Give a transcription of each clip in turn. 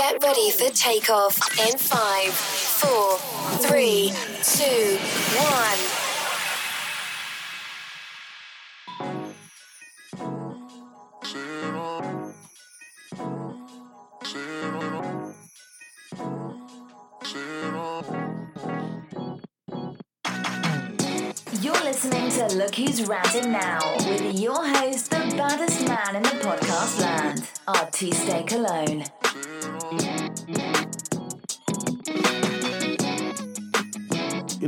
Get ready for takeoff in five, four, three, two, one. You're listening to Look Who's Ranting Now with your host, the baddest man in the podcast land, Artiste Cologne.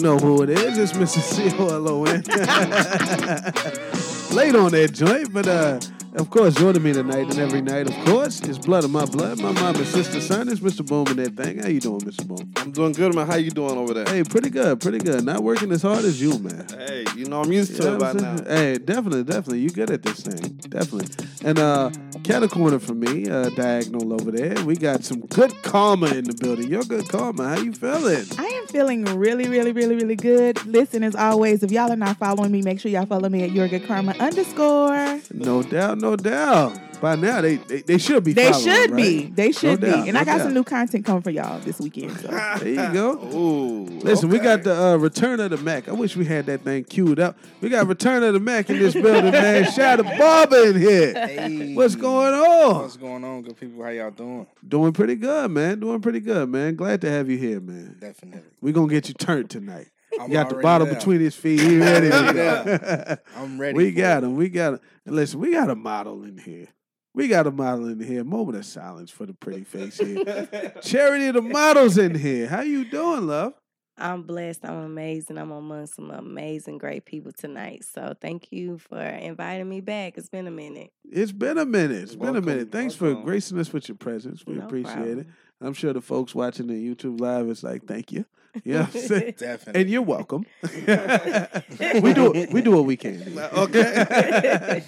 Know who it is? It's Mr. C-O-L-O-N. Late on that joint, but uh, of course, joining me tonight and every night, of course, is blood of my blood, my mom and sister son. It's Mr. Boom and that thing. How you doing, Mr. Boom? I'm doing good, man. How you doing over there? Hey, pretty good, pretty good. Not working as hard as you, man. Hey, you know I'm used You to know it by what I'm now. Hey, definitely, definitely. You good at this thing. Definitely. And uh cat a corner for me, uh diagonal over there. We got some good karma in the building. You're good karma. How you feeling? I am feeling really, really, really, really good. Listen, as always, if y'all are not following me, make sure y'all follow me at Your Good Karma underscore. No doubt, no doubt. By now they they, they should be They following, should right? be. They should be. doubt, and no I got doubt. some new content coming for y'all this weekend. So. There you go. Ooh. Listen, we got the uh, Return of the Mac. I wish we had that thing queued up. We got Return of the Mac in this building, man. Shout out to Barber in here. Hey. What's going on? What's going on, good people? How y'all doing? Doing pretty good, man. Doing pretty good, man. Glad to have you here, man. Definitely. We're going to get you turned tonight. I'm You got the bottle there. between his feet. He ready to already go. I'm ready. we got it. him. We got him. And listen, we got a model in here. We got a model in here. Moment of silence for the pretty face here. Charity, of the model's in here. How you doing, love? I'm blessed. I'm amazing. I'm among some amazing, great people tonight. So thank you for inviting me back. It's been a minute. It's been a minute. It's been a minute. Thanks for gracing us with your presence. We No appreciate it. I'm sure the folks watching the YouTube live is like, thank you. You know what I'm saying? Definitely. and you're welcome. we do we do what we can. Okay.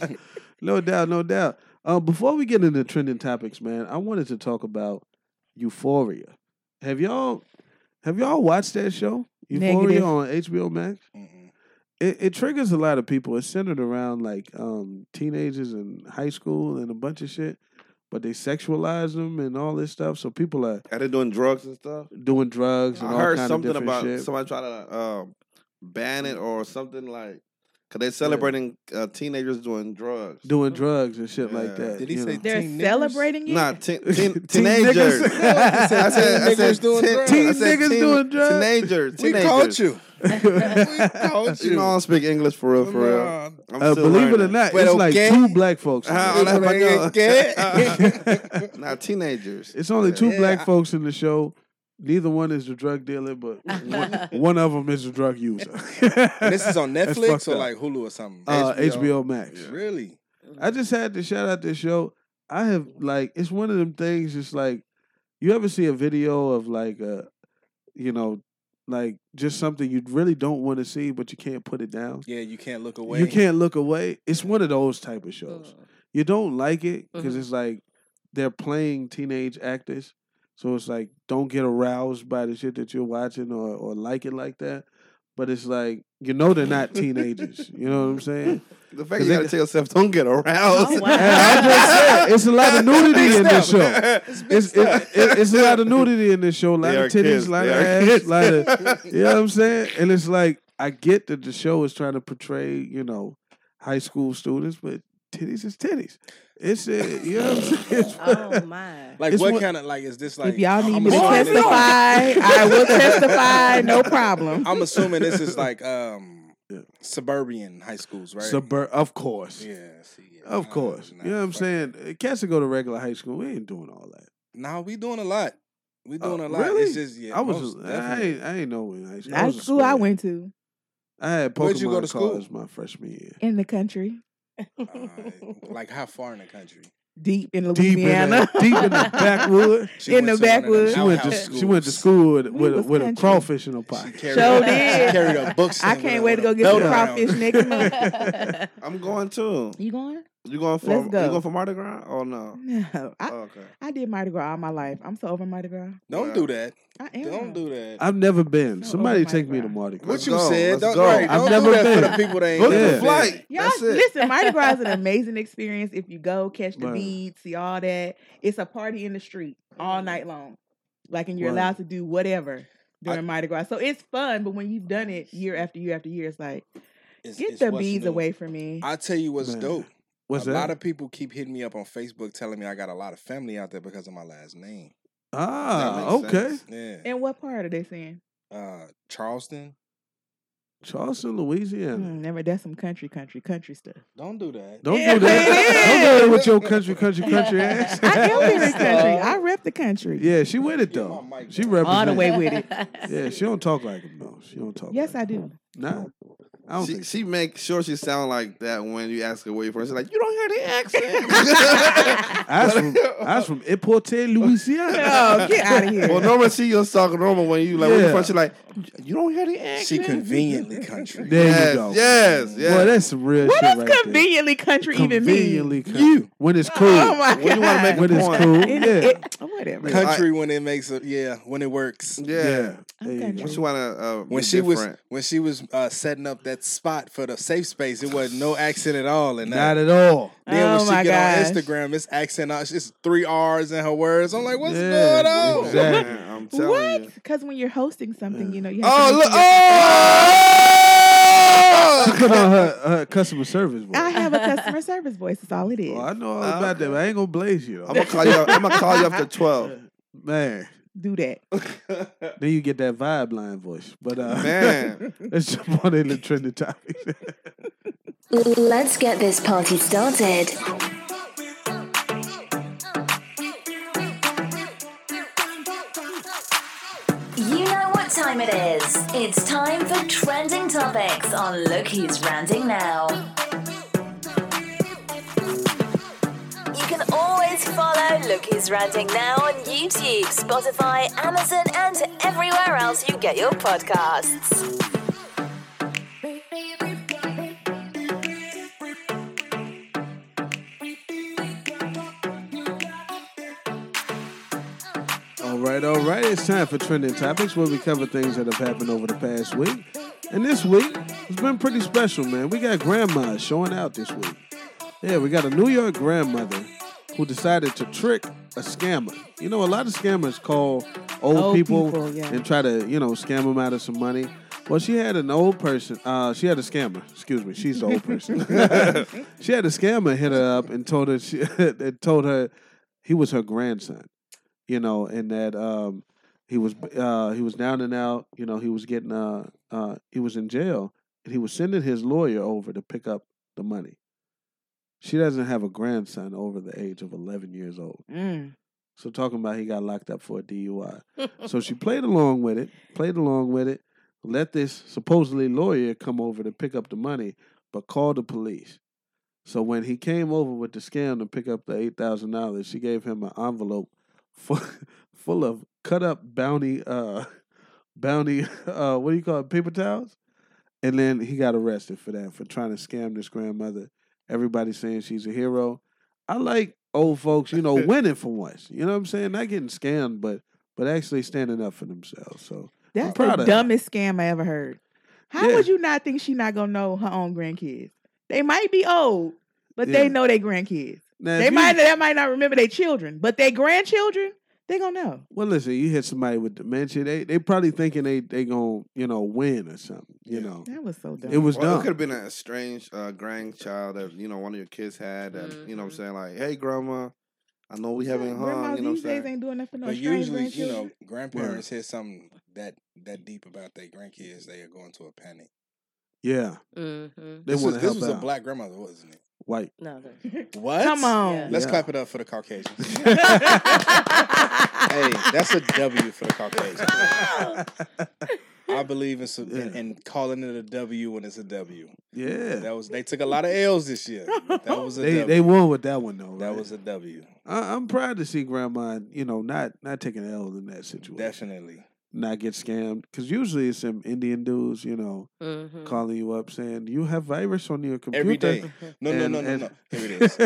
no doubt, no doubt. Um, before we get into trending topics, man, I wanted to talk about Euphoria. Have y'all have y'all watched that show? Euphoria Negative. on HBO Max? Mm-mm. It, it triggers a lot of people. It's centered around like um, teenagers in high school and a bunch of shit, but they sexualize them and all this stuff. So people are Are they doing drugs and stuff? doing drugs and I heard something about shit. somebody trying to um, ban it or something like. Cause they're celebrating uh, teenagers doing drugs. doing drugs and shit like that. Did he say know. They're celebrating it. Nah, teen, teen, Teen teenagers. I said, I said niggas doing teen- drugs. Teen I said niggas doing drugs? Teenagers. we caught you. we caught you. You know I don't speak English for real, for real. I'm Uh, still believe it or not, But it's like two black folks. in it. hola español. Teenagers. It's only two Yeah. black folks in the show. Neither one is the drug dealer, but one, one of them is a drug user. And this is on That's Netflix fucked or up. like Hulu or something? uh, HBO Max. Really? I just had to shout out this show. I have like it's one of them things. It's like you ever see a video of like a, you know, like just something you really don't want to see, but you can't put it down. Yeah, you can't look away. You can't look away. It's one of those type of shows. You don't like it because Mhm. it's like they're playing teenage actors. So it's like don't get aroused by the shit that you're watching or or like it like that. But it's like you know they're not teenagers. you know what I'm saying? The fact you they gotta got- tell yourself, don't get oh, aroused. Oh, wow. And I'm just saying, it's a lot of nudity in this show. It's It's, it, it- it's a lot of nudity in this show. A lot They of titties, kids. a lot They of ass, kids. a lot of you know what I'm saying? And it's like I get that the show is trying to portray, you know, high school students, but titties is titties. It's uh, you know what I'm saying? It's- oh my. Like It's what one- kind of like is this like? if y'all need I'm me to testify, I will testify. No problem. I'm assuming this is like um Yeah. suburban high schools, right? Subver- of course. yeah, see, yeah. Of course. you know what I'm fuck saying? Uh, Cats that go to regular high school, we ain't doing all that. Nah, we doing a lot. We doing Uh, a lot. really? It's just yeah. I was most I ain't, I ain't know in high school. I High was a school I went to I had Pokemon Where'd you go to school? cards my freshman year. in the country, Alright, like how far in the country? deep in Deep in, Louisiana. the, deep in the backwood. She In the to one of them backwoods. She went to outhouse she went to school with We with, a, with a crawfish in her She pocket. carried, Sure she carried her books. I can't wait to go get belt some around crawfish her. next month. I'm going too. You going? You going for Let's you going for Mardi Gras? Oh no. No, I, Oh, okay. I did Mardi Gras all my life. I'm so over Mardi Gras. Don't Yeah. do that. I am. Don't do that. I've never been. No, Somebody take Mardi me to Mardi Gras. what you go, said? let's Don't, go. right, I've don't never that been. for the people that ain't Book Yeah. the flight. Y'all That's it. listen, Mardi Gras is an amazing experience if you go catch the Right. beads, see all that. It's a party in the street. all mm-hmm. night long. Like, and you're Right. allowed to do whatever during I- Mardi Gras. So it's fun, but when you've done it year after year after year, it's like, It's- get it's the what's bees new. away from me. I tell you what's Man. dope. What's a that? lot of people keep hitting me up on Facebook telling me I got a lot of family out there because of my last name. ah, okay. sense. Yeah. and what part are they saying? Uh, Charleston. Charleston, Louisiana. Hmm, never. That's some country, country, country stuff. Don't do that. Don't Yeah, do that. Don't do that is. with your country, country, country ass. I am very Stop. country. I rep the country. yeah, she with it though. She down. represents. All the way with it. Yeah, she don't talk like him though. She don't talk. Yes, like I do. Nah, I don't She, think. she make sure she sound like that when you ask her where you're from. She's like, you don't hear the accent. I was from I was from Eporte, Louisiana. Oh, get out of here. well, normally she just talking normal when you like where you Yeah. from. She like, you don't hear the accent. She conveniently country. There yes, you go. Yes, yes. Boy, that's some real what shit does right conveniently country there. even mean? Conveniently country. You. when it's cool. Oh my When you wanna make a when it's point. cool. It- yeah. it- whatever. Yeah. Country when it makes a yeah when it works. yeah. yeah. There I'm you country. She wanna uh, When be she was when she was uh, setting up that spot for the safe space, it wasn't no accent at all. And Not at all. then Oh when she get gosh. on Instagram, it's accent. uh, It's three R's in her words. I'm like, what's Yeah, going on? exactly. I'm telling What? Because when you're hosting something, you know, you have Oh to look! make sure- She Oh! put on her, her customer service voice. I have a customer service voice. That's all it is. Oh, I know all about that, but I ain't gonna blaze you. I'm gonna call you. Up, I'm gonna call you after twelve. Man, Do that. then you get that vibe line voice. But uh, Man. let's jump on into trending topics. Let's get this party started. You know what time it is. It's time for trending topics on Look Who's Ranting Now. Follow Look Who's Ranting Now on YouTube, Spotify, Amazon, and everywhere else you get your podcasts. all right, all right. It's time for trending topics where we cover things that have happened over the past week. And this week, it's been pretty special, man. We got grandmas showing out this week. Yeah, we got a New York grandmother who decided to trick a scammer. You know, a lot of scammers call old, Old people, people, yeah. and try to, you know, scam them out of some money. Well, she had an old person. Uh, she had a scammer. Excuse me. She's the old person. she had a scammer hit her up and told her she and told her he was her grandson. You know, and that um, he was uh, he was down and out. You know, he was getting uh, uh, he was in jail, and he was sending his lawyer over to pick up the money. She doesn't have a grandson over the age of eleven years old. Mm. So talking about he got locked up for a DUI. so she played along with it, played along with it, let this supposedly lawyer come over to pick up the money, but called the police. So when he came over with the scam to pick up the eight thousand dollars, she gave him an envelope full, full of cut up bounty uh bounty uh what do you call it, paper towels? And then he got arrested for that, for trying to scam this grandmother. Everybody's saying she's a hero. I like old folks, you know, winning for once. You know what I'm saying? Not getting scammed, but but actually standing up for themselves. So That's proud the of her. dumbest scam I ever heard. How Yeah. would you not think she not gonna know her own grandkids? They might be old, but Yeah. they know their grandkids. now, They if you- might they might not remember their children, but their grandchildren, they gonna know. Well, listen, you hit somebody with dementia. They they probably thinking they they gonna you know win or something. You Yeah. know, That was so dumb. it was Well, it dumb. could have been a strange uh, grandchild that you know one of your kids had. That you know what I'm Mhm. saying like, hey grandma, I know we haven't hung. Grandmas You know what I'm these days saying? ain't doing nothing no But strange usually, you know, grandparents hear something that that deep about their grandkids, they are going to a panic. yeah, Mm-hmm. they This was this help was a black grandmother, wasn't it? White. No, What? Come on. Yeah. Let's Yeah. clap it up for the Caucasians. hey, that's a W for the Caucasians. I believe in, some, Yeah. in calling it a W when it's a W. yeah, That was they took a lot of L's this year. That was a they W. they won with that one though. that right? was a W. I, I'm proud to see grandma. You know, not not taking L's in that situation. Definitely. Not get scammed because usually it's some Indian dudes. You know, Mhm. calling you up saying you have virus on your computer Every day. No, no, And- no, no, and- no. Here it is.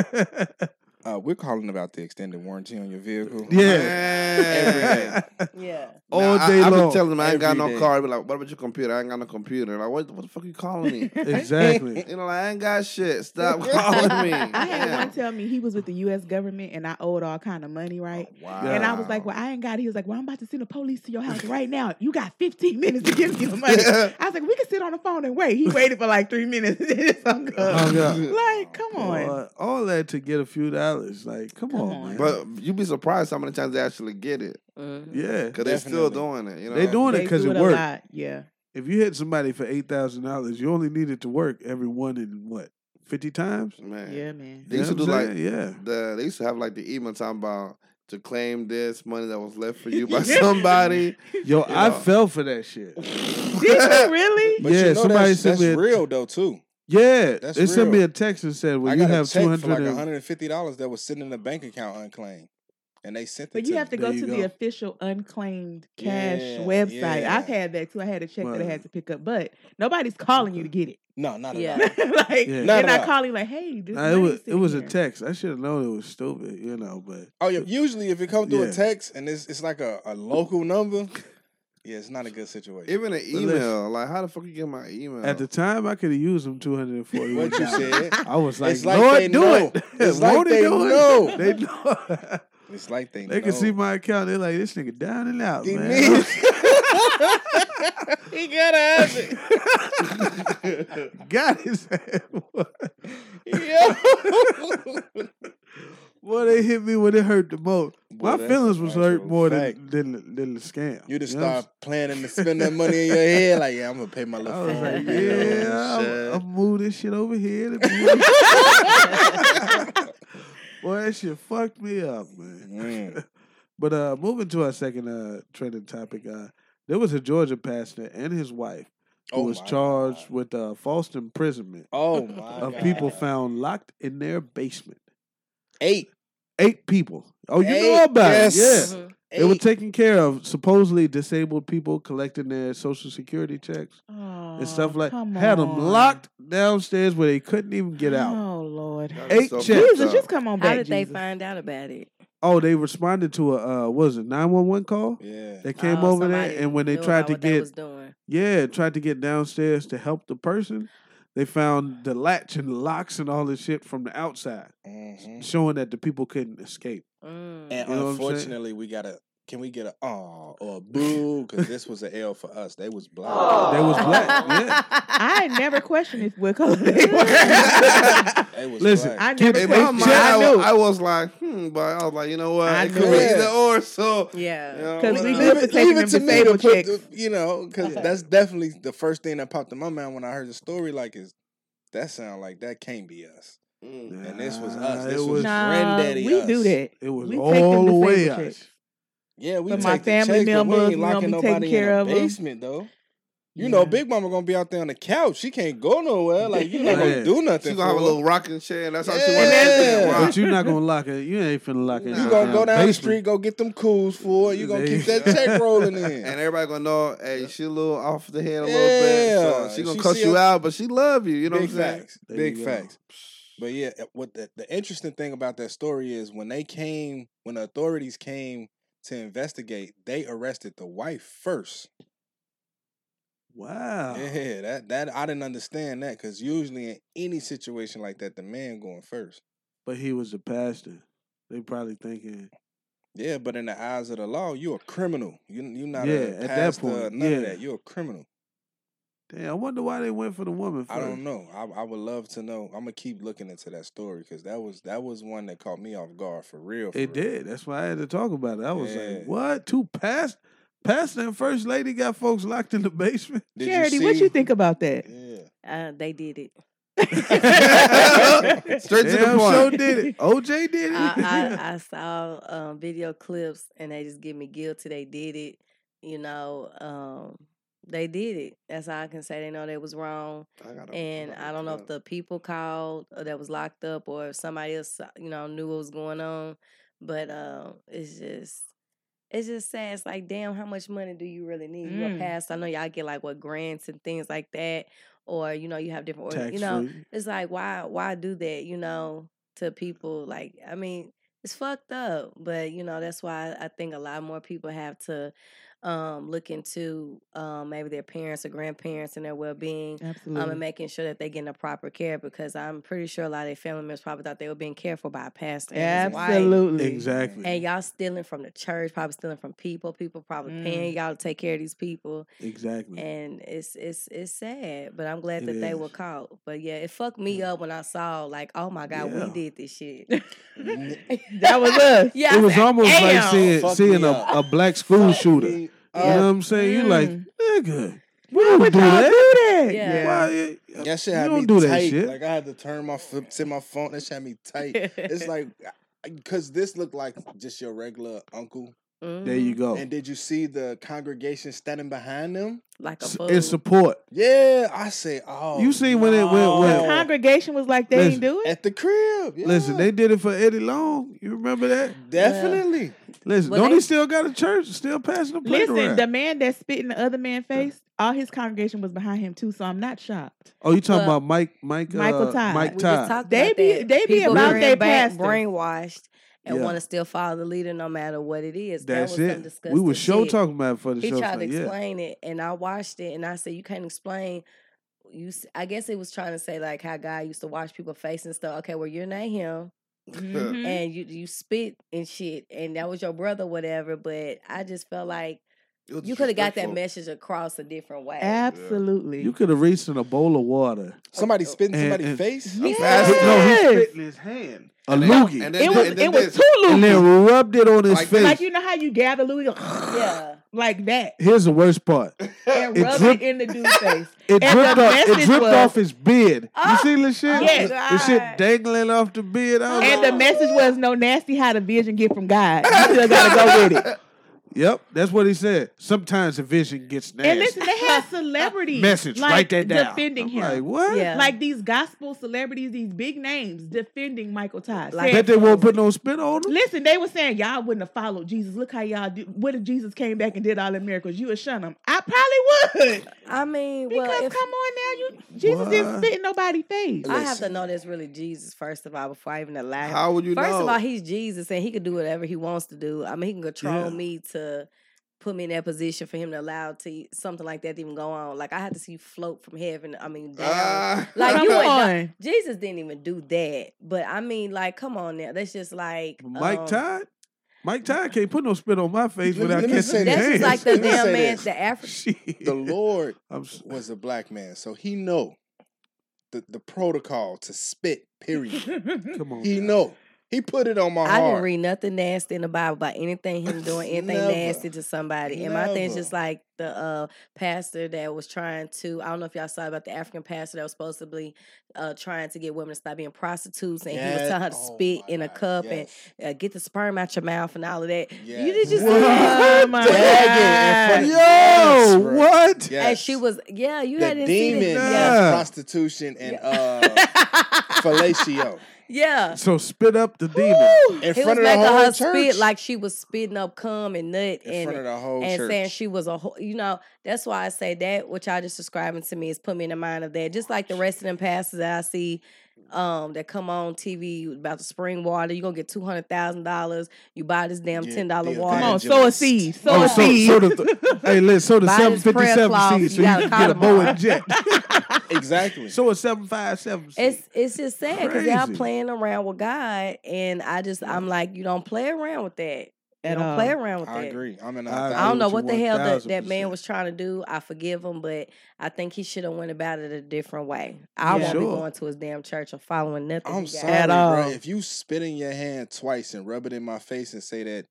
Uh, we're calling about the extended warranty on your vehicle. Yeah. Yeah. All Nah, day I, I long. been telling them I ain't got no day. car. I be like, what about your computer? I ain't got no computer. Like, what, what the fuck you calling me? exactly. you know, like, I ain't got shit. Stop calling me. I had Damn. one tell me he was with the U.S. government and I owed all kind of money, right? Wow. And I was like, "Well, I ain't got." it." He was like, "Well, I'm about to send the police to your house right now. You got 15 minutes to give me the money." I was like, "We can sit on the phone and wait." He waited for like three minutes. and then hung Hung up. up. Like, come on. Boy, all that to get a few dollars. Like, come, Come on, on. man. But you'd be surprised how many times they actually get it. Mhm. yeah. Because they're still doing it. You know? They doing it because do it a worked. Yeah. If you hit somebody for eight thousand dollars, you only needed to work every one in what fifty times. Man. Yeah, man. They You used to do like yeah. the they used to have like the email talking about to claim this money that was left for you by somebody. Yo, I know. fell for that shit. Did you really? But Yeah, you know somebody that's, sent that's real though too. Yeah, That's they sent me a text and said, "Well, I you got a have check two for like hundred. hundred and fifty dollars that was sitting in a bank account unclaimed, and they sent it. But you to have to me. go There to you the go. official unclaimed cash Yeah, website. yeah. I've had that too. I had a check that I Right. had to pick up, but nobody's calling you to get it. No, not at Yeah. all. like Yeah. they're Not not all. calling like, "Hey, this Nah, it money's was it sitting was a here." text. I should have known it was stupid, you know. But Oh yeah. Usually, if it comes through Yeah. a text and it's it's like a, a local number, yeah, it's not a good situation. Even an listen. email. Like, how the fuck you get my email? at the time, I could have used them two hundred and forty. what you said, I was like, It's like Lord, they do know. it. It's like Won't he they do it? know. They know. it's like they they can see my account. They're like, this nigga down and out, He man. he gotta have it. Got his ass. Yo. Boy, they hit me when it hurt the most. Boy, My feelings was hurt more fact. than, than than the scam. You just know I'm start planning to spend that money in your head, like, yeah, I'm gonna pay my I little was phone like, yeah. I'm, I'm move this shit over here. Boy, that shit fucked me up, man. Mm. But uh, moving to our second uh, trending topic, uh, there was a Georgia pastor and his wife who Oh was charged God. with uh, false imprisonment Oh my of God. people found locked in their basement. Eight. Eight people. Oh, you know Eight, about yes. it? Yeah. Mhm. They were taking care of supposedly disabled people collecting their social security checks and stuff Oh, like. come Had them locked downstairs where they couldn't even get out. Oh Lord, Eight so checks. fucked Jesus, just come on back. How did they find out about it? Oh, they responded to a uh, what was it nine one one call? Yeah. They came Oh, over there, and when they tried to get yeah, tried to get downstairs to help the person, they found the latch and the locks and all this shit from the outside, Mhm. showing that the people couldn't escape. Mm. And You know what I'm saying? unfortunately, we got to Can we get a aw or a boo? Because this was an L for us. They was black. They was black. Yeah. I never questioned if what color they were. They was Listen, black. I never In my mind, I I, knew. wa- I was like, hmm, but I was like, you know what? I it could knew be it. either or. So, Yeah. you know, 'Cause we good for taking to me to put the- you know, because that's definitely the first thing that popped in my mind when I heard the story. Like, is that sound like that can't be us? mm. And this was us. it This was, was- Nah, granddaddy. we us. do that. It was We all the way disabled us. Checks. Yeah, we For take my the family checks, but we members, ain't we don't locking be nobody care in the of 'em. basement though. You know, Big Mama gonna be out there on the couch. She can't go nowhere. Like you're not Yeah. gonna do nothing. She gonna have a little rocking chair, that's how she Yeah. wants to sit Yeah. there. But you're not gonna lock it. You ain't finna lock it. You in You gonna go damn down the street, go get them cools for it. You gonna keep that Yeah. check rolling in. And everybody gonna know, hey, she a little off the head a little Yeah. bit. So she gonna She cuss you us- out, but she love you. You know Big what I'm saying? facts. There Big you facts. But yeah, what the, the interesting thing about that story is when they came, when the authorities came to investigate, they arrested the wife first. Wow. Yeah, that that I didn't understand that because usually in any situation like that, the man going first. But he was a pastor. They probably thinking, Yeah, but in the eyes of the law, you're a criminal. You you're not Yeah, a at that point, none yeah. of that. You're a criminal. Damn, I wonder why they went for the woman first. I don't know. I, I would love to know. I'm gonna keep looking into that story because that was that was one that caught me off guard for real. For It real. did. That's why I had to talk about it. I was Yeah. like, what? Two past pastor and first lady got folks locked in the basement? Did Charity, what see- you think about that? Yeah. Uh, they did it. Straight to the point. sure did it. OJ did it. I, I, I saw um, video clips and they just give me guilty. They did it. You know, um, they did it. That's all I can say. They know they was wrong. I And I don't know if the people called or that was locked up or if somebody else, uh, you know, knew what was going on. But uh, it's just, it's just sad. It's like, damn, how much money do you really need? Mm. pastor? I know y'all get like what grants and things like that, or you know, you have different, you know, free. it's like why, why do that? You know, to people. Like, I mean, it's fucked up, but you know that's why I think a lot more people have to um, look into um, maybe their parents or grandparents and their well being. Um, and making sure that they're getting the proper care because I'm pretty sure a lot of their family members probably thought they were being cared for by a pastor. and. Absolutely. Exactly. And y'all stealing from the church, probably stealing from people. People probably Mm. paying y'all to take care of these people, exactly. and it's it's it's sad. But I'm glad It that they is. were caught. But yeah, it fucked me up when I saw like, oh my god, Yeah. we did this shit. that was us. yeah, it was said, almost like seeing seeing a, a black school shooter. Me You know what I'm saying? You like, Mm. nigga, Why don't would do that. do that? Yeah. why you, That shit you had don't me do that tight. shit. Like I had to turn my f- to my phone. That shit had me tight. It's like because this looked like just your regular uncle. There you Mhm. go. And did you see the congregation standing behind them? like a S- fool. In support. Yeah, I say, oh, You see when it went- no. when- The congregation was like, they Listen. ain't do it. at the crib. Yeah. Listen, they did it for Eddie Long. You remember that? definitely. Listen, Well, don't they- he still got a church? Still passing the plate Listen, around? the man that spit in the other man's face, all his congregation was behind him too. So I'm not shocked. oh, you talking Well, about Mike? Mike? Michael uh, Todd. Mike Todd. They be- that. they be People about being they ba- brainwashed and Yeah. want to still follow the leader no matter what it is. that That's was some it. We were show shit. talking about it for the he show. He tried to so, yeah. explain it and i watched it and i said you can't explain you I guess it was trying to say like how god used to wash people's face and stuff okay well you're not him Mhm. and you you spit and shit and that was your brother whatever but i just felt like It was you could have got that message across a different way Absolutely. You could have reached in a bowl of water. Somebody oh. spit in And- somebody's and- face. Yeah. fast- No, he spit in his hand. A And then- loogie. and then- it was and then it was this. too and loose. then rubbed it on his Like- face. Like you know how you gather Louis yeah like that Here's the worst part. and It rub dripped- it in the dude's face. It And dripped the off. It message dripped was- off his beard. Oh you Oh, see the shit? Yes. The shit dangling off the beard. I was And like, the message was no nasty how the vision get from God. You still gotta go with it. Yep, that's what he said. Sometimes the vision gets nasty. And listen, they had celebrities Message, like, write that down. defending I'm him. Like what? Yeah. Like these gospel celebrities, these big names defending Michael Todd. Like- saying, Bet they won't put no spin on him. Listen, they were saying y'all wouldn't have followed Jesus. Look how y'all do. What if Jesus came back and did all the miracles? You would shun him. I probably would. i mean Because well if come on now, you Jesus didn't What? spit in nobody's face. I have to know that's really Jesus first of all before I even allow him. How would you First know? of all, he's Jesus and he can do whatever he wants to do. I mean, he can control Yeah. me to put me in that position for him to allow to something like that to even go on. Like I had to see you float from heaven. I mean, down. Ah. like you would on. Jesus didn't even do that. But I mean, like, come on now. That's just like Mike um, Todd. Mike Todd can't put no spit on my face Let me- without let me kissing say his That's hands. just like the damn man, this. the African. The Lord was a black man, so he know the the protocol to spit. Period. come on. he now. know. He put it on my I didn't read nothing nasty in the Bible about anything him doing anything Never. nasty to somebody. And my thing's Never. just like the uh, pastor that was trying to. I don't know if y'all saw about the African pastor that was supposedly uh, trying to get women to stop being prostitutes, and he was telling her to Oh spit in a God, cup yes. and uh, get the sperm out your mouth and all of that. You Yes. did you see What? that? Oh my Dag it in front God. of- Yo, what? Yes. And she was, yeah, you the hadn't demon seen it. of Yeah. prostitution and uh fellatio Yeah. So spit up the demon. in He was front of the making whole her church. spit like she was spitting up cum and nut in and front of the whole and church. saying she was a whole, you know, that's why I say that what y'all just describing to me is put me in the mind of that. Just like the rest of them pastors that I see um that come on TV about the spring water, you're gonna get two hundred thousand dollars. You buy this damn ten dollar the water. Come on, sow a seed. Sow Oh, a so, seed. so the, hey, listen, so the Buy seven this fifty prayer seven cloth, seed, so you gotta can get a bow tomorrow. and jet. exactly. so a seven five seven. seed. It's it's just sad because y'all playing around with God, and I just I'm like you don't play around with that. You At don't all. play um, around with it. I that. agree. I'm in. I a I agree don't know what the hell that, that man was trying to do. I forgive him, but I think he should have went about it a different way. I Yeah. won't be going to his damn church or following nothing. I'm sorry, At bro. all. If you spit in your hand twice and rub it in my face and say that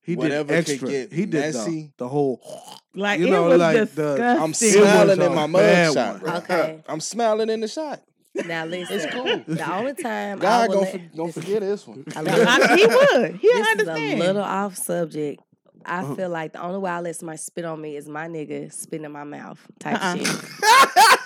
he whatever did could extra. get he did messy. the, the whole. Like You it know, was like the- I'm smiling in my bad mug shot, bro. Okay. I'm smiling in the shot. Now listen, it's cool. the only time I God will gonna, let- for, gonna forget this one. I love- I- he would. He'll this understand. is a little off subject. I Uh-huh. feel like the only way I let somebody spit on me is my nigga spitting in my mouth type Uh-uh. shit.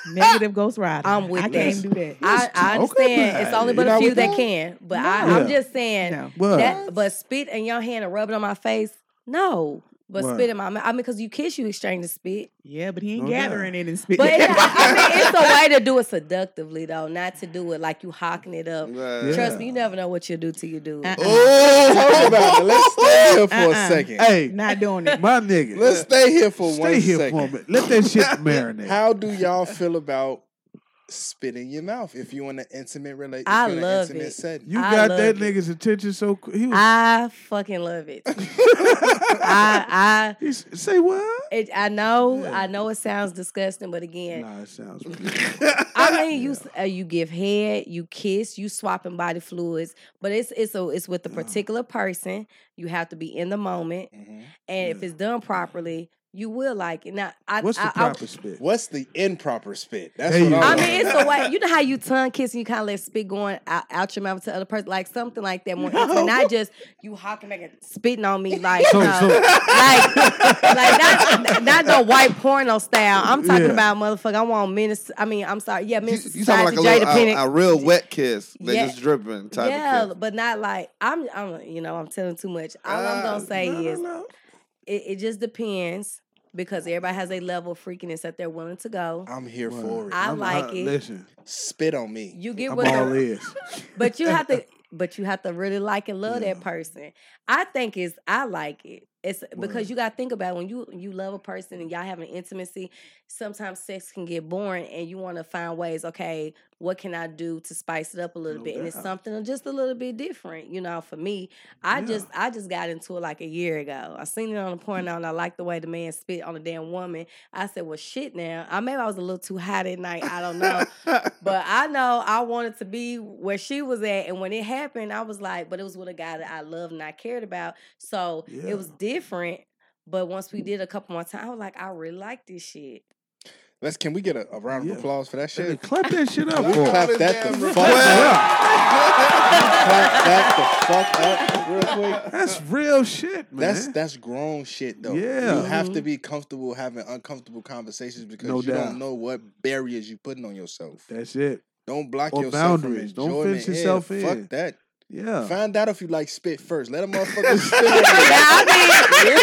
Negative Ghost Rider. I'm with I that. can't do that. I, I talking understand it's only but You a few that that? can. But No. I, I'm Yeah. just saying No. That. But spit in your hand and rub it on my face, no. But Right. spit in my mouth. I mean, because you kiss, you exchange the spit. Yeah, but he ain't oh, No doubt. gathering it and spit. But it it. I mean, it's a way to do it seductively, though, not to do it like you hawking it up. Yeah. Trust me, you never know what you'll do till you do it. Uh-uh. Hold Oh, about it. Let's stay here for a Uh-uh. second. Hey, Not doing it. my nigga. Let's stay here for stay one here second. for a minute. Let that shit marinate. How do y'all feel about spit in your mouth if you want an intimate relationship? I in an love intimate it. setting. You I got that it. nigga's attention so quick. He was. I fucking love it. I, He s- say what? I, it, I know, Yeah. I know it sounds disgusting, but again, Nah, it sounds. I mean, you s- uh, you give head, you kiss, you swapping body fluids, but it's it's a, it's with a particular person. You have to be in the moment, Mhm. and if it's done properly, you will like it. Now, I, What's the I, I, proper spit? What's the improper spit? That's There what I. I mean, it's the way. You know how you tongue kiss and you kind of let spit going out, out your mouth to the other person, like something like that. More intimate, not just you hawking back and spitting on me, like So- no. so- like like not not the white porno style. I'm talking Yeah. about motherfucker. I want minutes. I mean, I'm sorry. Yeah, You, minutes. you talking like a, little, a, a real wet kiss. They Yeah. just dripping type yeah, of kiss. but not like I'm. I'm. You know, I'm telling too much. All I'm Ah, gonna say No, no, is no. it, it just depends because everybody has a level of freakiness that they're willing to go. I'm here Well, for it. I I'm- like it. Listen, spit on me. You get what I'm with all the, ears. but you have to but you have to really like and love that person. I think it's I like it. It's because Word. you gotta think about it, when you you love a person and y'all have an intimacy, sometimes sex can get boring and you wanna find ways, okay, what can I do to spice it up a little No bit? And it's something just a little bit different, you know, for me. I Yeah. just I just got into it like a year ago. I seen it on the porno mm. and I liked the way the man spit on a damn woman. I said, Well shit now. I maybe I was a little too hot at night. I don't know. But I know I wanted to be where she was at. And when it happened, I was like, but it was with a guy that I loved and I cared about. So Yeah. it was different. But once we did a couple more times, I was like, I really like this shit. Let's can we get a, a round of Yeah. applause for that Hey, shit? clap that shit up We for. clap that the fuck up. clap that the fuck up real quick. That's real shit, man. That's that's grown shit though. Yeah. You have to Mhm. be comfortable having uncomfortable conversations because No you doubt. don't know what barriers you putting on yourself. That's it. Don't block Or yourself boundaries. from Don't fence yourself yeah, in. Fuck that. Yeah. Find out if you like spit first. Let a motherfucker spit Yeah, I mean,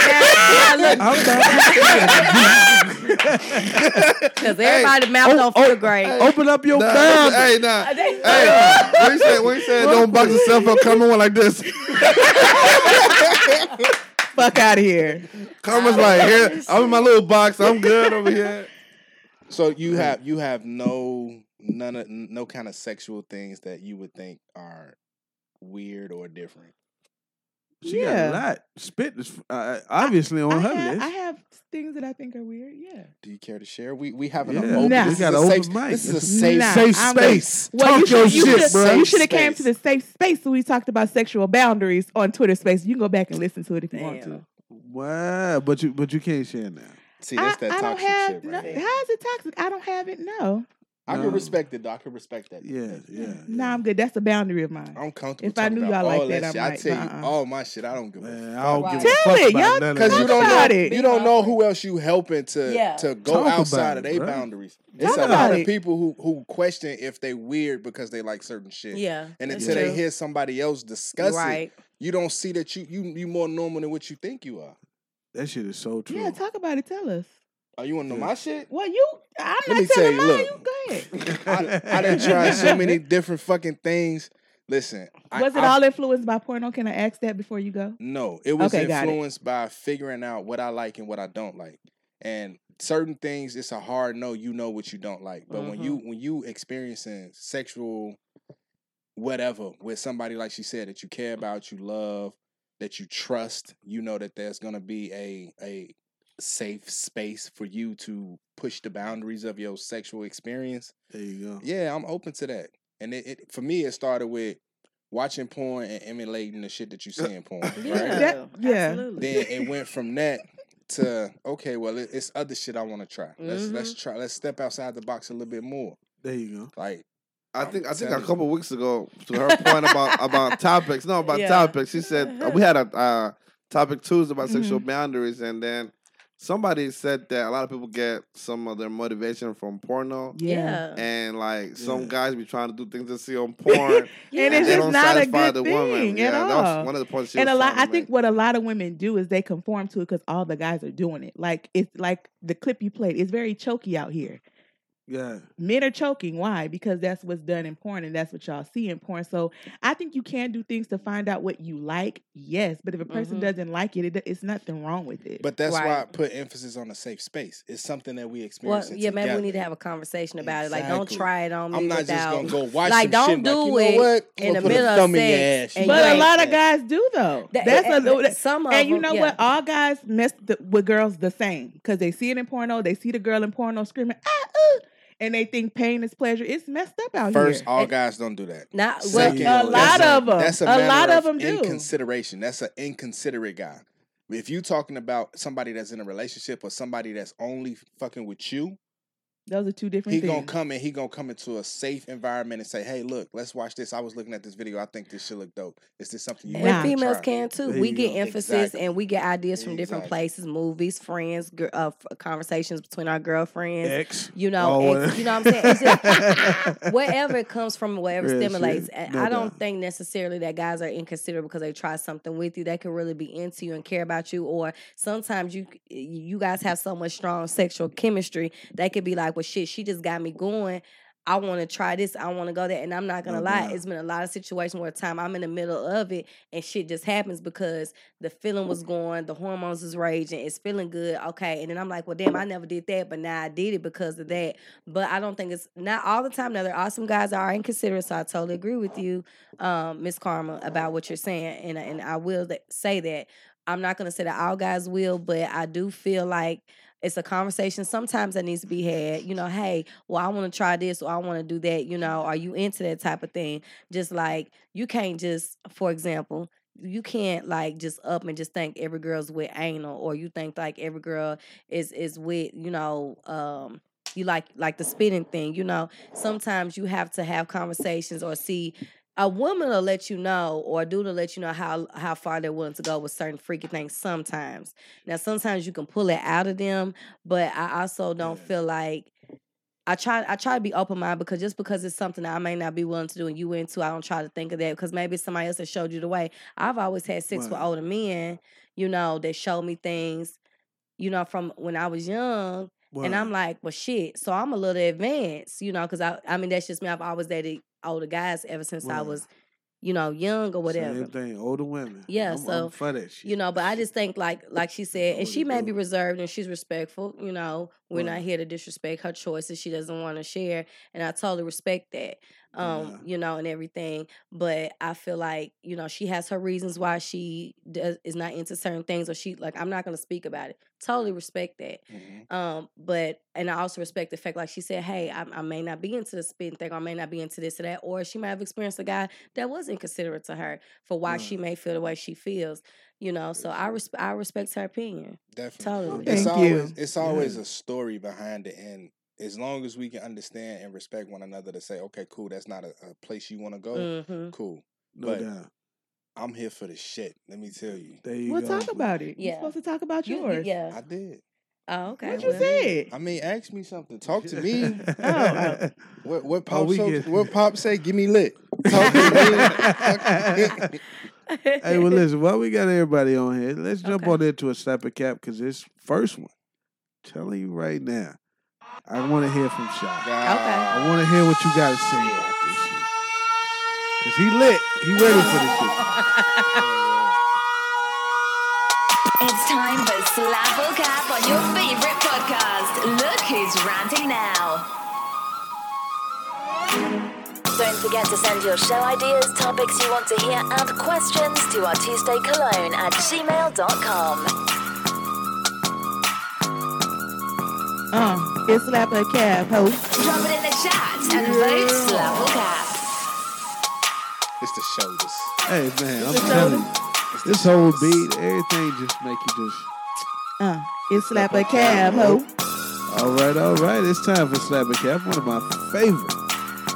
yeah, look, I'm because everybody's mouth Oh, don't oh, feel great. Open up your Nah, boundaries. hey, nah. Hey, when you said, when you said don't box yourself up, come on like this. Fuck out of here. Karma's like, here, I'm in my little box. I'm good over here. So you have you have no none of no kind of sexual things that you would think are weird or different. She Yeah. got a lot. Spit is uh, obviously on I her have, list. I have things that I think are weird. Yeah. Do you care to share? We we have an Yeah. open. Nah. This We got an a open safe, mic. This is a safe Nah, safe I'm- space. Well, Talk you your should, you shit, should, bro. you should have came to the safe space when we talked about sexual boundaries on Twitter Space. You can go back and listen to it if you want to. Wow, but you but you can't share now. See, I, that's that I don't toxic have. shit right there. how is it toxic? I don't have it. No, I No. can respect it, though. I can respect that. Yeah, That- yeah. no, I'm good. That's a boundary of mine. I'm comfortable. If I knew y'all like all that, that, I'm shit. I tell you, uh-uh. all my shit. I don't give a Man, fuck. I don't Right. give a Tell fuck it, about y'all none of Because you don't know, it. you don't know who else you helping to Yeah. to go Talk outside of their bruh. boundaries. Talk It's a lot about of people who who question if they weird because they like certain shit. Yeah. And until they hear somebody else discuss right. it, you don't see that you you you more normal than what you think you are. That shit is so true. Yeah, talk about it. Tell us. Oh, you want to know my shit? Well, you. I'm Let me not tell telling you, mine. look. You go ahead. I, I done tried so many different fucking things. Listen, I- Was it I- all influenced by porno? Can I ask that before you go? No, it was Okay, got it. influenced by figuring out what I like and what I don't like. And certain things, it's a hard no. You know what you don't like, but when you mm-hmm. when you experiencing sexual whatever with somebody like she said that you care about, you love, that you trust, you know that there's gonna be a a safe space for you to push the boundaries of your sexual experience. There you go. Yeah, I'm open to that. And it, it for me, it started with watching porn and emulating the shit that you see in porn. Right? Yeah. That- yeah. Absolutely. then it went from that to okay, well, it, it's other shit I want to try. Let's let's try. Let's step outside the box a little bit more. There you go. Like I think I think a you. couple weeks ago to her point about about topics. No, about Yeah. topics. She said uh, we had a uh, topic Tuesday about sexual Mhm. boundaries, and then somebody said that a lot of people get some of their motivation from porno. Yeah. And like some Yeah. guys be trying to do things they see on porn. Yeah. And it's they just don't not a satisfy good the thing woman. at yeah, that all. was one of the points. She and a lot, I to think what a lot of women do is they conform to it because all the guys are doing it. Like it's like the clip you played. It's very choky out here. Yeah. Men are choking. Why? Because that's what's done in porn, and that's what y'all see in porn. So I think you can do things to find out what you like. Yes, but if a person Mhm. doesn't like it, it, it's nothing wrong with it. But that's why I put emphasis on a safe space. It's something that we Well, experience. yeah, maybe we need to have a conversation about it. Like, don't try it on me I'm not without. just gonna go watch like, some don't shit. do like, you it know what? In the middle of thumb your sex ass. and but a ain't- lot of guys do though. That- That's and- a, and some of and you them, know yeah. what? All guys mess the, with girls the same because they see it in porno. They see the girl in porno screaming ah uh, and they think pain is pleasure. It's messed up out First, here. all And- guys don't do that. Not well, Second, a that's lot of 'em. That's a, A lot matter of 'em do. Inconsideration. That's an inconsiderate guy. If you talking about somebody that's in a relationship or somebody that's only fucking with you, Those are two different he things. gonna come in. He gonna come into a safe environment and say, "Hey, look, let's watch this. I was looking at this video. I think this should look dope. Is this something you And want to females try?" can too. There we get go. emphasis Exactly. and we get ideas from different places, movies, friends, gir- uh, conversations between our girlfriends. X. You know, Oh, ex- you know what I'm saying? It's just, wherever it comes from, wherever Real stimulates. shit. No I don't doubt. think necessarily that guys are inconsiderate because they try something with you. They can really be into you and care about you. Or sometimes you you guys have so much strong sexual chemistry. They could be like, well, shit, she just got me going. I want to try this. I want to go there. And I'm not gonna No lie, doubt. it's been a lot of situations where time I'm in the middle of it and shit just happens because the feeling was going, the hormones is raging, it's feeling good. Okay. And then I'm like, well, damn, I never did that, but now I did it because of that. But I don't think it's not all the time. Now there are some guys that are inconsiderate, so I totally agree with you, um, Miss Karma, about what you're saying. And and I will say that. I'm not gonna say that all guys will, but I do feel like it's a conversation sometimes that needs to be had. You know, hey, well, I want to try this or I want to do that. You know, are you into that type of thing? Just like you can't just, for example, you can't like just up and just think every girl's with anal or you think like every girl is is with you know um you like like the spitting thing you know sometimes you have to have conversations or see a woman will let you know or a dude will let you know how how far they're willing to go with certain freaky things sometimes now sometimes you can pull it out of them but i also don't Yeah. feel like I try I try to be open minded because just because it's something that I may not be willing to do and you into, I don't try to think of that because maybe somebody else that showed you the way. I've always had sex with older men, you know, that showed me things, you know, from when I was young. And I'm like, well, shit. So I'm a little advanced, you know, because I, I mean, that's just me. I've always dated older guys ever since I was, you know, young or whatever. Same thing. Older women. Yeah, I'm, so, I'm for that shit. You know, but I just think like like she said, and she may be reserved and she's respectful. You know, we're not here to disrespect her choices. She doesn't want to share, and I totally respect that. Um, Yeah. you know, and everything. But I feel like you know she has her reasons why she does is not into certain things, or she like I'm not gonna speak about it. Totally respect that. Mhm. Um, but and I also respect the fact, like she said, hey, I, I may not be into the spitting thing, or I may not be into this or that, or she might have experienced a guy that was inconsiderate to her for why she may feel the way she feels. You know, so I res- I respect her opinion. Definitely. Totally. It's Thank you. always it's always Yeah. a story behind it, and as long as we can understand and respect one another to say, okay, cool, that's not a, a place you want to go. hmm Cool. no but- doubt. I'm here for the shit. Let me tell you, There you We'll go. talk about it. Yeah. You're supposed to talk about You, yours. yeah. I did. Oh, okay. What you well, said? I mean, ask me something. Talk to me. oh. What what Oh, pop we so, get- what pop say? Give me lit. Talk to me. hey, well, listen, while we got everybody on here, let's jump Okay. on into a slap a cap because this first one, telling you right now, I want to hear from Shot. I want to hear what you got to say about this shit. Because he lit. He ready for this shit. It's time for Slap or Cap on your favorite podcast. Look who's ranting now. Don't forget to send your show ideas, topics you want to hear, and questions to our Tuesday Cologne at gmail.com. Uh, it's slap a cab, ho. Drop it in the chat and vote Slap or Cap. It's the shoulders. Hey, man, I'm telling you, It's the this whole beat, everything just make you just. Uh, it's slap a cab, ho. All right, all right. It's time for Slap a Cap, one of my favorite,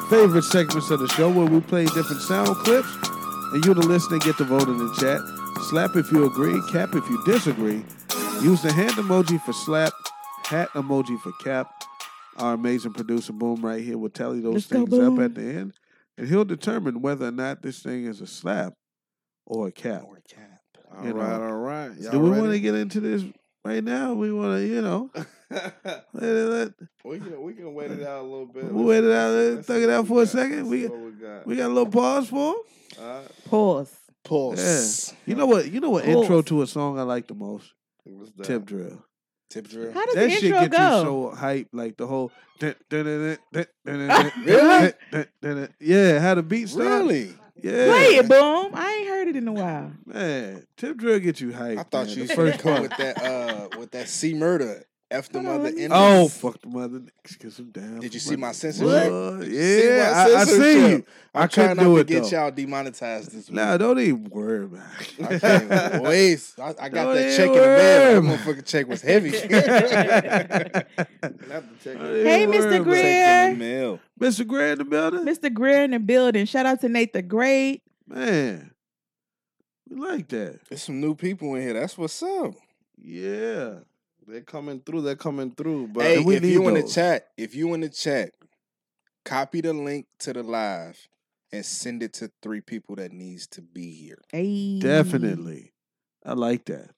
favorite segments of the show where we play different sound clips and you, the listener, get to vote in the chat. Slap if you agree, cap if you disagree. Use the hand emoji for slap, hat emoji for cap. Our amazing producer Boom right here will tally those Let's go, things up at the end, and he'll determine whether or not this thing is a slap or a cap. Or a cap. All You right, know. all right. Y'all Do we want to get into this right now? We want to, you know, let, let, we can we can wait it out a little bit. We'll wait it out, see- let's thug it out for we a got. second. We got- we got. we got a little pause for. 'em? All right, Pause. Pulse. Yeah. You know what? You know what Pause. intro to a song I like the most? what's that? Tip drill. Tip drill. How does That the shit intro get go? you so hype, like the whole. Really? Yeah, how the beat start. Really? Yeah. Play it, boom. I ain't heard it in a while. Man, tip drill get you hype. I thought man. you the was first come with that uh with that C murder. F the mother let in Oh, fuck the mother niggas, kiss him down. Did you see my money. censorship? What? See Yeah, my I, I see you. I'm I trying couldn't not do to it get though. y'all demonetized this week. Nah, don't even worry about I can't wait. I, I got Don't that even check in the mail. worry. That motherfucking check was heavy. Not the check. Don't Hey, even Mr. worry about it. Greer. in the mail. Mr. Gray in the building. Mr. Greer in the building. Shout out to Nate the Great. Man, we like that. There's some new people in here. That's what's up. Yeah. They're coming through. They're coming through. But hey, we if need you in the chat, if you in the chat, copy the link to the live and send it to three people that needs to be here. Hey. Definitely. I like that.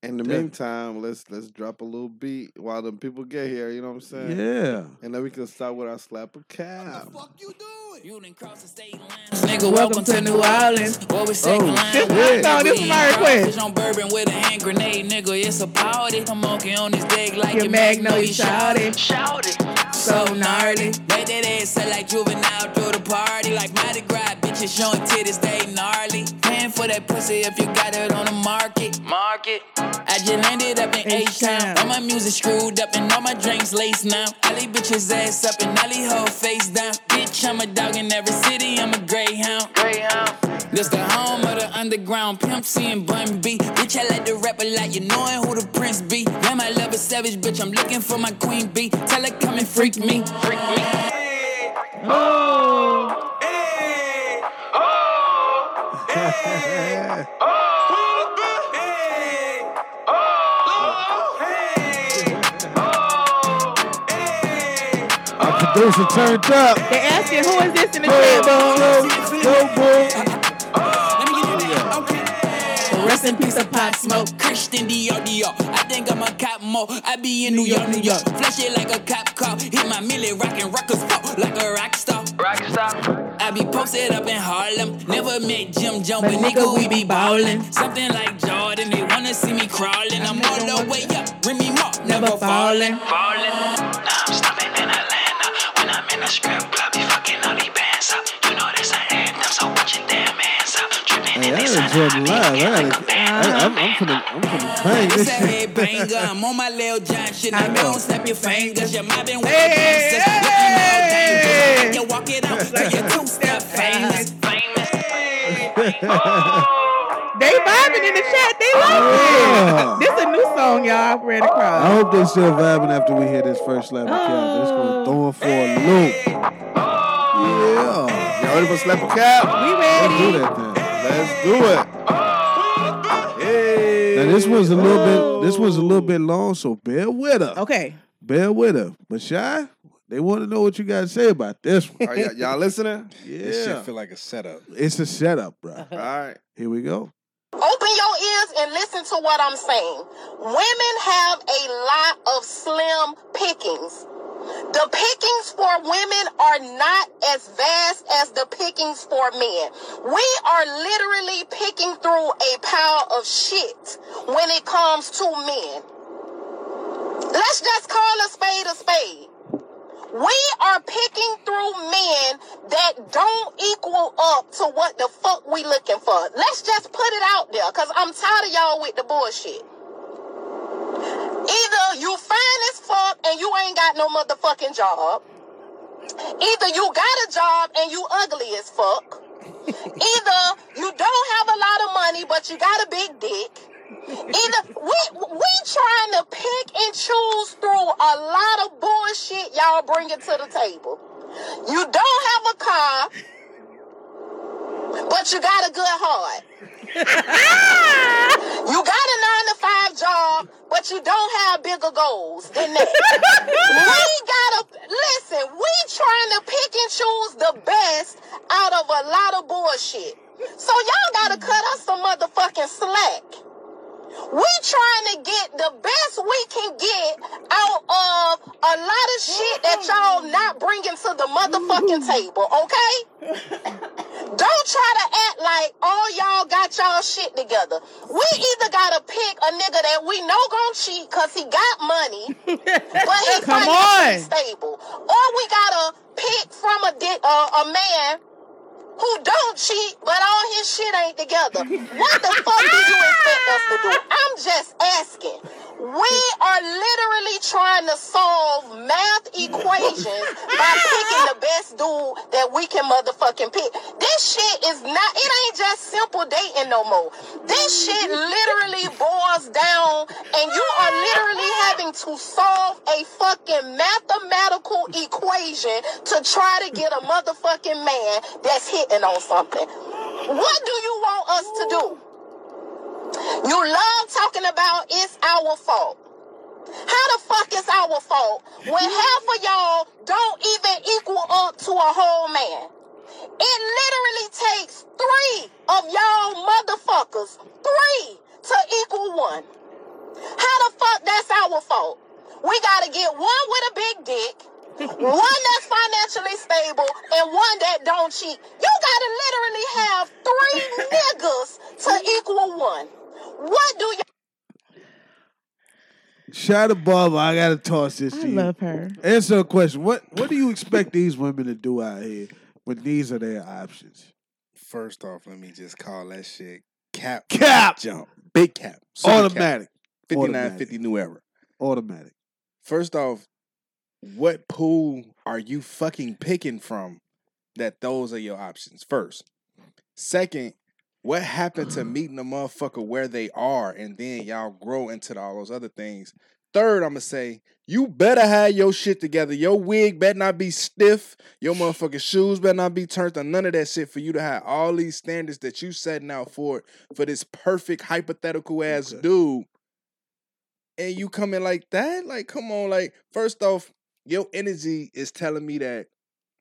In the Yeah. meantime, let's let's drop a little beat while the people get here. You know what I'm saying? Yeah. And then we can start with our slap of cap. Nigga, welcome to New Orleans. What we second Oh, line? shit. Why No, this is my in request. Crawfish on bourbon with a hand grenade, nigga. It's a party. I'm monkey on this dick like Your your mag mag know know you you shout shout it. it. Shout it. So gnarly. Make that ass sound like juvenile through the party. Like Mardi Gras, bitches showing titties, they gnarly. Paying for that pussy if you got it on the market. Market. I just landed up in H-Town. H-Town. All my music screwed up and all my drinks laced now. I leave bitches ass up and I leave whole face down. Bitch, I'm a dog in every city, I'm a greyhound. Greyhound. This the home of the underground pimp C and Bun B. Bitch, I like to rap a lot, you knowing who the prince be. Man, I love a savage, bitch, I'm looking for my queen bee. Tell her come and freak me. Freak me. Oh. producer turned up. They asking who is this in the chat, boom? Go, boy. Let me get it out. Okay. Rest in peace of Pop Smoke. Christian Dior Dior. I think I'm a cop mo. I be in New York, New York. Flash it like a cop car. Hit my milli, rockin' rockers fall like a rock star. Rock. I be posted up in Harlem. Never met Jim Jones, but nigga, we be ballin'. Something like Jordan. They wanna see me crawling. I'm all the way up. Remy Mark, never fallin'. Fallin'. Now I'm stopping in Atlanta. When I'm in the strip I this enjoyed the live. I gotta, I, I'm, I'm finna, I'm finna bang it's this a shit. headbanger. I'm on my Lil Jon shit. I Now know. don't snap your fingers. You're mobbing with Hey, the gangsters. hey, Looking all dangerous. hey. You walk it out. Like you're two-step famous. Famous. They vibing in the chat. They love Yeah. it. This a new song, y'all. Ran across. I hope they still vibing after we hear this first slap of cap. It's gonna oh. throw them for a loop. Yeah. Y'all ready for slap of cap? we Let's do ready. that then. Let's do it. Hey. Now this was a little bit. This was a little bit long, so bear with her. Okay. Bear with her. But shy, they want to know what you got to say about this one. Are y- y'all listening? Yeah. This shit feel like a setup. it's a setup, bro. All right. Here we go. Open your ears and listen to what I'm saying. Women have a lot of slim pickings. The pickings for women are not as vast as the pickings for men. We are literally picking through a pile of shit when it comes to men. Let's just call a spade a spade. We are picking through men that don't equal up to what the fuck we looking for. Let's just put it out there, cause I'm tired of y'all with the bullshit. Either you fine as fuck and you ain't got no motherfucking job. Either you got a job and you ugly as fuck. Either you don't have a lot of money but you got a big dick. Either we we trying to pick and choose through a lot of bullshit y'all bring it to the table. You don't have a car, but you got a good heart. you got a nine to five job, but you don't have bigger goals than that. we gotta listen. We trying to pick and choose the best out of a lot of bullshit. So y'all gotta cut us some motherfucking slack. We trying to get the best we can get out of a lot of shit that y'all not bringing to the motherfucking table, okay? Don't try to act like all y'all got y'all shit together. We either gotta pick a nigga that we know gon' cheat cause he got money, but he Come financially on. stable, or we gotta pick from a di- uh, a man who don't cheat, but all his shit ain't together. What the fuck do you expect us to do? I'm just asking. We are literally trying to solve math equations by picking the best dude that we can motherfucking pick. This shit is not, it ain't just simple dating no more. This shit literally boils down and you are literally having to solve a fucking mathematical equation to try to get a motherfucking man that's hitting on something. What do you want us to do? You love talking about it's our fault. How the fuck is our fault when half of y'all don't even equal up to a whole man? It literally takes three of y'all motherfuckers, three to equal one. How the fuck that's our fault? We gotta get one with a big dick, one that's financially stable, and one that don't cheat. You gotta literally have three niggas to equal one. What do you Shout out Barbara. I gotta toss this I to you. love her. Answer a question. What What do you expect these women to do out here when these are their options? First off, let me just call that shit cap Cap. jump. Big cap. Super Automatic. Cap. Automatic. 5950 new era. Automatic. First off, what pool are you fucking picking from that those are your options? First. Second, what happened to meeting a motherfucker where they are and then y'all grow into all those other things? Third, I'm gonna say you better have your shit together. Your wig better not be stiff. Your motherfucking shoes better not be turned on. None of that shit for you to have all these standards that you setting out for for this perfect hypothetical ass Okay. dude. And you come in like that? Like, come on, like, first off, your energy is telling me that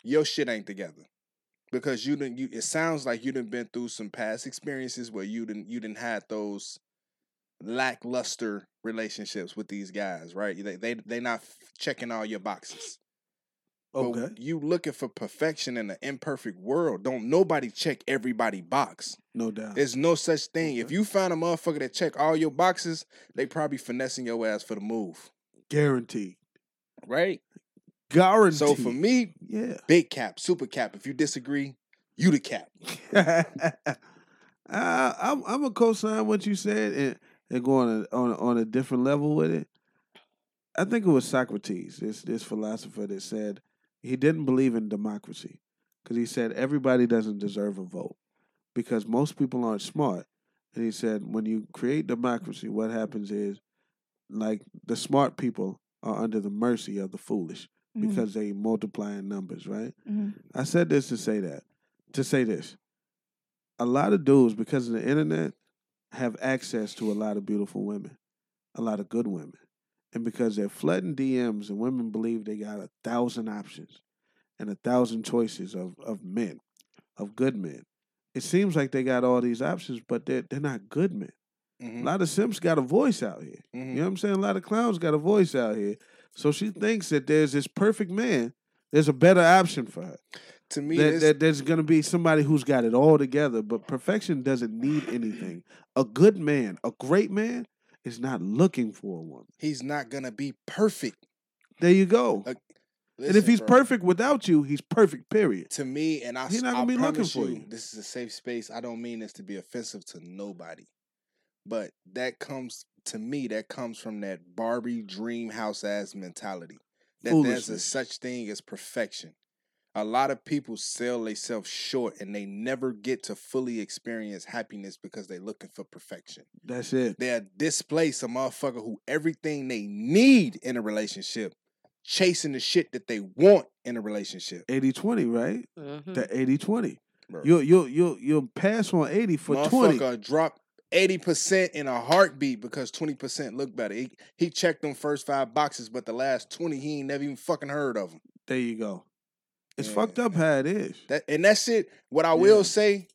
your shit ain't together. Because you didn't you it sounds like you didn't been through some past experiences where you didn't you didn't had those lackluster relationships with these guys, right? They they they not checking all your boxes. But Okay. you looking for perfection in an imperfect world. Don't nobody check everybody box. No doubt. There's no such thing. If you find a motherfucker that check all your boxes, they probably finessing your ass for the move. Guaranteed. Right? Guaranteed. So for me, yeah. big cap, super cap. If you disagree, you the cap. I, uh, I'm I'm a co-sign what you said and, and go on a, on a, on a different level with it. I think it was Socrates, this this philosopher that said he didn't believe in democracy because he said everybody doesn't deserve a vote because most people aren't smart. And he said when you create democracy, what happens is like the smart people are under the mercy of the foolish Mhm. because they multiply in numbers, right? Mhm. I said this to say that. To say this. A lot of dudes, because of the internet, have access to a lot of beautiful women, a lot of good women. And because they're flooding DMs and women believe they got a thousand options and a thousand choices of, of men, of good men. It seems like they got all these options, but they're they're not good men. Mhm. A lot of simps got a voice out here. Mhm. You know what I'm saying? A lot of clowns got a voice out here. So she thinks that there's this perfect man. There's a better option for her. To me, That, that there's going to be somebody who's got it all together, but perfection doesn't need anything. A good man, a great man, is not looking for a woman. he's not gonna be perfect. There you go. Uh, and if he's bro, perfect without you, he's perfect. Period. to me, and I, He's not gonna be looking promise for you, you. this is a safe space. I don't mean this to be offensive to nobody, but that comes to me. That comes from that Barbie dream house ass mentality. That there's a such thing as perfection. A lot of people sell themselves short, and they never get to fully experience happiness because they're looking for perfection. That's it. They'll displace a motherfucker who everything they need in a relationship, chasing the shit that they want in a relationship. 80 20, right? Mhm. The 80 20. You'll, you'll, you'll, you'll pass on 80 for 20. Motherfucker drop eighty percent in a heartbeat because twenty percent look better. He he checked them first five boxes, but the last twenty he ain't never even fucking heard of them. There you go. It's Yeah. fucked up how it is. That and that shit. What I will say,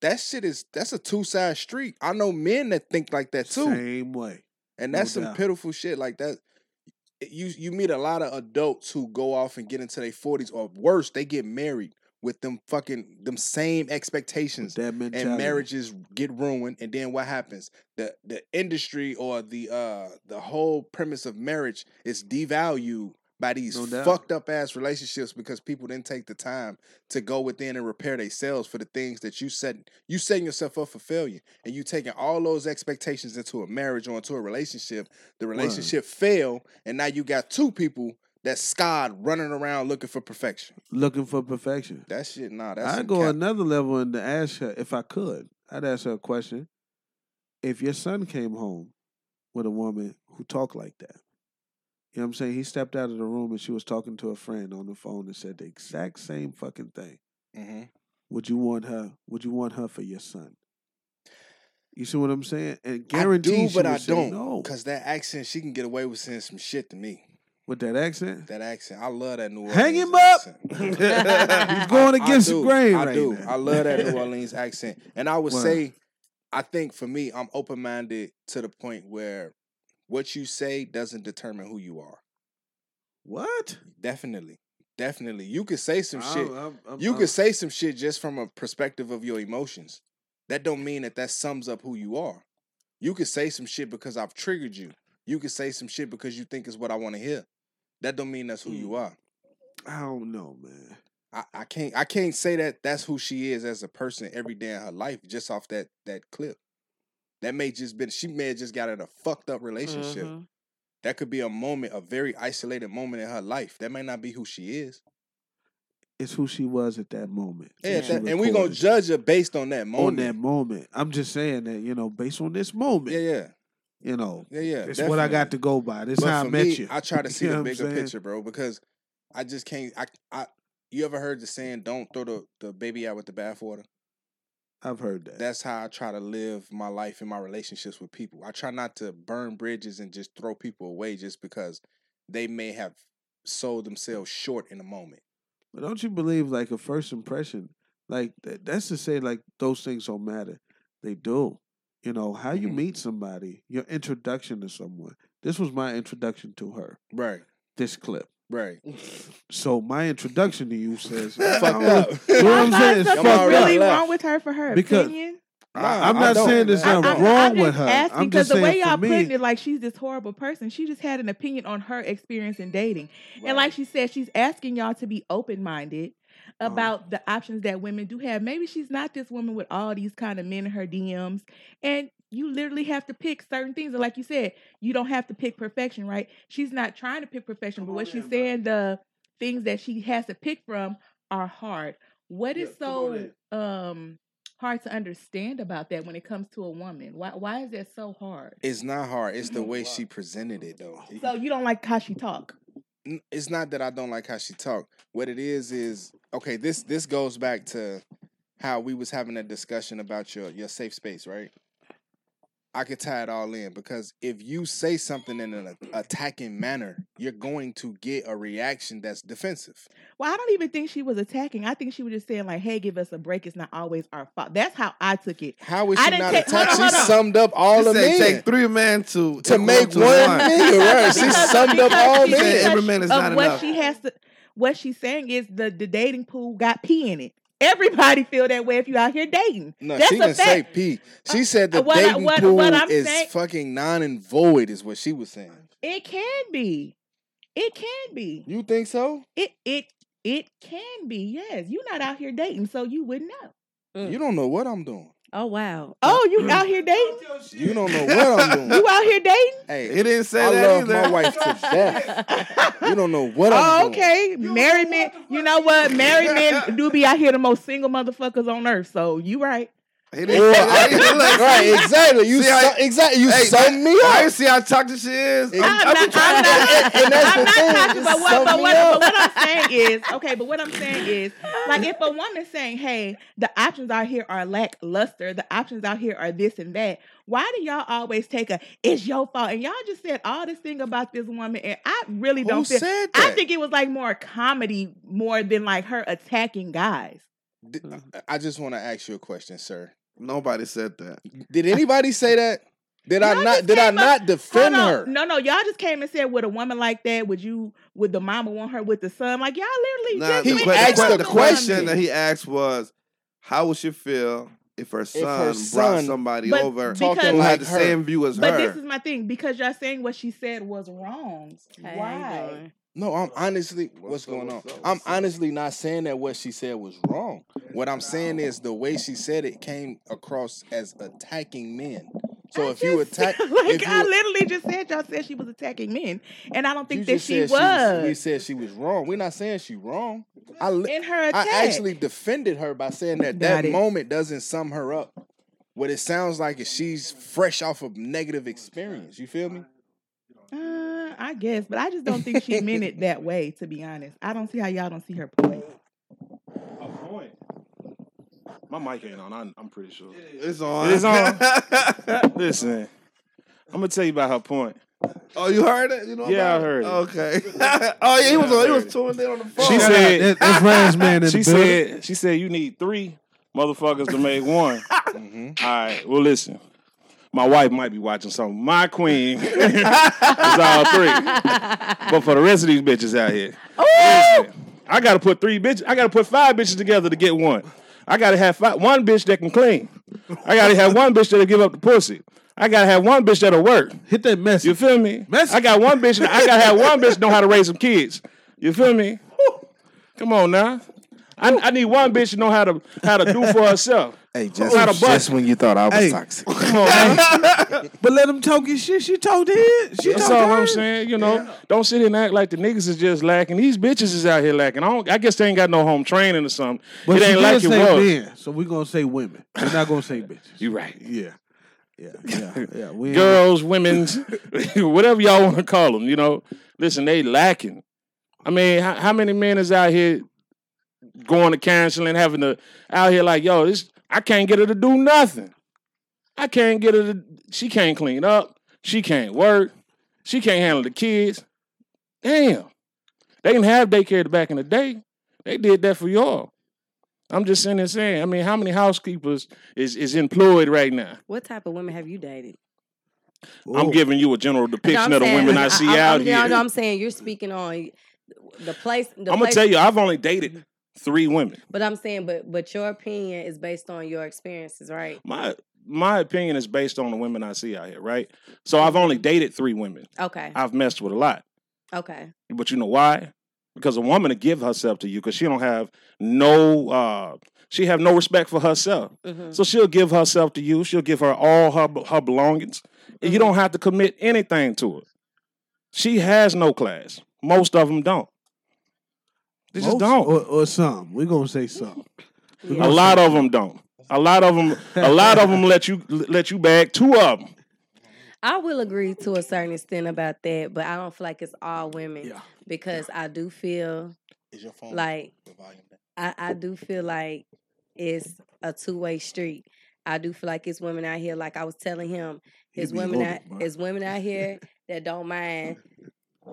that shit is that's a two side street. I know men that think like that too, Same way. and no that's some doubt. pitiful shit. Like that, you you meet a lot of adults who go off and get into their forties, or worse, they get married with them fucking them same expectations. And marriages get ruined and then what happens? The the industry or the uh the whole premise of marriage is devalued by these No fucked up ass relationships because people didn't take the time to go within and repair themselves for the things that you set you setting yourself up for failure and you taking all those expectations into a marriage or into a relationship. The relationship fail and now you got two people that's scarred running around looking for perfection Looking for perfection. that shit nah that's I'd go cap. another level and ask her if I could. I'd ask her a question. If your son came home with a woman who talked like that, you know what I'm saying? He stepped out of the room and she was talking to a friend on the phone and said the exact same fucking thing. Mhm. Would you want her? Would you want her for your son? You see what I'm saying? And I guarantee, do, but I don't. No, Cause that accent, she can get away with saying some shit to me. With that accent, That accent, I love that New Orleans. Accent. Hang him up! he's going against the grain I right do. now. I love that New Orleans accent, and I would Wow. say, I think for me, I'm open minded to the point where what you say doesn't determine who you are. What? Definitely, definitely, you could say some shit. I'm- I'm- I'm- You could say some shit just from a perspective of your emotions. That don't mean that that sums up who you are. You could say some shit because I've triggered you. You could say some shit because you think is what I want to hear. That don't mean that's who you are. I don't know, man. I, I can't I can't say that that's who she is as a person every day in her life just off that that clip. That may just been she may have just got in a fucked up relationship. Mhm. That could be a moment, a very isolated moment in her life. That may not be who she is. It's who she was at that moment. Yeah, that- and we're gonna judge her based on that moment. on that moment. I'm just saying that you know, based on this moment, Yeah, yeah. You know, Yeah, yeah. it's what I got to go by. This But how I met me, you. I try to see You know the bigger picture, bro, because I just can't. I, I, you ever heard the saying, "Don't throw the, the baby out with the bathwater"? I've heard that. That's how I try to live my life and my relationships with people. I try not to burn bridges and just throw people away just because they may have sold themselves short in a moment. But don't you believe like a first impression, like that's to say like those things don't matter. They do. You know, how you Mhm. meet somebody, your introduction to someone. This was my introduction to her. Right, This clip. right. So my introduction to you says Fucked up. You know what I I'm saying? It's something fucked already up. really wrong with her for her Because- opinion. I, Nah, I'm I not don't. saying there's I nothing don't. wrong I'm with her. asking I'm because just the way saying y'all for me, putting it, like she's this horrible person. She just had an opinion on her experience in dating, and like she said, she's asking y'all to be open minded Uh-huh. about the options that women do have. Maybe she's not this woman with all these kind of men in her DMs, and you literally have to pick certain things. And like you said, you don't have to pick perfection, right? She's not trying to pick perfection, but what she's in, bro. saying, the things that she has to pick from are hard. What is Yeah, come on so um hard to understand about that when it comes to a woman? Why why is that so hard? It's not hard. It's the way she presented it, though. So you don't like how she talk? it's not that I don't like how she talk. What it is is okay. This this goes back to how we was having a discussion about your your safe space, right? I could tie it all in because if you say something in an attacking manner, you're going to get a reaction that's defensive. Well, I don't even think she was attacking. I think she was just saying like, "Hey, give us a break. It's not always our fault." That's how I took it. How is I she didn't not take- hold attacked? on, She summed up all She the said men take three men to to make one one. nigga. Right? She Because- summed up all she- men. Every man is of not what enough. she has to. What she's saying is the the dating pool got pee in it. Everybody feel that way if you out here dating. No, That's she a didn't say fact. P. She Uh, said the what I- dating what- pool what I'm is saying- fucking non and void, is what she was saying. It can be. It can be. You think so? It it it can be. Yes, you're not out here dating, so you wouldn't know. Mm. You don't know what I'm doing. Oh wow. Oh, oh, you out here dating? You don't know what I'm doing. You out here dating? Hey, He didn't say I that love either. my wife to death. You don't know what I'm Oh, doing. okay. Married men. You know what? Married men do be out here the most single motherfuckers on earth. So you right. He Or didn't say I- that. Right, exactly. You See how- su- exactly. You Hey, sum me I up. see how toxic she is. I'm I'm, I'm I'm not, trying I'm to. not, and that's I'm the not thing, but what, but, what, but what I'm saying is, okay, but what I'm saying is, like, if a woman's saying, hey, the options out here are lackluster, the options out here are this and that, why do y'all always take a, it's your fault? And y'all just said all this thing about this woman, and I really don't feel, said I think it was like more comedy more than like her attacking guys. i just want to ask you a question, sir. Nobody said that. Did anybody say that? Did I Y'all not? Did I up- not defend Hold her? No, no, y'all just came and said, with a woman like that, would you, would the mama want her with the son? Like, y'all literally Nah, just the, He asked the, que- the the question. question that he asked was, how would she feel if her son, her brought somebody But over because- who like had the her. same view as But her? But this is my thing because y'all saying what she said was wrong. Hey, how you Why? Doing? No, I'm honestly. What's What's, up, going on? what's I'm what's up? honestly not saying that what she said was wrong. What I'm saying is the way she said it came across as attacking men. So I if you attack, like if I literally just said, y'all said she was attacking men, and I don't think you that just she said was. we said she was wrong. We're not saying she wrong. I li- in her attack. I actually defended her by saying that Got that it. moment doesn't sum her up. What it sounds like is she's fresh off of negative experience. You feel me? Uh, I guess, but I just don't think she meant it that way. To be honest, I don't see how y'all don't see her point. A point. My mic ain't on. I'm, I'm pretty sure. it's on. It is on? Listen, I'm gonna tell you about her point. oh, you heard it? You know Yeah, I about heard it. Okay. oh, yeah, he was Yeah, I on, he was heard it. tuned in on the phone. She said- that- that's Rand's man in She the said she said you need three motherfuckers to make one. Mm-hmm. All right. Well, listen. My wife might be watching something. My queen is all three. But for the rest of these bitches out here, listen, I gotta put three bitches. I gotta put five bitches together to get one. I gotta have five, one bitch that can clean. I gotta have one bitch that'll give up the pussy. I gotta have one bitch that'll work. Hit that message. You feel me? Message. I got one bitch. I gotta have one bitch know how to raise some kids. You feel me? Come on now. I, I need one bitch to know how to how to do for herself. Hey, just- just when you thought I was Hey. toxic. Come on. But let him talk his shit. She told it. She That's all I'm saying. You know, don't sit here and act like the niggas is just lacking. These bitches is out here lacking. I don't. I guess they ain't got no home training or something. But it ain't like it was. men, so we're gonna say women. We're not gonna say bitches. You right. Yeah. Yeah. Yeah. Yeah. We Girls, women's, whatever y'all want to call them. You know, listen, they lacking. I mean, how, how many men is out here going to counseling, having to out here like, yo, this I can't get her to do nothing. I can't get her to. She can't clean up. She can't work. She can't handle the kids. Damn, they didn't have daycare back in the day. They did that for y'all. I'm just sitting there saying. I mean, how many housekeepers is is employed right now? What type of women have you dated? I'm giving you a general depiction I'm of the saying- women I see I'm, out I'm, here. No, I'm saying you're speaking on the place. The I'm gonna place- tell you, I've only dated mm-hmm. Three women. But I'm saying, but but your opinion is based on your experiences, right? My my opinion is based on the women I see out here, right? So I've only dated three women. Okay. I've messed with a lot, Okay. but you know why? Because a woman to give herself to you, because she don't have no, uh, she have no respect for herself. hmm So she'll give herself to you. She'll give her all her her belongings, and you Mm-hmm. don't have to commit anything to her. She has no class. Most of them don't. They just Most don't. Or, or some. We're gonna say some. We A gonna lot say of them don't. A lot of them. A lot of them let you let you bag two of them. I will agree to a certain extent about that, but I don't feel like it's all women Yeah. because I do feel Is your phone like the volume down? I, I do feel like it's a two way street. I do feel like it's women out here, like I was telling him, He it's be women looking, out, boy. it's women out here that don't mind.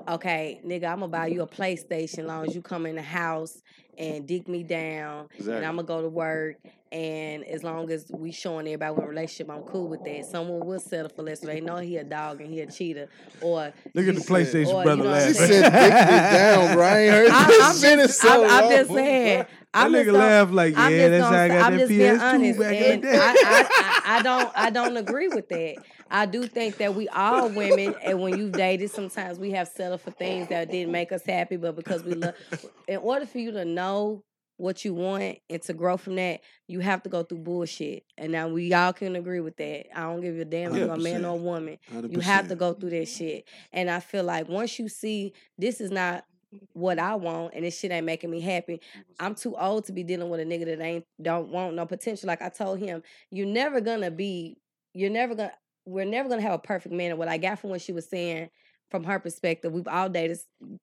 Okay, nigga, I'm gonna buy you a PlayStation long as you come in the house and dig me down, Exactly. and I'm gonna go to work. And as long as we showing everybody we're in a relationship, I'm cool with that. Someone will settle for less, so they know he a dog and he a cheater. Or Look at the you- PlayStation or, you brother know what I'm She said, "Dick me down, bro. I ain't heard I, this I'm sentence just, so I'm, I'm just saying. I'm just nigga gonna- laugh like, I'm yeah, that's gonna how I got I'm that PS2 back in the day. I, I, I, I don't I don't agree with that. I do think that we all women, and when you've dated, sometimes we have settled for things that didn't make us happy, but because we love. In order for you to know what you want and to grow from that, you have to go through bullshit. And now we all can agree with that. I don't give a damn if you're a man or a woman. You have to go through that shit. And I feel like once you see this is not what I want and this shit ain't making me happy. I'm too old to be dealing with a nigga that ain't don't want no potential. Like I told him, you're never gonna be, you're never gonna, we're never gonna have a perfect man. And what I got from what she was saying, from her perspective, we've all dated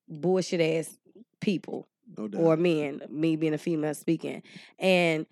bullshit ass people No doubt. or men, me being a female speaking. And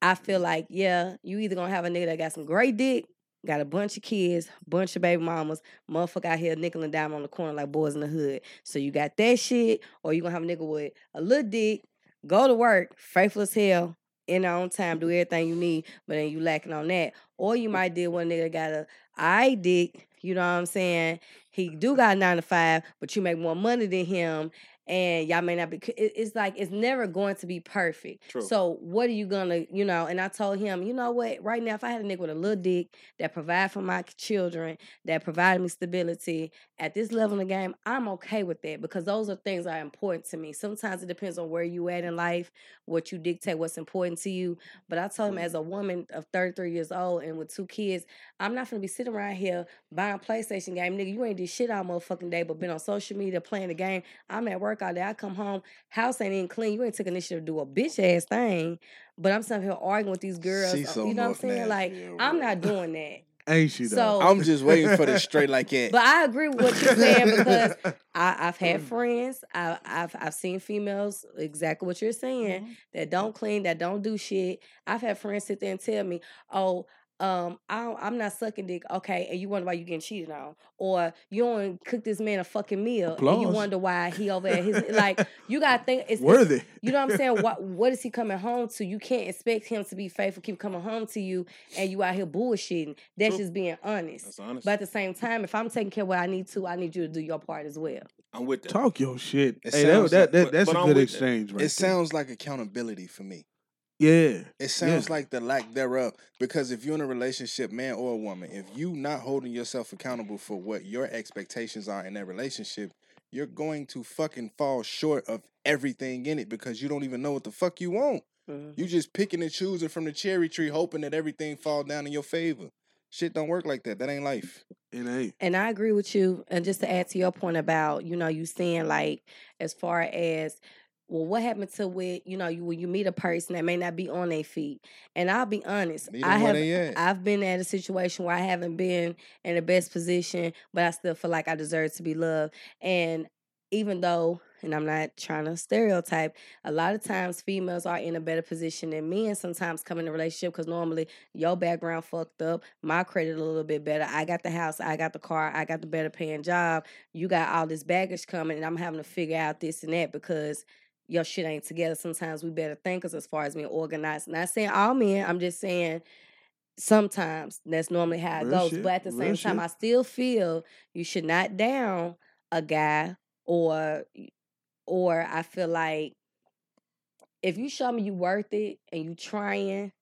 I feel like, yeah, you either gonna have a nigga that got some great dick, got a bunch of kids, bunch of baby mamas, motherfucker out here nickel and dime on the corner like boys in the hood. So you got that shit, or you gonna have a nigga with a little dick, go to work, faithful as hell, in own time, do everything you need, but then you lacking on that. Or you might deal with a nigga got a eye dick, you know what I'm saying? He do got nine to five, but you make more money than him, and y'all may not be. It's like it's never going to be perfect. True. So what are you gonna, you know? And I told him, you know what? Right now, if I had a nigga with a little dick that provide for my children, that provide me stability at this level in the game, I'm okay with that because those are things that are important to me. Sometimes it depends on where you at in life, what you dictate, what's important to you. But I told him, mm-hmm. as a woman of 33 years old and with two kids, I'm not gonna be sitting around here buying PlayStation game, nigga. You ain't did shit all motherfucking day, but been on social media playing the game. I'm at work all day. I come home, house ain't even clean. You ain't took initiative to do a bitch ass thing. But I'm sitting here arguing with these girls. She's uh, so you know what I'm saying? Like, yeah, I'm not doing that. Ain't she though? So I'm just waiting for the straight like that. But I agree with what you're saying because I, I've had friends, I, I've I've seen females exactly what you're saying that don't clean, that don't do shit. I've had friends sit there and tell me, "Oh, um, I don't, I'm not sucking dick." Okay, and you wonder why you getting cheated on, or you don't cook this man a fucking meal, and you wonder why he over there. His like you gotta think it's it's- Worthy. you know what I'm saying? What what is he coming home to? You can't expect him to be faithful, keep coming home to you, and you out here bullshitting. That's True. just being honest. That's honest. But at the same time, if I'm taking care of what I need to, I need you to do your part as well. I'm with that. Talk your shit. It hey, that, sounds that, that, that's but a I'm good with that. exchange, right? it sounds like accountability for me. There. It sounds Yeah. like the lack thereof. Because if you're in a relationship, man or a woman, if you not holding yourself accountable for what your expectations are in that relationship, you're going to fucking fall short of everything in it because you don't even know what the fuck you want. You mm-hmm. just picking and choosing from the cherry tree, hoping that everything fall down in your favor. Shit don't work like that. That ain't life. It ain't. And I agree with you. And just to add to your point about, you know, you saying like as far as well, what happened to with, you know, you when you meet a person that may not be on their feet. And I'll be honest, I have. I've been at a situation where I haven't been in the best position, but I still feel like I deserve to be loved. And even though, and I'm not trying to stereotype, a lot of times females are in a better position than men sometimes come in a relationship because normally your background fucked up, my credit a little bit better. I got the house, I got the car, I got the better paying job. You got all this baggage coming, and I'm having to figure out this and that because your shit ain't together. Sometimes we better thinkers as far as being organized. Not saying all men, I'm just saying sometimes that's normally how it Real goes. shit, But at the same time. I still feel you should not down a guy or or I feel like if you show me you worth it and you trying,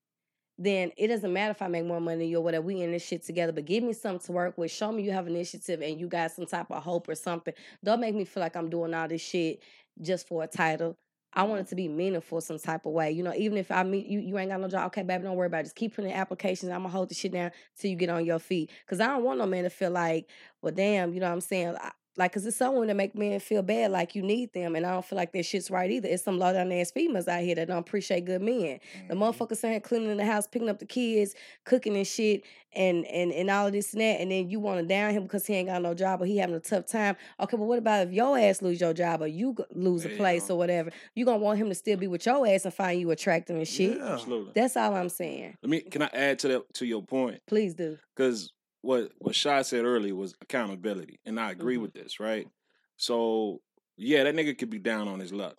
then it doesn't matter if I make more money than you or whatever. We in this shit together, but give me something to work with. Show me you have initiative and you got some type of hope or something. Don't make me feel like I'm doing all this shit just for a title. I want it mm-hmm. to be meaningful some type of way. You know, even if I meet you, you ain't got no job. Okay, baby, don't worry about it. Just keep putting in applications. I'm gonna hold the shit down till you get on your feet. Cause I don't want no man to feel like, well, damn, you know what I'm saying? I, like, cause it's someone that make men feel bad, like you need them, and I don't feel like that shit's right either. It's some low down ass females out here that don't appreciate good men. The Mm-hmm. motherfucker saying cleaning the house, picking up the kids, cooking and shit, and and and all of this and that, and then you want to down him because he ain't got no job or he having a tough time. Okay, but what about if your ass lose your job or you lose There a place or whatever? You gonna want him to still be with your ass and find you attractive and shit. Yeah. Absolutely. That's all I'm saying. Let me. Can I add to that to your point? Please do. Because what what Shy said earlier was accountability, and I agree Mhm. with this. Right. So yeah, that nigga could be down on his luck,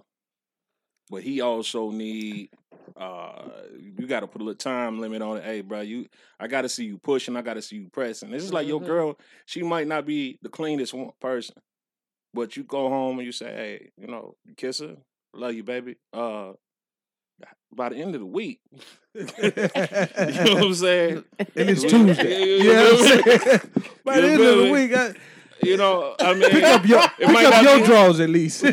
but he also need. Uh, you got to put a little time limit on it. Hey, bro, you, I got to see you pushing. I got to see you pressing. This is like your Mhm. girl. She might not be the cleanest one person, but you go home and you say, hey, you know, kiss her, love you, baby. Uh, by the end of the week, you know what I'm saying? And it's Tuesday. you- know what I'm saying? By the end of the week, I, You know, I mean, pick up your pick up your be- drawers at least.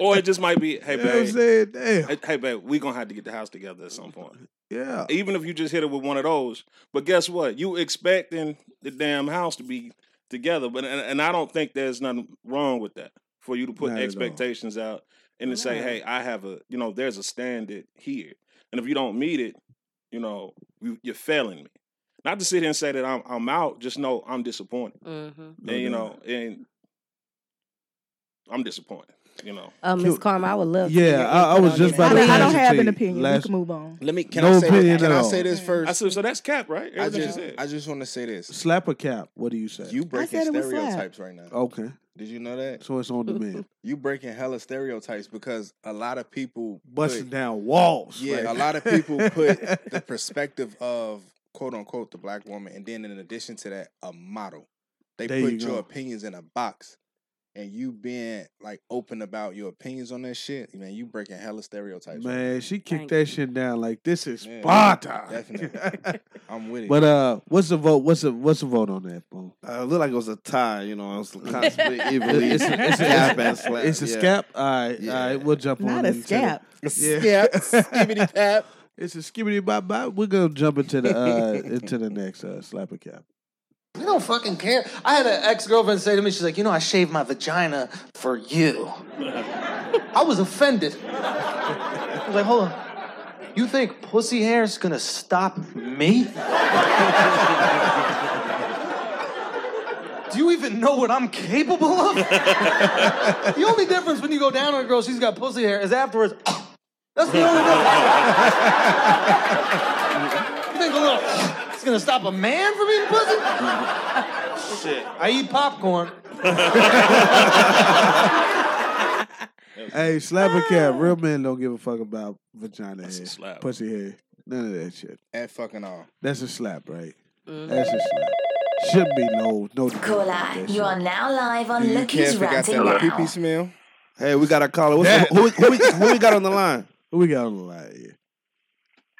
or it just might be, hey, You know I'm saying? Damn. hey, hey, babe, we gonna have to get the house together at some point. Yeah. Even if you just hit it with one of those, but guess what? You expecting the damn house to be together, but and, and I don't think there's nothing wrong with that. for you to put Not expectations out and to say, "Hey, I have a you know, there's a standard here, and if you don't meet it, you know, you, you're failing me." Not to sit here and say that I'm I'm out. Just know I'm disappointed, Mm-hmm. And you know, and I'm disappointed. You know. Uh, Miss Kill- Karma, I would love. to hear Yeah, I- I was just about I, to don't- I don't have an opinion. Last- we can move on. Let me can No I say opinion can at I all. say this I first? said, so that's cap, right? I just. I just want to say this. Slap a cap? What do you say? You breaking said it was slap. stereotypes right now. okay, Did you know that? so it's on demand. You breaking hella stereotypes because a lot of people Busting put, down walls. Yeah, right a lot of people put the perspective of quote unquote the black woman, and then in addition to that, a model. They There put you your opinions in a box, and you being like open about your opinions on that shit. Man, you breaking hella stereotypes. right Man, she kicked Thank that shit down like this is Yeah, Sparta. definitely. I'm with it. but uh, what's the vote? What's the what's the vote on that, Boom? Uh, it looked like it was a tie. You know, it was kind of split evenly. It's a, it's a, Scap and slap. it's a yeah. scap. All right, Yeah. all right, we'll jump on Not a into the- scap. Yeah. Skip, skibbity tap. It's a skibbity bop bop. We're gonna jump into the uh into the next uh slap a cap. You don't fucking care. I had an ex girlfriend say to me, she's like, you know, I shaved my vagina for you. I was offended. I was like, hold on. You think pussy hair is gonna stop me? Do you even know what I'm capable of? the only difference when you go down on a girl, she's got pussy hair, is afterwards. That's the only difference. you think a little it's gonna stop a man from eating pussy? Shit. I eat popcorn. Hey, slap a cap. Real men don't give a fuck about vagina That's a hair, slap. pussy hair, none of that shit. And fucking all. That's a slap, right? Mm. That's a slap. Shouldn't be no no. debate about Caller, that you shit. are now live on You Look Who's can't forget Ranting that Now. pee pee smell. Hey, we got a caller. What's That- the, who, who, we, who we got on the line? Who we got on the line here?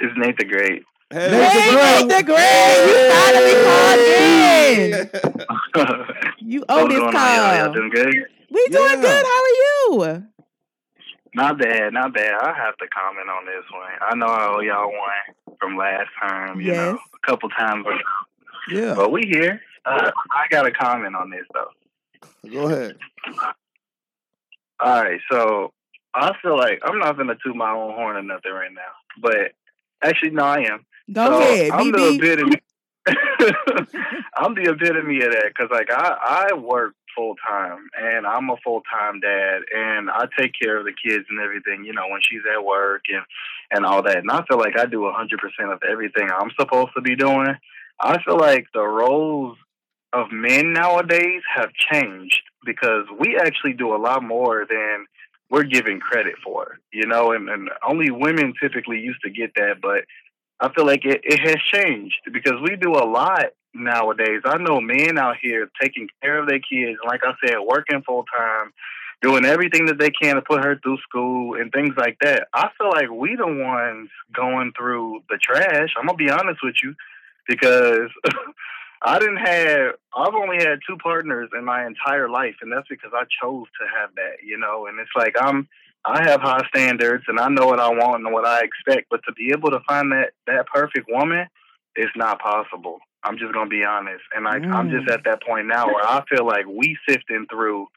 It's Nate the Great. Hey, Hey, the great! You finally called in. You owe What's this call. on, y'all? Y'all call. doing good? We doing Yeah. good. How are you? Not bad, not bad. I have to comment on this one. I know I owe y'all one from last time, you know, a couple times ago. Yeah. But we here. Uh, I got a comment on this though. Go ahead. All right, so I feel like I'm not gonna toot my own horn or nothing right now, but actually, no, I am. Go So, ahead, I'm the epitome. I'm the epitome of that because, like, I I work full time and I'm a full time dad, and I take care of the kids and everything. You know, when she's at work and and all that. And I feel like I do 100 percent of everything I'm supposed to be doing. I feel like the roles of men nowadays have changed because we actually do a lot more than we're giving credit for, you know, and, and only women typically used to get that, but I feel like it, it has changed because we do a lot nowadays. I know men out here taking care of their kids, like I said, working full time, doing everything that they can to put her through school and things like that. I feel like we the ones going through the trash. I'm gonna be honest with you because I didn't have I've only had two partners in my entire life and that's because I chose to have that, you know, and it's like I'm I have high standards and I know what I want and what I expect, but to be able to find that that perfect woman is not possible. I'm just gonna be honest. And like I'm just at that point now where I feel like we sifting through,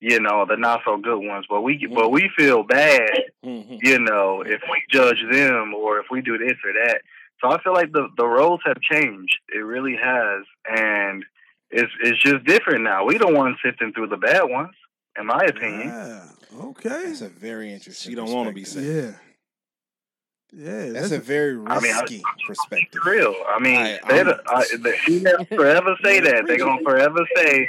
you know, the not so good ones, but we but we feel bad Mhm. you know, if we judge them or if we do this or that. So I feel like the, the roles have changed. It really has. And it's it's just different now. We don't want sifting through the bad ones, in my opinion. Yeah. Okay. That's a very interesting. She don't want to be perspective. safe. Yeah. Yeah. That's a very I mean, I- risky perspective. Real. I mean, I- they I'm- the females forever say that. They're gonna forever say,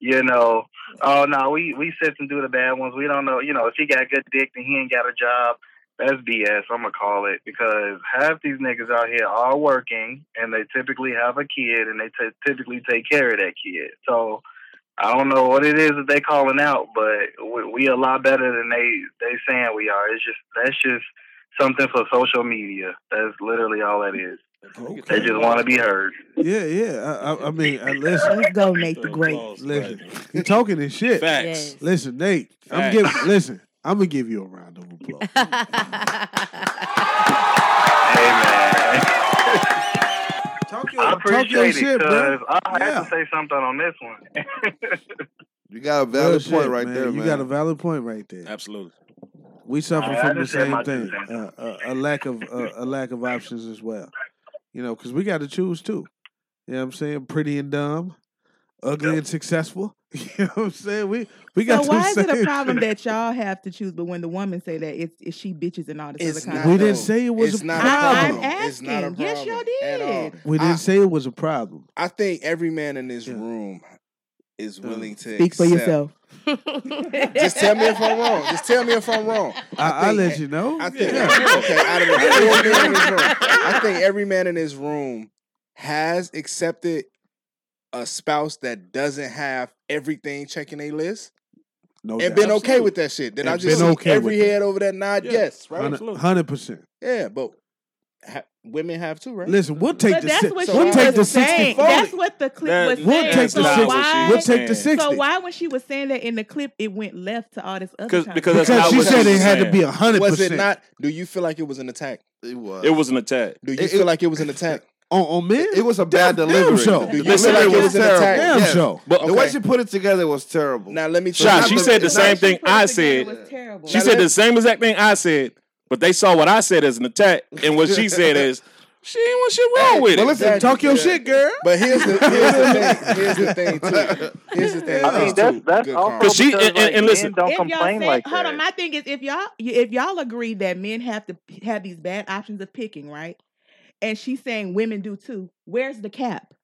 you know, oh no, we we sit and do the bad ones. We don't know, you know, if he got good dick, then he ain't got a job. That's BS. I'm gonna call it because half these niggas out here are working, and they typically have a kid, and they t- typically take care of that kid. So I don't know what it is that they calling out, but we, we a lot better than they they saying we are. It's just that's just something for social media. That's literally all that is. They just want to be heard. Yeah, yeah. I, I, I mean, I, listen, Let's go, Nate the Great. listen. right. You talking this shit. Facts. Yes. Listen, Nate. I'm giving. Listen, I'm gonna give you a round of applause. Hey man, Talk your, I talk your appreciate it shit, bro. because I had Yeah. to say something on this one. You got a Real valid shit, point right there, You man. got a valid point right there. Absolutely. We suffer I- I from the same thing, cents. uh, a, a lack of uh, a lack of options as well. You know, because we got to choose too. You know what I'm saying? Pretty and dumb, ugly and successful. You know what I'm saying? We we got So why is it a problem that y'all have to choose, but when the woman say that it's, it's she bitches and all this It's other kind not. of We didn't say it was It's a not problem. a oh, problem. It's not a asking. problem. Yes, y'all did. We didn't I- say it was a problem. I think every man in this Yeah. room is uh, willing to Speak for accept- yourself. Just tell me if I'm wrong. Just tell me if I'm wrong. I, I'll let you know. I think Yeah. okay. Out of the four men in this room, I think every man in this room has accepted a spouse that doesn't have everything checking a list No and doubt. been okay with that shit. Did I just been see okay every with that. head over that nod? Yeah. Yes, right. Absolutely. Hundred percent. Yeah, but ha- women have too, right? Listen, we'll take But the that's si- what so she we'll was take the saying. sixty That's forty. what the clip That- was We'll saying. take so the not sixty. why? We'll take the sixty. So why, when she was saying that in the clip, it went left to all this other Because because of that's Because not she what said was it had to saying. be hundred percent. Was it percent. not? Do you feel like it was an attack? It was. It was an attack. Do you It- feel it- like it was an attack? On on men? It was a bad Damn- delivery. Damn show. The feel like delivery it was an attack? Damn Yes. show. But The way she put it together was terrible. Now let me So Shot, not she said the it's same thing I said. She Now said let- the same exact thing I said, but they saw what I said as an attack, and what she said is, she ain't what shit wrong with But it. listen, Exactly. talk your Yeah. shit, girl. But here's the here's the thing. Here's the thing too. Here's the thing. I mean, too. that's that's Good also. Cause she- and- and- and listen, don't If y'all complain say- like hold that. on, my thing is if y'all if y'all agree that men have to have these bad options of picking, right? And she's saying women do too. Where's the cap?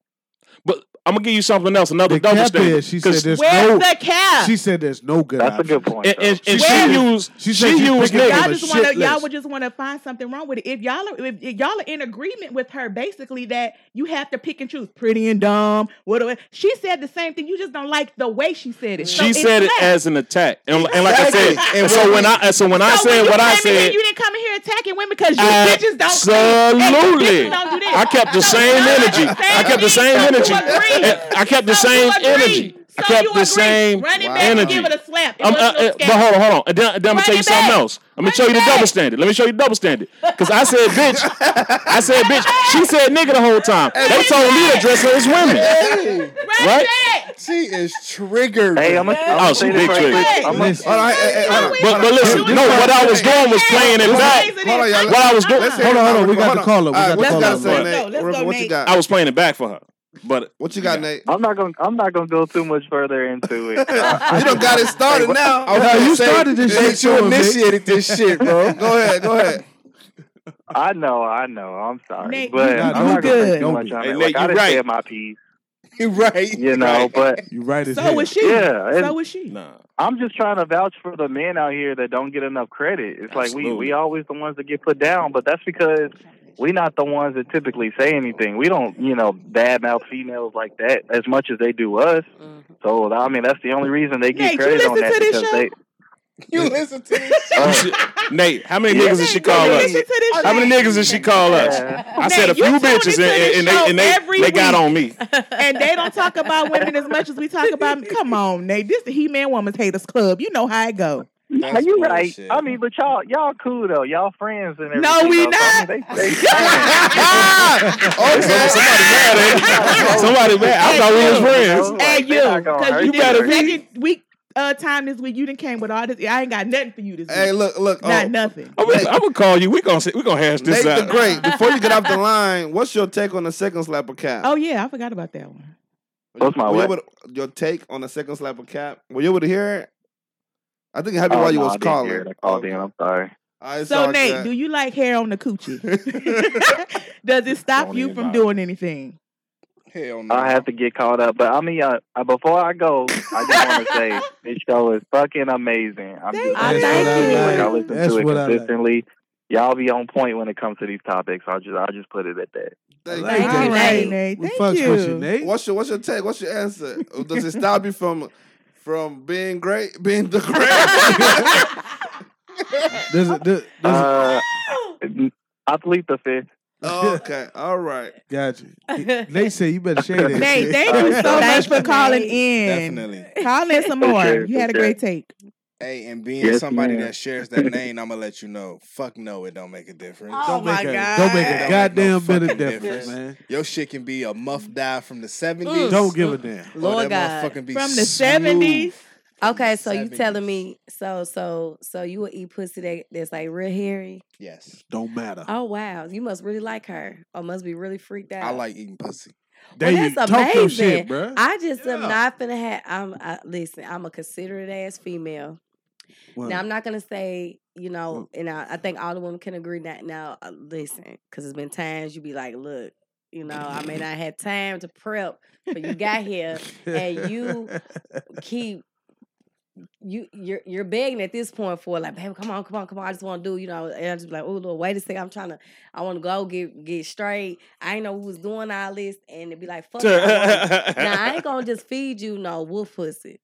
But I'm gonna give you something else, another The double cap standard. is she said there's Where's no. the cap? She said there's no good. That's a good point. and, and, and She she used she she, said used picking y'all just want to shit y'all list. would just want to find something wrong with it. If y'all are, if, if y'all are in agreement with her, basically that you have to pick and choose, pretty and dumb. What she said the same thing. You just don't like the way she said it. So She it's said it left. as an attack, and, and like I said, and so when I so when I said you what I came here, said, you didn't come in here attacking women because you bitches don't. clean, and you absolutely, don't this. I kept the same energy. I kept the same energy. Agree. And I kept the So same agree. energy. I kept you the agree. same Run it back energy. and give it a slap. It Um, wasn't uh, no uh, but hold on, hold on. And then, then I'm gonna tell you it something back. else. I'm gonna Run show you the back. double standard. Let me show you the double standard. Because I said bitch. I said bitch. She said nigga the whole time. They told me to dress her as women. Hey, right? back. she is triggered. Hey, I'm gonna, I'm Oh, gonna she say big this right trigger. quick. I'm gonna, Listen. Hold on, hey, hey, hey, hold on. But but listen, no. What I was doing was playing it back. Hold on, y'all. What I was doing, Hold on, hold on. We got Hold the on. caller. We got what you gotta say, Let's Nate? go, let's What- you got? I was playing it back for her. But What you got, Nate? I'm not gonna I'm not gonna go too much further into it. You done got it started now. I was No, you say, started this Nate, shit You too, Vic. initiated this shit, bro. Go ahead, go ahead. I know, I know. I'm sorry, Nate, but you- I'm you not gonna good. say too much on Hey, it. Nate, Like I you done right. said my piece, You right. you know. right. But You right as So hell. was she. yeah, So was she. nah. I'm just trying to vouch for the men out here that don't get enough credit. It's like we we always the ones that get put down, but that's because we not the ones that typically say anything. We don't, you know, badmouth females like that as much as they do us. So I mean, that's the only reason they get Nate, you credit on listen that to this because show? they. You listen to this. Uh, Nate, how many Yeah. niggas did she call you us? listen to this How many niggas did she call us? Yeah. I said a few tune bitches, into and, and they and they, they got on me. and they don't talk about women as much as we talk about. Come on, Nate. This the He Man Woman's Haters Club. You know how it go. Yeah, That's you right. I mean, but y'all, y'all cool though. Y'all friends and everything. No, we though. So, I not. mean, they, they okay. Somebody mad, ain't? Somebody mad. I thought we was friends. Like, Hey, you, not gonna because you you. better Right. second week uh, time this week. You didn't came with all this. I ain't got nothing for you this week. Hey, look, look. not oh, nothing. I'm gonna, I'm gonna call you. We gonna see, we gonna hash this Nate the out. Great. Before you get off the line, what's your take on the second slap of cap? Oh yeah, I forgot about that one. What's my Were what? able your take on the second slap of cap? Were you able to hear it? I think it happened Oh, while you no, was I calling. I called in. I'm sorry. All right, So Nate, good. do you like hair on the coochie? Does it stop Don't you from bother. doing anything? Hell no. I have to get caught up, but I mean, uh, uh, before I go, I just want to say this show is fucking amazing. I'm Thank just you. Thank I you. like I listen That's to it what I like. consistently. Y'all be on point when it comes to these topics. I'll just, I'll just put it at that. Thank Thank you. you, Nate. right, Nate. Thank you, you. Nate. What's your What's your take? What's your answer? Does it stop you from from being great, being the great? Does it, does, does I plead the fifth. Oh, okay, all right. it, got you. Nate said you better share that. Nate, thank you so much for calling in. Definitely. Call in some more. sure, You for had a sure. great take. Hey, and being Yes, somebody ma'am. that shares that name, I'm gonna let you know. Fuck no, it don't make a difference. Oh Don't my make a, God. Don't make a don't goddamn make no bit of fucking difference, difference. man. Your shit can be a muff die from the 70s. Mm. Don't give a damn. Lord or that God. motherfucking be From the smooth. 70s. Okay, so you telling me so so so you would eat pussy that, that's like real hairy? Yes. Don't matter. Oh wow, you must really like her, or must be really freaked out. I like eating pussy. Well, that's amazing. shit, bruh. I just am Yeah. not finna have. I'm I, listen. I'm a considerate ass female. Well, Now I'm not gonna say you know, and I, I think all the women can agree that. Now uh, listen, because it's been times you be like, look, you know, I may not had time to prep, but you got here and you keep you you're you're begging at this point for like, baby, come on, come on, come on. I just want to do, you know, and I just be like, oh Lord, wait a second, I'm trying to, I want to go get get straight. I ain't know who was doing all this, and it'd be like, fuck. it, I wanna- now I ain't gonna just feed you no wolf pussy.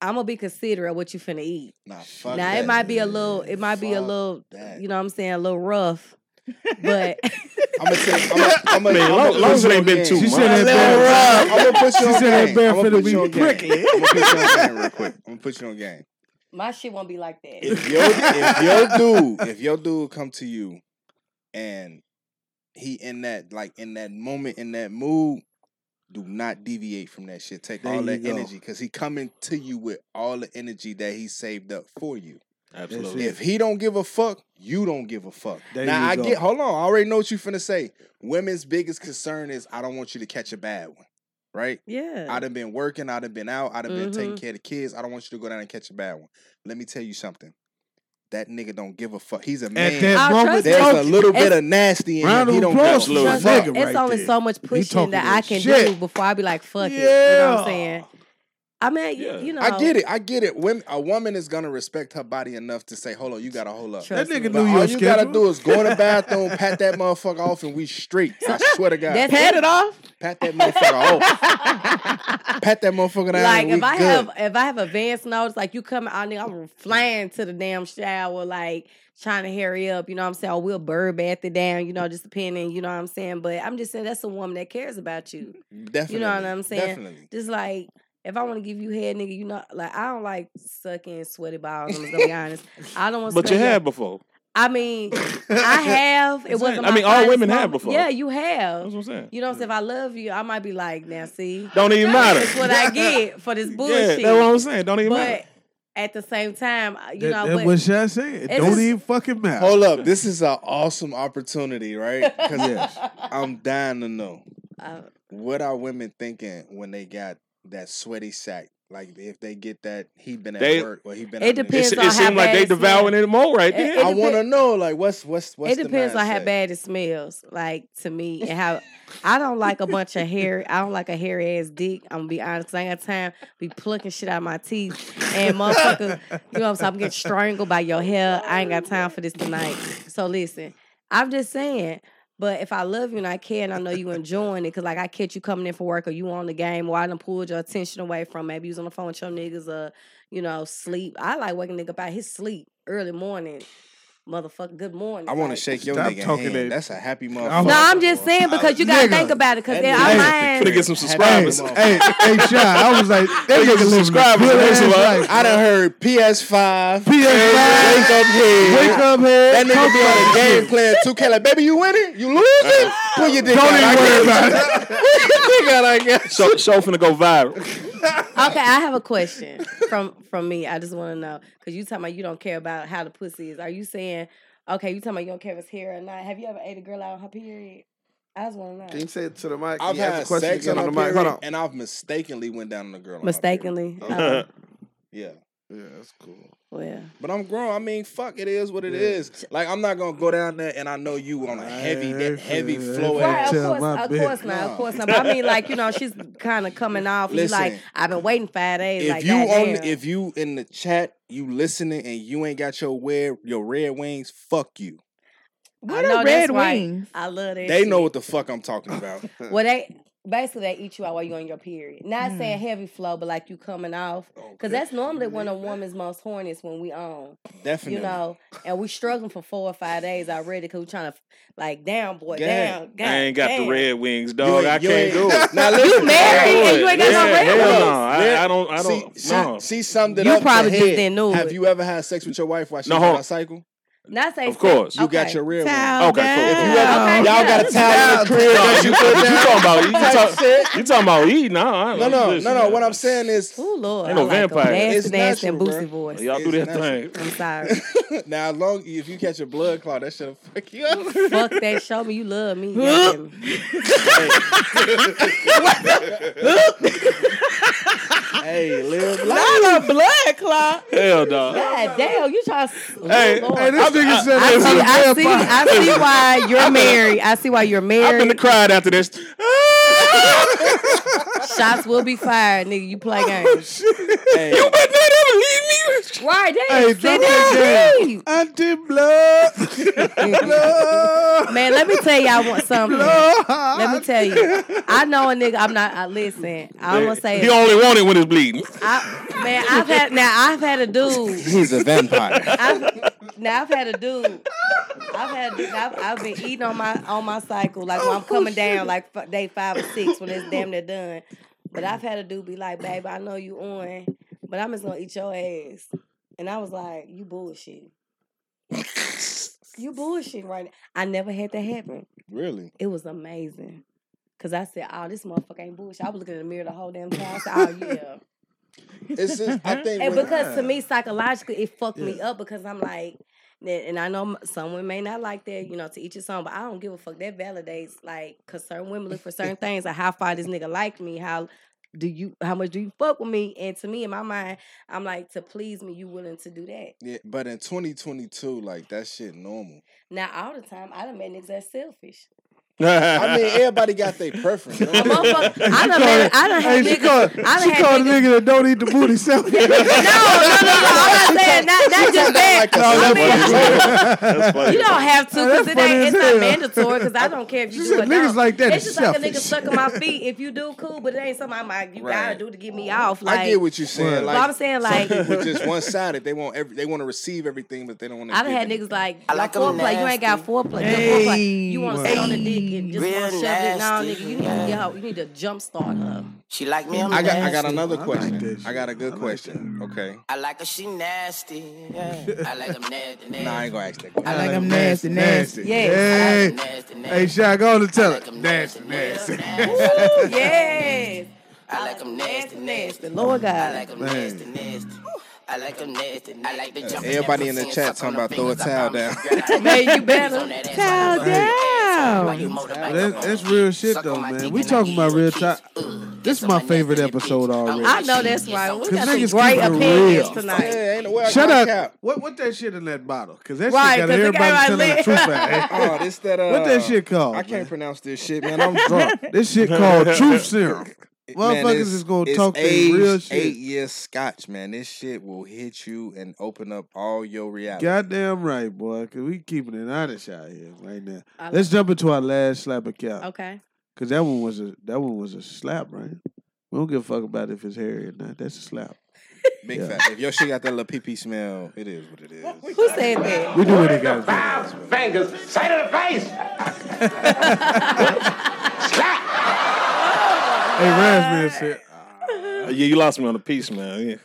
I'm gonna be considerate of what you finna eat. Nah, fuck now that. it might be a little, it might be a little, that. you know what I'm saying, a little rough, but I'm gonna tell you, I'm gonna, I'm gonna, Man, I'm long- gonna long put as you it ain't on been game. too She much. said that I'm gonna put you She on said that game. bear I'm gonna put you on game. I'm gonna put you on game real quick. I'm gonna put you on game. my shit won't be like that. If your if your dude if your dude come to you and he in that like in that moment in that mood, do not deviate from that shit. Take There all that go. energy because he coming to you with all the energy that he saved up for you. Absolutely. If he don't give a fuck, you don't give a fuck. There now I go. get. Hold on, I already know what you finna say. Women's biggest concern is I don't want you to catch a bad one, right? yeah. I done been working. I done been out. I done been taking Mhm. care of the kids. I don't want you to go down and catch a bad one. Let me tell you something. That nigga don't give a fuck. He's a At man. that I'll moment, There's you. a little bit of nasty in him. He don't applause give a Trust that fuck. me, nigga it's right only there. so much pushing that that I can shit. do before I be like, fuck it. You know what I'm saying? I mean, Yeah. you know, I get it. I get it. Women, a woman is gonna respect her body enough to say, "Hold on, you gotta hold up." Trust That nigga me. But knew all your you gotta do is go in the bathroom, pat that motherfucker off, and we straight. I swear to God. That's Pat it off. pat that motherfucker off. Pat that motherfucker down. like and if I good. have if I have advance notice, like you coming out there, I'm flying to the damn shower, like trying to hurry up. You know what I'm saying? Or we'll bird bath it down. You know, just depending. You know what I'm saying? But I'm just saying that's a woman that cares about you. Definitely. You know what I'm saying? Definitely. Just like if I want to give you head, nigga, you know, like I don't like sucking sweaty balls. I'm just gonna be honest. I don't want. To But you had before. I mean, I have. It wasn't. My I mean, all finest women have before. Yeah, you have. That's what I'm saying. You know what I'm saying? If I love you, I might be like, now see, Don't even matter. that's what I get for this Yeah, bullshit. that's what I'm saying. Don't even matter. but matter. at the same time, uh, you That, know, that's but what Shaq said. It don't just- even fucking matter. Hold up. This is an awesome opportunity, right? Because Yes. I'm dying to know. uh, What are women thinking when they got that sweaty sack? Like if they get that he been at They- work Well, he been. It out in depends It, on it how seemed like they devouring it more right It- there. it I want to know, like, what's what's what's it depends the on how bad it smells. Like to me, and how I don't like a bunch of hair. I don't like a hairy ass dick. I'm gonna be honest. I ain't got time be plucking shit out of my teeth. And motherfucker, you know what I'm saying? I'm getting strangled by your hair. I ain't got time for this tonight. So listen, I'm just saying. But if I love you and I care and I know you enjoying it, cause like I catch you coming in for work or you on the game or I done pulled your attention away from maybe you was on the phone with your niggas or you know sleep. I like waking nigga up out his sleep early morning, motherfucker. Good morning. I want to like- shake your Stop nigga talking hand. that- That's a happy I'm- motherfucker. No, I'm just saying because you gotta Nigga. think about it. Cause That then nigga- our Hey, mind. Finna get some Happy subscribers. hey, hey, Shaq. I was like, that They get nigga some a subscribers good on ass life. I done heard PS5. PS5. Wake up head. Wake up head. That nigga Talk be on about the game shit. playing 2K like, baby, you winning? You losing? Uh-huh. Pull your dick Don't out. even I worry about you. Pull your dick out, I guess. Show, show finna go viral. Okay, I have a question from from me. I just want to know because you talking about you don't care about how the pussy is. Are you saying okay? You talking about you don't care if it's hair or not? Have you ever ate a girl out on her period? I just want to know. Can you say it to the mic? Can I've you had the question sex again on on the mic? Hold on. and I've mistakenly went down on a girl. on my Mistakenly. period. Oh, Yeah. Yeah, that's cool. Oh, well, But I'm grown. I mean, fuck, it is what it is. Like I'm not gonna go down there and I know you on a heavy, that heavy Hey, flow. hey, right, of course, my of bitch. course not, No. of course not. But I mean, like you know, she's kind of coming off. and You like, Listen, I've been waiting five days. If like, you on, goddamn. if you in the chat, you listening and you ain't got your red, your red wings, fuck you. What know are that's red right. wings? I love that. They know what the fuck I'm talking about. Well, they basically they eat you out while you're on your period. Not Mm. saying heavy flow, but like you coming off, because that's normally when a woman's most horny is when we on. Definitely. You know, and we struggling for four or five days already because we trying to like down, boy, Yeah. down. God, I ain't got damn. the red wings, You dog. ain't- I can't ain't- do it. Now You married and you do ain't it. got no red hell wings. no. I, I don't. don't. I See, don't. she, no. she summed it You up. to probably just head. didn't know Have it. you ever had sex with your wife while she's No, on hold- her cycle? Not say Of course. You got your real one. Towel Okay, cool. If you ever, Okay. y'all got a towel in the crib that you you, put you talking about? You, Type talk, you talking about eating? No, I, No, no, listen, no, no. What I'm saying is, Oh Lord, Ain't no I like 'em. vampire. Nasty, It's nasty, and natural, boosty voice. Y'all do It's that thing. I'm sorry. now, as long if you catch a blood clot, that should fuck you up. Fuck that. Show me you love me. goddamn it. hey, live life. Not a blood clot. Hell no. God damn, you try. Hey, Lord. Hey, this nigga said I this see, is see. I see why you're married. I see why you're married. I'm gonna cry cried after this. Shots will be fired, nigga. You play games. Oh, hey, You better not ever leave me. Right, they Hey, ain't drop sitting that game. Anti blood. blood. Man, let me tell y'all want something. Blood. Let me tell you. I know a nigga. I'm not. Uh, I listen. I'm gonna say. He it. only want it when it's bleeding. I, man, I've had now. I've had a dude. he's a vampire. I've, now I've had a dude. I've had. I've, I've been eating on my on my cycle, like when I'm oh, coming down, like f- day five or six when it's damn near done. But I've had a dude be like, "Babe, I know you on, but I'm just gonna eat your ass." And I was like, "You bullshit. you bullshit right now." I never had that happen. really? It was amazing. Cause I said, "Oh, this motherfucker ain't bullshit." I was looking in the mirror the whole damn time. I said, "Oh yeah." It's just, I mm-hmm. think. And when- because to me, psychologically, it fucked me up because I'm like, and I know m- some women may not like that, you know, to each his own, but I don't give a fuck. That validates, like, because certain women look for certain things, like how far this nigga like me, how do you, how much do you fuck with me? And to me, in my mind, I'm like, to please me, you willing to do that. yeah, but in 2022, like that shit normal. Now, all the time, I done met niggas that's selfish. I mean, everybody got their preference. A motherfucker, I done met, I done Hey, had she niggas, called, I done she called a nigga that don't eat the booty self. No, no, no, no. I'm not saying not, not just that. Like a I mean, That's funny. You don't have to because it ain't. It's as not mandatory because I don't care if you She do said it. niggas like that It's is just like a nigga sucking my feet. If you do, cool, but it ain't something I'm like you Right. gotta do to get me off. Like I get what you're saying. Right. Like, I'm saying, like- some people just one sided. They want every. They want to receive everything, but they don't want to. I've had niggas like, I like like 'em foreplay. You ain't got nasty. foreplay. Good Hey. foreplay. You want to sit on the dick and mm, just Real want to shove it. No, nasty, nigga, you need to get her. You need to jump start her. She like me, I'm I got. I got nasty. another I like question. I got a good like question. Okay. I like her, she nasty. Yeah. I like them nasty, nasty. Nah, I ain't gonna ask that. I like them nasty, nasty. Yes. Hey, Nasty, nasty. hey, Shaq, go on and tell I her. like 'em Nasty, nasty, nasty. nasty. Yes. I like them nasty, nasty. Lord God. I like them nasty, nasty. I like them nasty. I like the uh, jump. Everybody in the chat talking about throw a towel down. Man, you better. Towel down. That, that's real shit though, man. We talking about real time. This is my favorite episode already. I know that's right. We got some niggas great keep it opinions real. tonight. Yeah, ain't no way Shut up. cap. What what that shit in that bottle? Cause that Right, shit got 'cause it everybody got telling the truth at. Oh, this that. Uh, What that shit called? I can't man? pronounce this shit, man. I'm drunk. This shit called truth serum. Man, Motherfuckers it's- is gonna talk their real shit. Eight years scotch, man. This shit will hit you and open up all your reality. Goddamn right, boy. Cause we keeping it honest out here right now. I Let's jump into our last slap of cap. Okay. Cause that one was a that one was a slap, right? We don't give a fuck about if it's hairy or not. That's a slap. Big Yeah. fat. If your shit got that little pee pee smell, it is what it is. Who said that? We do what they gotta do. Fingers, say to the face. Hey, Raspberry said, Yeah, you lost me on the piece, man. Yeah.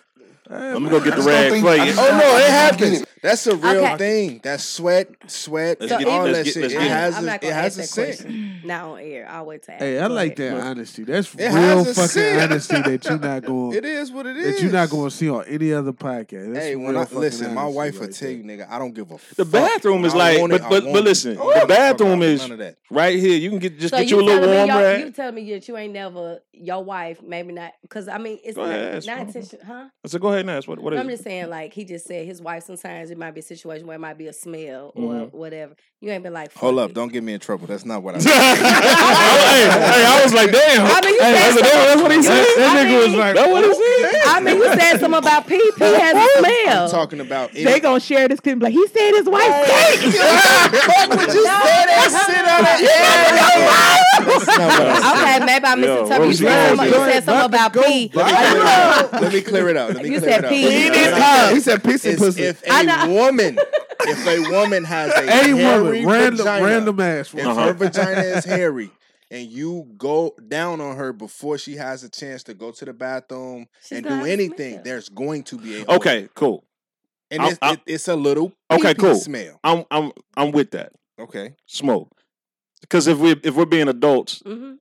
Eh, I'm gonna go get the rag for you. Oh no, it happens. That's a real Okay. thing. That's sweat, sweat, Let's and get- all let's that get- shit. It has a, not it has a that scent. question. Not on air. I'll wait to ask. Hey, I like ahead. that honesty. That's It real fucking scent. honesty that you're not going It is what it is. that you're not going to see on any other podcast. That's Hey, when I listen, my honesty wife will tell you, nigga, I don't give a. Fuck. The fuck. bathroom is like, it, but but but listen, oh, I don't give a the bathroom is none of that. right here. You can get just get you a little telling warm me y'all, rag. you telling me that you ain't never your wife maybe not because I mean it's not, ahead, intention, huh? So go ahead and ask. What what is I'm it? just saying like he just said his wife sometimes it might be a situation where it might be a smell or Mhm. whatever. You ain't been like Hold up, it. don't get me in trouble. That's not what I. hey, hey, I was like, damn. I mean, you hey, I said said, that's what he said. That I nigga was mean- like, That's what he said. I mean, you said something about pee. Pee has a smell. I'm talking about. They gonna share this clip. Like he said, his wife stank. Fuck what you said that shit on that. That's not what I said. Okay, maybe I Yo, misinterpreted. what You said wrong something, you you? said something about pee. Let me clear it out. Let me clear it out. Let me You clear said it out. pee. What He I'm did saying He said piss and is pussy. If I a know. woman, if a woman has a Any hairy woman, random, vagina, random ass if one. her vagina is hairy, and you go down on her before she has a chance to go to the bathroom She's and do anything, smell. there's going to be a odor. Okay, cool. and I'm- it's, I'm- it's a little Okay, cool. smell. I'm I'm I'm with that. Okay, Smoke. Because if we if we're being adults, Mhm.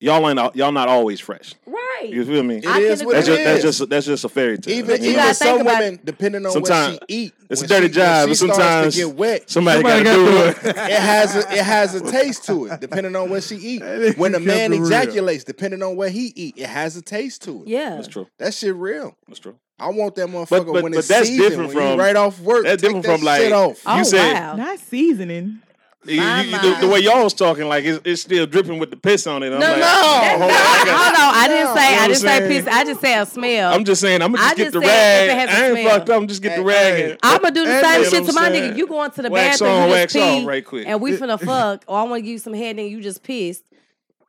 Y'all ain't y'all not always fresh. Right. You feel me? it I is what That's it just that's just that's just a fairy tale. even But you you even gotta some women, depending on Sometimes- what she eat, it's a dirty she- job, she but starts sometimes to get wet. somebody, Somebody got to do gotta it. do it. it has a, it has a taste to it, depending on what she eat. When a man kept it real. ejaculates, depending on what he eat, it has a taste to it. Yeah. That's true. That shit real. That's true. I want that motherfucker But- but- when but it's that's seasoned, different when you from- right off work. that's take different that from, like, shit off. Oh You said- wow. Not seasoning. You, you- you- the, the way y'all was talking, like it's, it's still dripping with the piss on it. I'm No, like, no, oh, hold on, I got- hold on. I didn't say. You know I what didn't say piss. I just say a smell. I'm just saying, I'm gonna I just get the rag. if it has a I ain't smell. fucked up. I'm just get the rag. hey. and- I'm gonna do the You same know shit to my saying? nigga. You go into the Wax bathroom, on, you just off pee, right quick. and we finna fuck, or I want to give you some head, and you just pissed.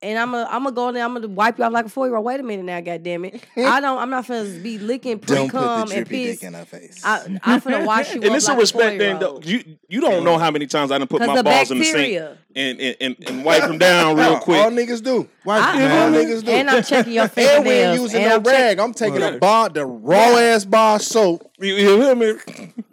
And I'm gonna I'm gonna go in there. I'm gonna wipe you off like a four year old. Wait a minute now, goddamn it! I don't. I'm not finna be licking pre Don't put the cum and drippy piss. dick in her face. I, I'm finna wash you and up it's like a respect thing. Though. You you don't know how many times I done put 'Cause my the balls in the sink and, and, and, and wipe them down real all, quick. all niggas do. Watch I- it, All niggas do. And I'm checking your And we ain't fingernails. using and no I'm check- rag. I'm taking Right. a bar, the raw ass bar soap, You, you hear me?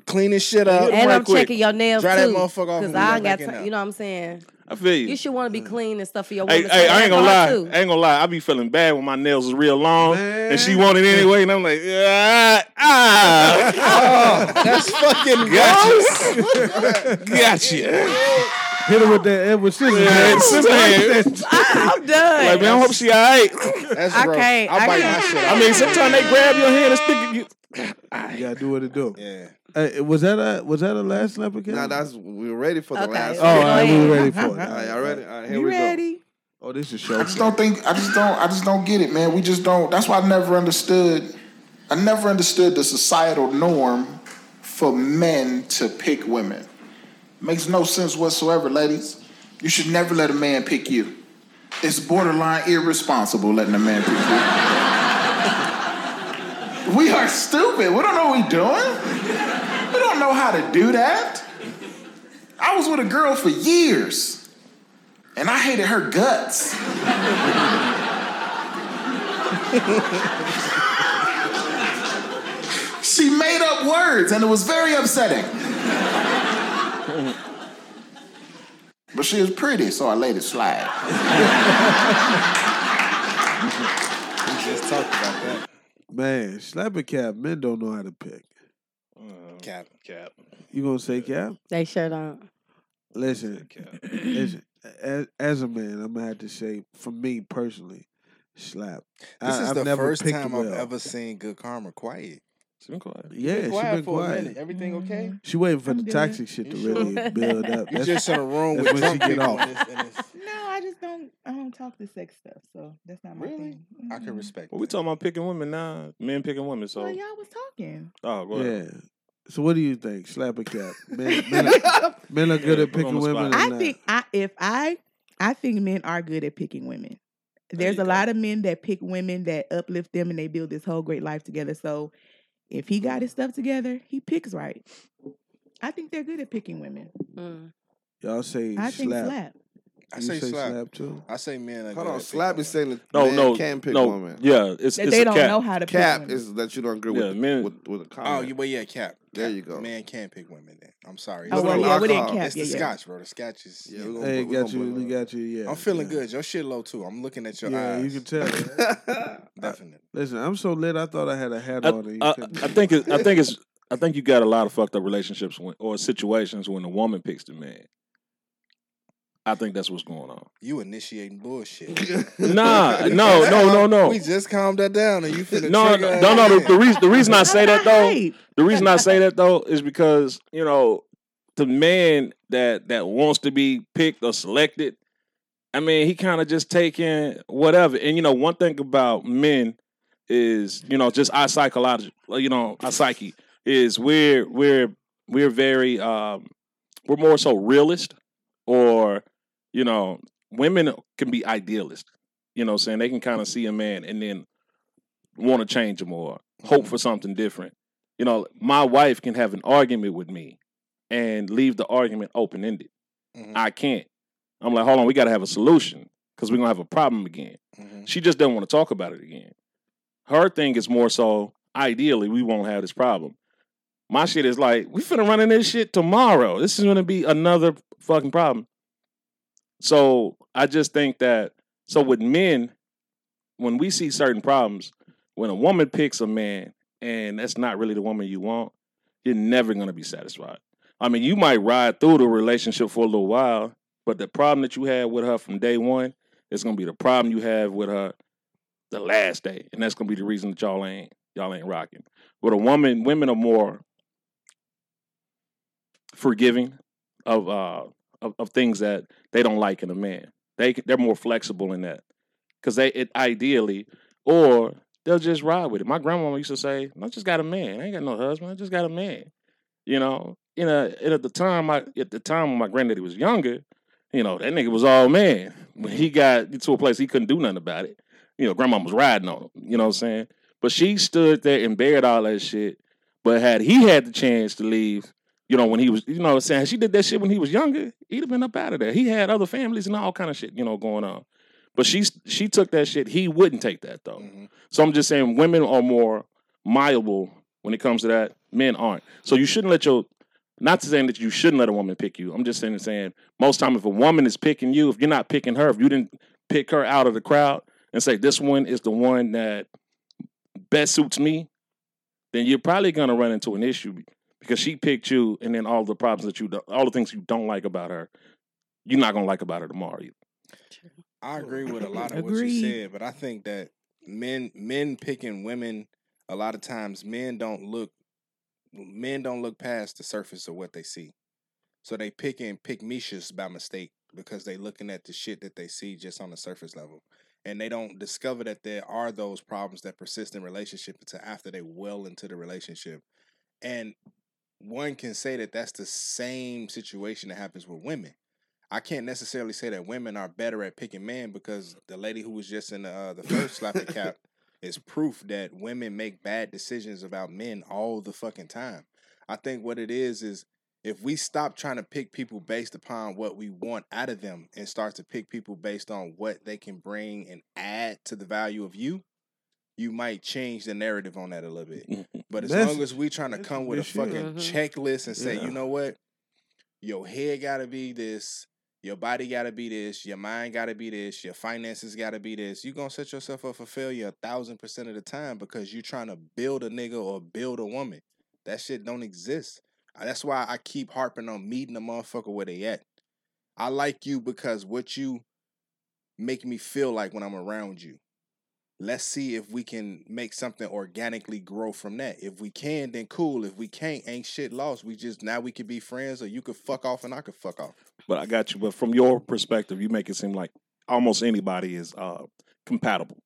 cleaning shit up. and right I'm quick. checking your nails Dry too. that motherfucker off Cause and I go ain't back got in time. there. You know what I'm saying? I feel you. You should want to be clean and stuff for your Hey, woman. hey, so I ain't gonna lie. too. I ain't gonna lie. I be feeling bad when my nails is real long, and she Man. want it anyway, and I'm like, ah, ah, Oh, that's fucking gotcha, gotcha. Hit her with that Edward Scissors. Yeah, man. I'm done. Like, man, I hope she alright. That's I gross. can't- I I bite can't. my shit I mean, sometimes they grab your hand and stick it. You, You gotta do what it do. Yeah. Hey, was that a was that a last snapper? Nah, that's we were ready for the Okay. last. Oh, all one. right, we ahead. ready for it. All right, y'all ready? All right, here You we ready? Oh, this is show. I just don't think I just don't I just don't get it, man. We just don't that's why I never understood I never understood the societal norm for men to pick women. Makes no sense whatsoever, ladies. You should never let a man pick you. It's borderline irresponsible letting a man pick you. we are stupid. We don't know what we're doing. We don't know how to do that. I was with a girl for years, and I hated her guts. she made up words, and it was very upsetting. but she was pretty, so I let it slide. We just talked about that. Man, slapper cap. Men don't know how to pick. Cap. cap. You gonna say cap? They sure don't. Listen, listen. As, as a man, I'm gonna have to say, for me personally, slap. This I, is I've the never first time well. I've ever seen Good Karma quiet. She's been quiet. Yeah, she been for a quiet. minute. Everything okay? Mm-hmm. She waiting for I'm the good. toxic shit to You really sure? build up. You That's- just in a room with when she get off. and it's, No, I just don't. I don't talk the sex stuff, so that's not my Really? thing. I can respect. Well, we talking about picking women now. Men picking women. So, Well, y'all was talking. oh, go ahead. yeah. So what do you think? Slap a cap. Men, men, are, men are good at picking women. I not? think I if I I think men are good at picking women. There's you a go. lot of men that pick women that uplift them and they build this whole great life together. So if he got his stuff together, he picks right. I think they're good at picking women. Mm. y'all say I think slap. slap. I say, say slap. slap too. I say men. Are Hold on, slap is saying that No, man no, can pick no. women. Yeah, it's That it's they a don't cap. know how to Cap pick women. is that you don't agree Yeah, with, men- with with a Oh, you, well, yeah, cap. There you go. Man can't pick women. Then I'm sorry. Oh, well, yeah, we didn't cap. It's Yeah, the yeah. scotch, bro. The scotch is. Yeah, Yeah, we gonna Hey, put- we got gonna you. We got you. Yeah. I'm feeling good. Your shit low too. I'm looking at your eyes. Yeah, you can tell. Definitely. Listen, I'm so lit. I thought I had a hat on. I, think I think it's I think you got a lot of fucked up relationships when, or situations when the woman picks the man. I think that's what's going on. You initiating bullshit. Nah, no, no, no, no. We just calmed that down, and you finna No, trigger no, no. The, the reason the reason I say that though, the reason I say that though is because you know the man that that wants to be picked or selected. I mean, he kind of just taking whatever. And you know, one thing about men is you know just our psychology, you know, our psyche is we're we're we're very um we're more so realist or you know women can be idealist you know saying they can kind of see a man and then want to change him or hope for something different you know my wife can have an argument with me and leave the argument open ended Mhm. i can't I'm like, hold on, we got to have a solution because we're gonna have a problem again. Mm-hmm. She just doesn't want to talk about it again. Her thing is more so, ideally, we won't have this problem. My shit is like, we finna run in this shit tomorrow. This is gonna be another fucking problem. So I just think that so with men, when we see certain problems, when a woman picks a man and that's not really the woman you want, you're never gonna be satisfied. I mean, you might ride through the relationship for a little while, but the problem that you had with her from day one is gonna be the problem you have with her the last day, and that's gonna be the reason that y'all ain't y'all ain't rocking. With a woman, women are more forgiving of uh of, of things that they don't like in a man. They they're more flexible in that because they it ideally or they'll just ride with it. My grandmama used to say, "I just got a man. I ain't got no husband. I just got a man." You know, you know. And at the time, I at the time when my granddaddy was younger, you know, that nigga was all man. When he got to a place he couldn't do nothing about it, you know, grandma was riding on him. You know what I'm saying? But she stood there and bared all that shit. But had he had the chance to leave, you know, when he was, you know what I'm saying, she did that shit when he was younger, he'd have been up out of there. He had other families and all kind of shit, you know, going on. But she she took that shit. He wouldn't take that though. Mm-hmm. So I'm just saying, women are more malleable when it comes to that. Men aren't. So you shouldn't let your not to saying that you shouldn't let a woman pick you. I'm just saying saying most time if a woman is picking you, if you're not picking her, if you didn't pick her out of the crowd and say this one is the one that best suits me, then you're probably gonna run into an issue because she picked you, and then all the problems that you, do, all the things you don't like about her, you're not gonna like about her tomorrow either. I agree with a lot of what you said, but I think that men men picking women a lot of times men don't look men don't look past the surface of what they see. So they pick and pick Mishas by mistake because they looking at the shit that they see just on the surface level. And they don't discover that there are those problems that persist in relationship until after they well into the relationship. And one can say that that's the same situation that happens with women. I can't necessarily say that women are better at picking men because the lady who was just in the uh, the first slap the cap is proof that women make bad decisions about men all the fucking time. I think what it is is if we stop trying to pick people based upon what we want out of them and start to pick people based on what they can bring and add to the value of you, you might change the narrative on that a little bit. But as long as we trying to come with a good shit. fucking Mhm. checklist and say, Yeah. you know what, your head gotta be this, your body gotta be this, your mind gotta be this, your finances gotta be this, you're gonna set yourself up for failure a thousand percent of the time because you're trying to build a nigga or build a woman. That shit don't exist. Uh, That's why I keep harping on meeting a motherfucker where they at. I like you because what you make me feel like when I'm around you. Let's see if we can make something organically grow from that. If we can, then cool. If we can't, ain't shit lost. We just now we could be friends, or you could fuck off and I could fuck off. But I got you. But from your perspective, you make it seem like almost anybody is uh, compatible.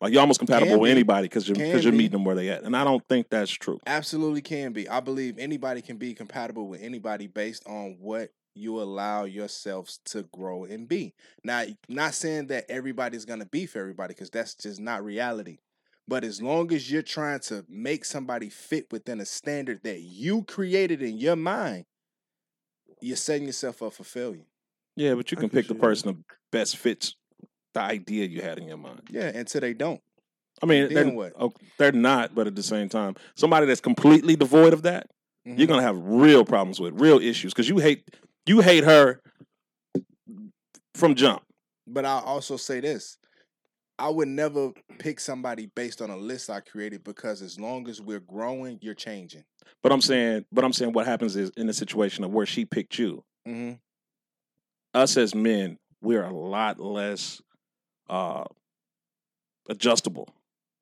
Like you're almost compatible with anybody because you're because you're meeting them where they at, and I don't think that's true. Absolutely can be. I believe anybody can be compatible with anybody based on what you allow yourselves to grow and be. Now, not saying that everybody's gonna be for everybody, because that's just not reality. But as long as you're trying to make somebody fit within a standard that you created in your mind, you're setting yourself up for failure. Yeah, but you can pick the person that best fits the idea you had in your mind. Yeah, until they don't. I mean, Then they're, what? oh, they're not, but at the same time, somebody that's completely devoid of that, Mm-hmm. you're gonna have real problems with, real issues, because you hate you hate her from jump. But I'll also say this. I would never pick somebody based on a list I created because as long as we're growing, you're changing. But I'm saying, but I'm saying, what happens is in the situation of where she picked you, Mm-hmm. us as men, we're a lot less uh, adjustable,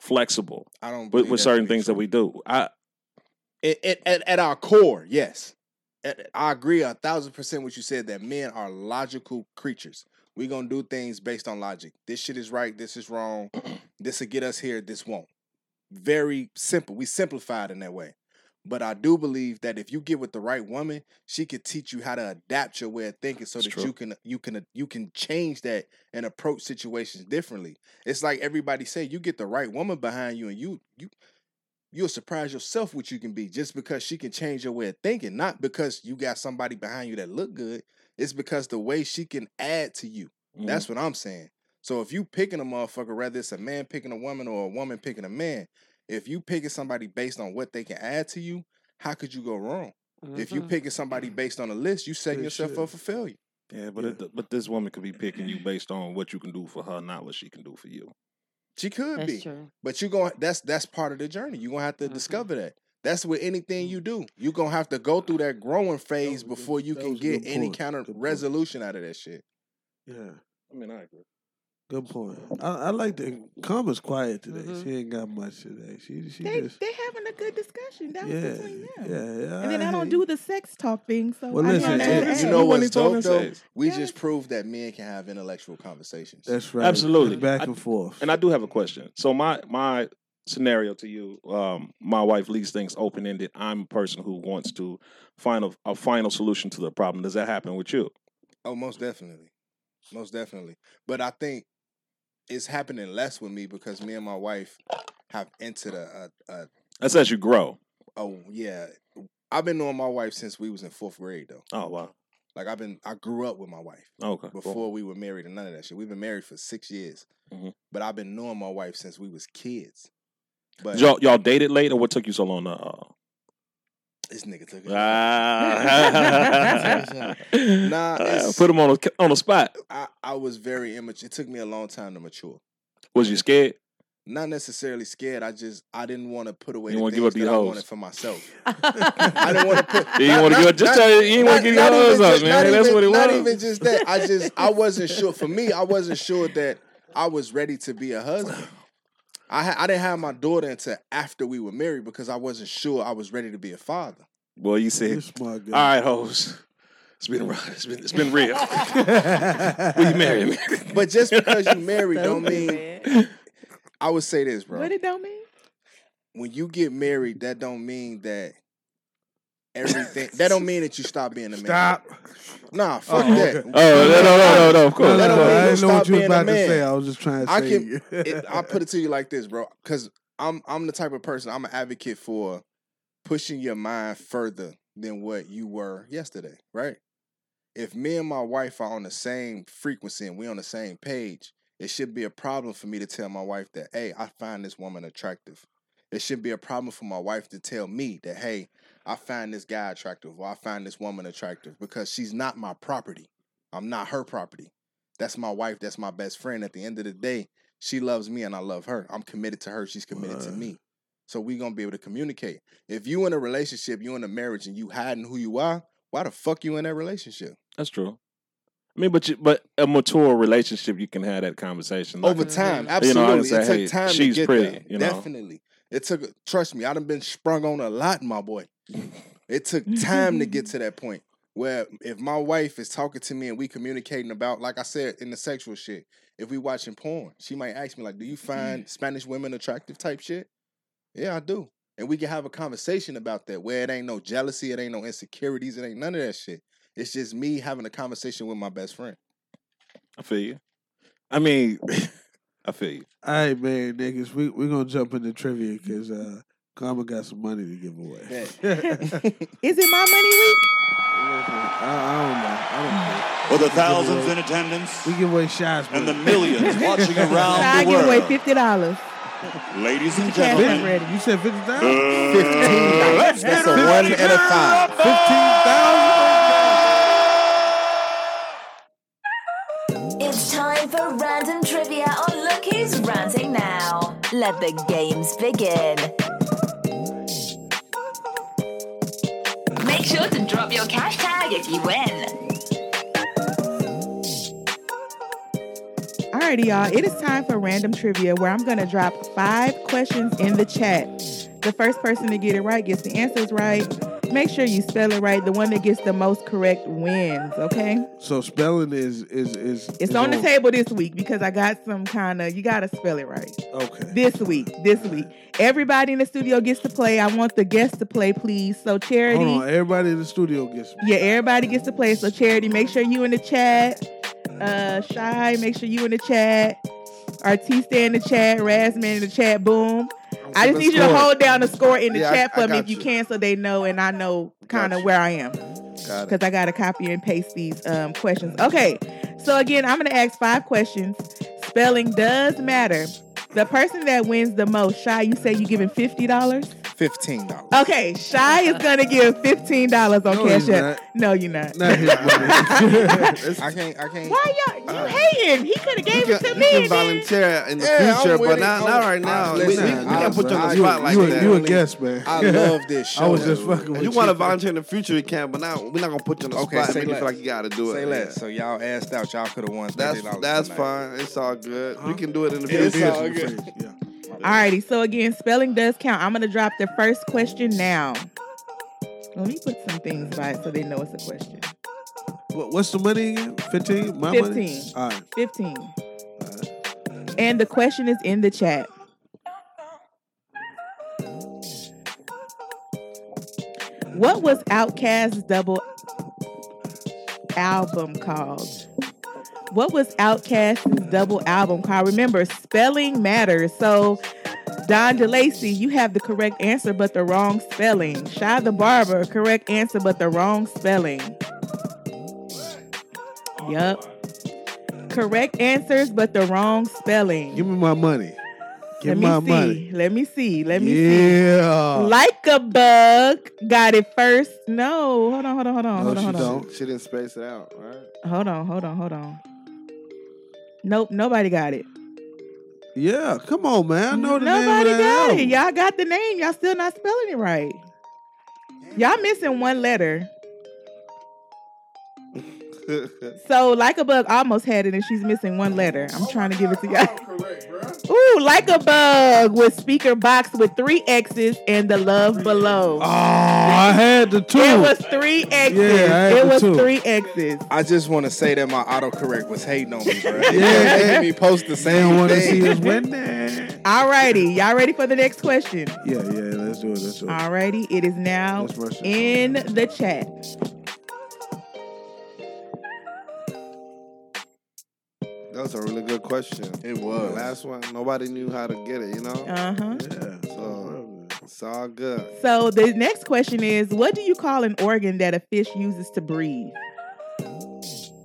flexible. I don't with, with certain things that we do. I It, it, at, at our core, yes. I agree a thousand percent what you said that men are logical creatures. We're gonna do things based on logic. This shit is right, this is wrong, this will get us here, this won't. Very simple. We simplified in that way. But I do believe that if you get with the right woman, she could teach you how to adapt your way of thinking so that true. you can you can you can change that and approach situations differently. It's like everybody say you get the right woman behind you and you you you'll surprise yourself what you can be just because she can change your way of thinking, not because you got somebody behind you that look good. It's because the way she can add to you. Mm-hmm. That's what I'm saying. So if you picking a motherfucker, whether it's a man picking a woman or a woman picking a man, if you picking somebody based on what they can add to you, how could you go wrong? If you Mhm. picking somebody based on a list, you setting yourself shit. up for failure. Yeah, but It, but this woman could be picking you based on what you can do for her, not what she can do for you. She could That's be. true. But you're going that's that's part of the journey. You're gonna have to Mm-hmm. discover that. That's with anything you do. You're gonna have to go through that growing phase was before you can get any point. kind of Good point. resolution out of that shit. Yeah. I mean, I agree. Good point. I, I like that. Karma's quiet today. Mhm. She ain't got much today. She she They just they having a good discussion. That was yeah between them. yeah yeah. And then I hear don't do the sex talk thing. So Well, I listen, wanted to. You know what's dope though? sex? We Yes. just proved that men can have intellectual conversations. That's right. Absolutely. Back I- and forth. And I do have a question. So my my scenario to you, um, my wife leaves things open ended. I'm a person who wants to find a, a final solution to the problem. Does that happen with you? Oh, most definitely. Most definitely. But I think it's happening less with me because me and my wife have entered a, a, a That's as you grow. oh yeah. I've been knowing my wife since we was in fourth grade though. Oh wow. Like I've been I grew up with my wife. Okay. cool. before we were married and none of that shit. We've been married for six years, Mhm. but I've been knowing my wife since we was kids. But y'all, y'all dated late, or what took you so long to? Uh, this nigga took it. ah, Nah, it's- put him on the on the spot. I, I was very immature. It took me a long time to mature. Was you scared? Not necessarily scared. I just I didn't want to put away You the wanna give up that these I hoes. wanted for myself. I didn't want to put. You not- want to not- give just not- tell you, You didn't want to give your not hoes up, man. not That's what it Not was. Not even just that. I just I wasn't sure. For me, I wasn't sure that I was ready to be a husband. I ha- I didn't have my daughter until after we were married because I wasn't sure I was ready to be a father. Well, you said, You're smart all hoes. It's been it's been it's been real. Will you marry me? But just because you married don't mean. I would say this, bro. What it don't mean? When you get married, that don't mean that everything. that don't mean that you stop being a man. Stop. Nah, fuck Oh, that. okay. Oh no no no no no! Of course. No, That no, don't no, mean I didn't know what you was about to man. say. I was just trying to I say. can. It, I'll put it to you like this, bro. Because I'm I'm the type of person. I'm an advocate for pushing your mind further than what you were yesterday. Right. If me and my wife are on the same frequency and we're on the same page, it should be a problem for me to tell my wife that, hey, I find this woman attractive. It should be a problem for my wife to tell me that, hey, I find this guy attractive or I find this woman attractive because she's not my property. I'm not her property. That's my wife. That's my best friend. At the end of the day, she loves me and I love her. I'm committed to her. She's committed to me. So we're gonna be able to communicate. If you in a relationship, you in a marriage, and you hiding who you are, why the fuck you in that relationship? That's true. I mean, but you, but a mature relationship, you can have that conversation like Over time, You know, absolutely. say, it took time she's to get pretty, there. you know. Definitely. It took trust me, I done been sprung on a lot, my boy. It took time to get to that point where if my wife is talking to me and we communicating about, like I said, in the sexual shit, if we watching porn, she might ask me, like, do you find mm. Spanish women attractive type shit? Yeah, I do. And we can have a conversation about that where it ain't no jealousy, it ain't no insecurities, it ain't none of that shit. It's just me having a conversation with my best friend. I feel you. I mean, I feel you. All right, man, niggas, we we gonna jump into trivia because uh, Karma got some money to give away. Is it my money week? I, I don't know. I don't care. For the thousands away- in attendance we give away shots, and the man. millions watching around I the give away world. fifty dollars. Ladies and Cash gentlemen, ready. You said fifty thousand. uh, Fifteen dollars. That's a one ready and a to five. rumble. Fifteen thousand. Let the games begin. Make sure to drop your cash tag if you win. Alrighty, y'all. It is time for random trivia where I'm gonna drop five questions in the chat. The first person to get it right gets the answers right. Make sure you spell it right. The one that gets the most correct wins. Okay. So spelling is is is. It's is on the table this week because I got some kind of. You gotta spell it right. Okay. This week. This week. Everybody in the studio gets to play. I want the guests to play, please. So charity. Hold on, everybody in the studio gets. Yeah, everybody gets to play. So charity, make sure you in the chat. Uh Shy, make sure you in the chat. RT stay in the chat. Razman in the chat. Boom. I just need you to hold down the score in the Yeah, chat I for me if you you. can so they know and I know kind of where I am. Because I got to copy and paste these um, questions. Okay, so again, I'm going to ask five questions. Spelling does matter. The person that wins the most, Shy, you say you're giving fifty dollars. Fifteen dollars. Okay, Shy is gonna give fifteen dollars on No, Cash App. No, you're not. Not his money. I can't. I can't. Why y'all you uh, hating? He could have gave can, it to you me. can then- volunteer in the Yeah, future, but not, not right now. I- We, we, we can't put you on the I- you, spot like you, that. you a guest, man. I love this show. I was just fucking with If you you. want to volunteer in the future, you can, but now we're not gonna put you on the Okay, spot say and make you feel like you got to do it. Say less. So y'all asked out. Y'all could have won That's that's fine. It's all good. We can do it in the future. It's all good. Yeah. Alrighty, so again, spelling does count. I'm gonna drop the first question now. Let me put some things by it so they know it's a question. What, what's the money again? Fifteen. My money. 15. All right. 15. And the question is in the chat. What was Outkast's double album called? What was Outkast's double album called? Remember, spelling matters. So, Don DeLacy, you have the correct answer, but the wrong spelling. Shy the Barber, correct answer, but the wrong spelling. Yup. Correct answers, but the wrong spelling. Give me my money. Give Let me my see. money. Let me see. Let me see. Yeah. Like a bug. Got it first. No. Hold on, hold on, hold on, No, hold on, she hold on. don't. She didn't space it out, right? Hold on, hold on, hold on. Nope, nobody got it. Yeah. Come on, man. I know the Nobody that got it. Y'all got the name. Y'all still not spelling it right. Y'all missing one letter. So like a bug almost had it, and she's missing one letter. I'm trying to give it to y'all. Ooh, like a bug with speaker box with three X's and the love below. Oh, I had the two. It was three X's. Yeah, I had it the was two. three X's. I just want to say that my autocorrect was hating on me, bro. Yeah. yeah, me post the same don't to see us win that. Alrighty, y'all ready for the next question? Yeah, yeah. Let's do it. Let's do it. Alrighty, it is now Let's rush this in the chat. That was a really good question. It was. The was. last one, nobody knew how to get it, you know? Uh huh. Yeah. So it's all good. So the next question is, what do you call an organ that a fish uses to breathe?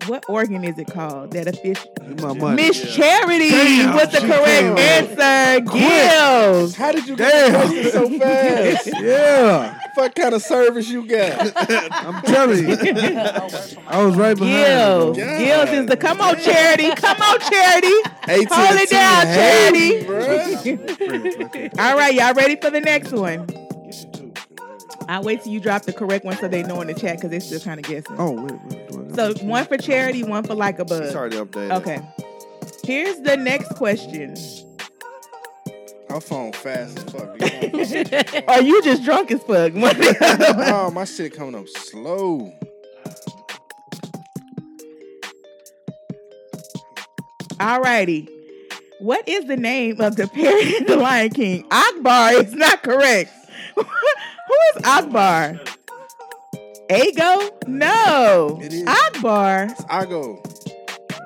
What organ is it called that a fish? Give. Miss Charity Damn, with the correct came answer. Gills. How did you get the so fast? Yeah. what kind of service you got? I'm telling you. I was right behind Gills. you. Gills is the come on, Charity. Come on, Charity. AT&T Hold it down, Charity. All right, y'all ready for the next one? I'll wait till you drop the correct one so they know in the chat because they're still kind of guessing. Oh, wait, wait. do I got So one for charity, one for like a bug. It's already updated. Okay. Here's the next question. Her phone fast as fuck. Are you just drunk as fuck? oh, my shit coming up slow. Alrighty. What is the name of the parrot in the Lion King? Akbar is not correct. Who is Akbar? Ago? No. It is. Akbar? I go.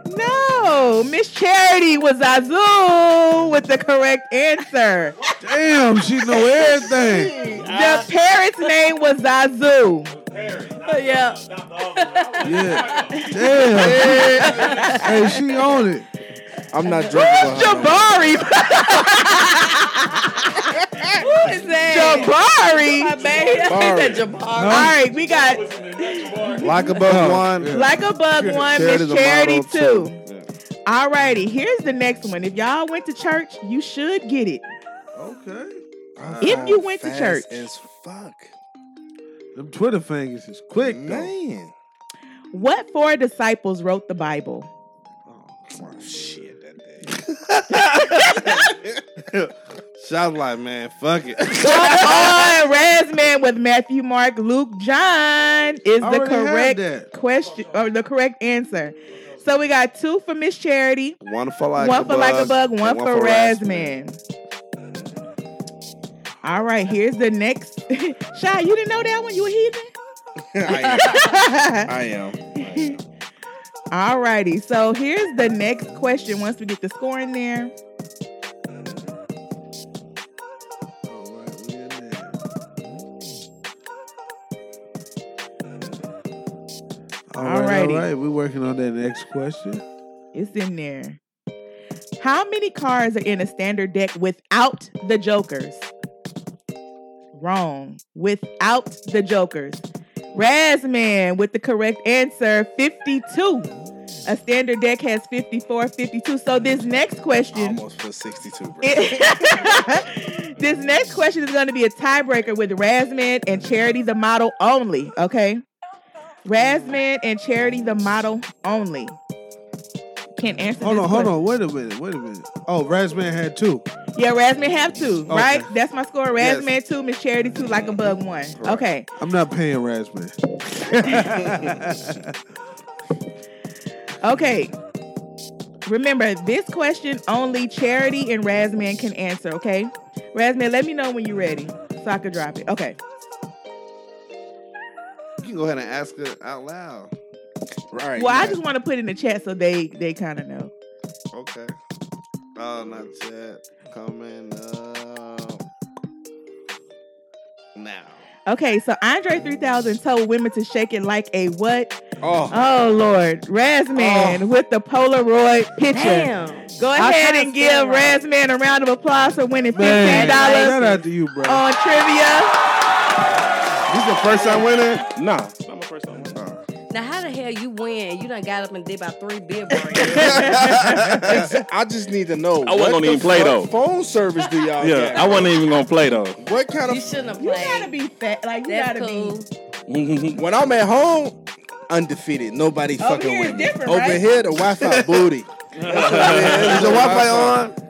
No. Miss Charity was Azul with the correct answer. Damn, she know everything. The parrot's name was Zazu. yeah. Yeah. Damn. hey, she on it. I'm not drinking. Who's Jabari? Who is that? Jabari. My baby. He said Jabari. All right, we got Like a bug one. like a bug one, Charity's Miss a Charity model, two. Yeah. All righty, here's the next one. If y'all went to church, you should get it. Okay. If ah, you went to church. as fuck, Them Twitter fingers is quick, though. man. What four disciples wrote the Bible? Oh, shit, that day. Shout like, man, fuck it. Come on, Razman with Matthew, Mark, Luke, John is the correct question or the correct answer. So we got two for Miss Charity, One for like one a for like a bug, bug, one, and for Razman. Razman. All right, here's the next. Shy, you didn't know that one? You a heathen? I am. I am. All righty. So here's the next question once we get the score in there. All right, all right. We're working on that next question. It's in there. How many cars are in a standard deck without the jokers? Wrong. Without the jokers. Razman with the correct answer 52. A standard deck has 54, 52. So this next question. Almost put 62, bro. this next question is going to be a tiebreaker with Razman and Charity the model only. Okay. Razman and Charity the model only. Can't answer Hold this on, hold question. on. Wait a minute. Wait a minute. Oh, Razman had two. Yeah, Razman have two, Okay. right? That's my score. Yes. Razman two, Miss Charity two, like a bug one. Okay. I'm not paying Razman. Okay. Remember, this question only Charity and Razman can answer, okay? Razman, let me know when you're ready so I can drop it. Okay. You can go ahead and ask it out loud. Right. Well, I just want to put in the chat so they they kind of know. Okay. Oh, not yet. Coming up now. Okay, so Andre 3000 told women to shake it like a what? Oh. Oh Lord, Razman oh. with the Polaroid picture. Damn. Go ahead and give feel right. Razman a round of applause for winning fifteen Man, dollars shout out to you, bro. on trivia. This is the first time winning? Nah, not my first time winning. Now, how the hell you win? You done got up and did about three beer breaks. I just need to know. I wasn't what gonna the even play, fuck though. Phone service do y'all Yeah, got? I wasn't even gonna play though. What kind you of shouldn't have You played. gotta be fat, like you That's gotta cool. be. when I'm at home, undefeated. Nobody Over fucking here with it's me. different, Over right? here, the Wi-Fi booty. Is the Wi-Fi on?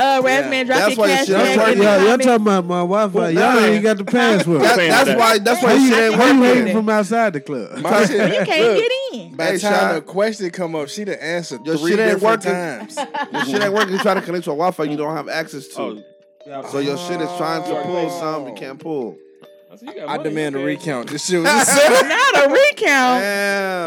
Uh, Razman, drop That's your why cash shit tag ain't in working. the Y'all, y'all talking about my Wi-Fi. Y'all nah. ain't got the password. That, that's that. why. That's why How your you, shit ain't how you working. hating from outside the club? My shit, You can't look, get in. By the time Sean. the question come up, she done answered Your three shit ain't different working. times. Your shit ain't working. You try to connect to a Wi-Fi you don't have access to. Oh, So your shit is trying to pull something you can't pull. I demand a recount. This shit was Not a recount. I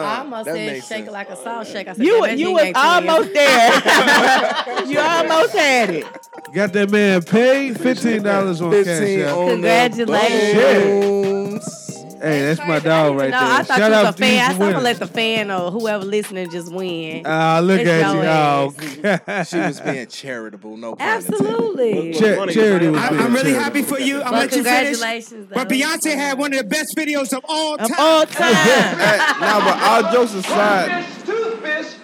Damn. almost That said shake sense. like a salt shake. I said, You "Damn, you was ain't twin." almost there. you almost had it. Got that man paid fifteen dollars on cash. 15 App. on Congratulations. Hey, that's my dog right no, there. I thought Shout you was out a fan. I for said, I'm gonna let the fan or whoever listening just win. Ah, look It's at your you. ass. Oh, She was being charitable. No pun. Absolutely. Cha- charity was I, being I'm really charitable. happy for you. I'm Well, let you finish. congratulations. But. Beyonce had one of the best videos of all Of time. all time. Hey, now, but all jokes aside, toothfish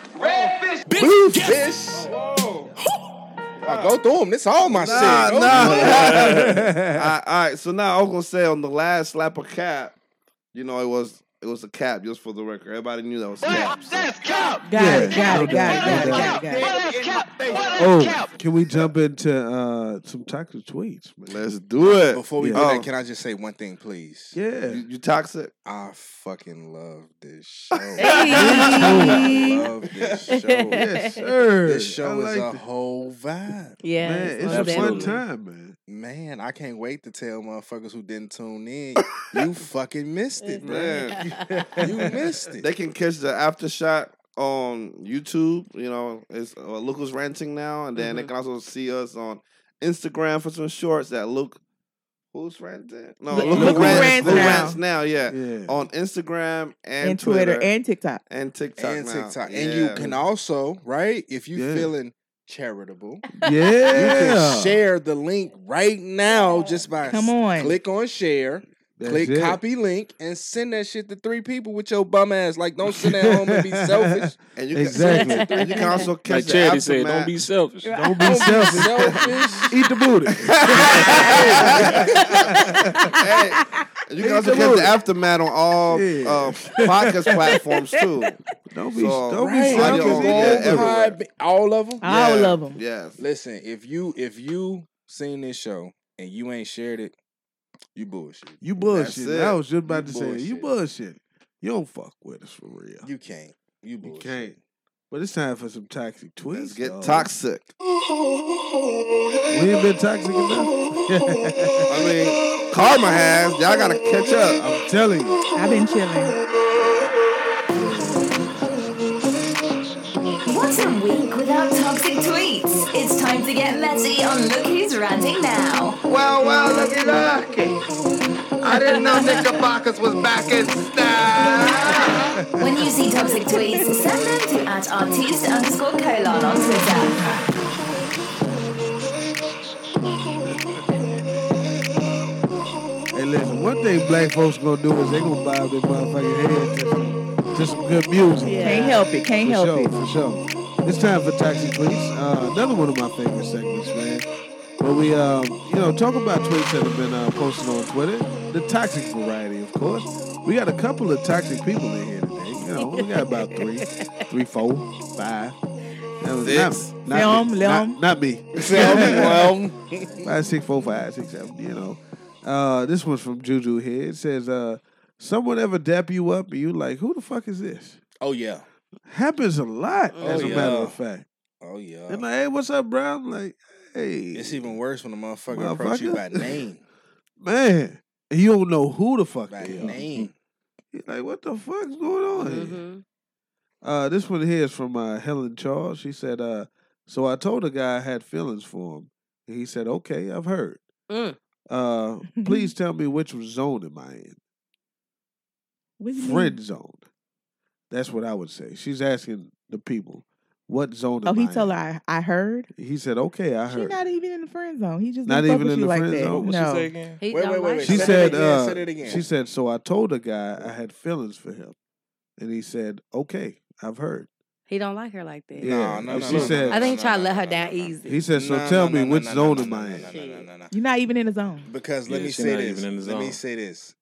Blue fish. I go through them. This all my nah, shit. Go nah. through 'em. all, right, all right, so now I'm gonna say on the last slap of cap, you know, it was it was a cap just for the record. Everybody knew that was a cap. so- Got Yeah, got no it, got it, got it, got it, got it. Oh, can we jump into uh, some toxic tweets? Man? Let's do it. Before we Yeah. do Oh. that, can I just say one thing, please? Yeah. You, you toxic? I fucking love this show. Hey. I love this show. Yes, sir. This show I is like a it. whole vibe. Yeah, Man, it's most a fun time, man. Man, I can't wait to tell motherfuckers who didn't tune in. you fucking missed it, man. You missed it. They can catch the after shot on YouTube. You know, it's uh, Look Who's Ranting Now, and then they can also see us on Instagram for some shorts that Luke. Who's ranting? No, Luke- Luke, Luke rants, Rants Luke Now. rants now. Yeah. Yeah. on Instagram and, And Twitter and TikTok. and TikTok and now. TikTok. And you can also, right? If you Yeah. feeling charitable, Yeah. you can share the link right now just by Come on. click on share. That's click it. copy link and send that shit to three people with your bum ass. Like, don't sit at home and be selfish. And you Exactly. Can, and you can also catch Like the Charity said, aftermath. don't be selfish. Don't be Don't be selfish. selfish. Eat the booty. hey, you can also catch the aftermath on all Yeah. uh, podcast platforms too. Don't be, So, don't Right. be Audio selfish. on either. Google, everywhere. Pod- all of them. All Yeah, of them. Yes. Listen, if you if you seen this show and you ain't shared it, you bullshit. You That's bullshit. I was just about You to say you bullshit. You don't fuck with us for real. You can't. You You can't. But it's time for some toxic tweets. Let's get dog. toxic. We ain't been toxic enough. I mean, karma has. Y'all gotta catch up. I'm telling you. I've been chilling. What's a week without toxic tweets? It's time to get messy on Look Who's Ranting Now. Well, well, looky, looky. I I didn't know Knickerbockers was back in style. When you see toxic tweets, send them to at artiste underscore colon on Twitter. Hey, listen, one thing black folks gonna do is they gonna bob their motherfucking head to, to some good music. Can't help it. Can't for help sure, it. For sure. It's time for Toxic Tweets. Uh, another one of my favorite segments, man. Where we, um, you know, talk about tweets that have been uh, posted on Twitter. The toxic variety, of course. We got a couple of toxic people in here today. You know, we got about three, three, four, five. That was Six. Not, not, Film, me, not, not me. Film, five, six, four, five, six, seven. You know, uh, this one's from Juju here. It says, uh, "Someone ever dap you up and you like, who the fuck is this?" Oh yeah. Happens a lot, Oh, as a yeah. matter of fact. Oh yeah. And like, hey, what's up, bro? I'm like, hey, It's even worse when a motherfucker, approach you by name. man, you don't know who the fuck By they name. You're like, what the fuck's going on here? Mhm. Uh, this one here is from uh, Helen Charles. She said, uh, "So I told the guy I had feelings for him, and he said, okay, I've heard. Mm. Uh, please tell me which zone am I in? What do you mean? Friend zone. That's what I would say. She's asking the people, what zone Oh, am he I told in? her I, I heard. He said, okay, I heard." She not even in the friend zone. He just Not even in the like friend that. zone? What no. she say again? He wait, don't wait, wait, like wait. She Say said, it again. uh, Say it again. she said, so I told the guy I had feelings for him, and he said, okay, I've heard. He don't like her like that. Yeah, no, and no, she no, no, said, I think he tried to let her down easy. he said, so No, tell no, me no, which no, no, zone no, am I in? no, no, no, no. You're not even in the zone. Because let me say this. even in the Let me say this.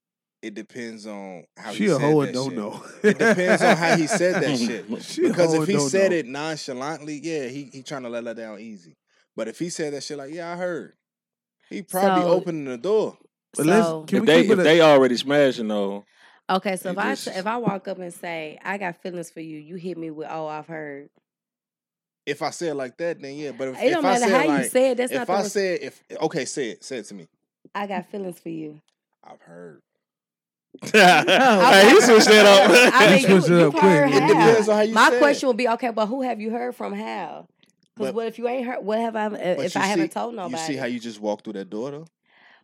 It depends on how She he a said hoe that and don't shit. know. It depends on how he said that shit. She a Because hoe if and he don't said know. it nonchalantly, yeah, he he trying to let her down easy. But if he said that shit like, yeah, I heard, he probably So- opening the door. But let's, So- can If we they keep if a- they already smashing though, Okay, so if It I if I walk up and say I got feelings for you, you hit me with oh I've heard. If I say it like that, then yeah. But if, It don't I matter say how it you like, say it. That's if not the I res- say it, if okay, say it, say it to me. I got feelings for you. I've heard. hey, he switched that up. I mean, He you, switched it up quick. It depends on how you My say it. question would be okay, but who have you heard from? How? Because But- what if you ain't heard? What have I? Uh, if you I haven't told nobody? You see how you just walked through that door though?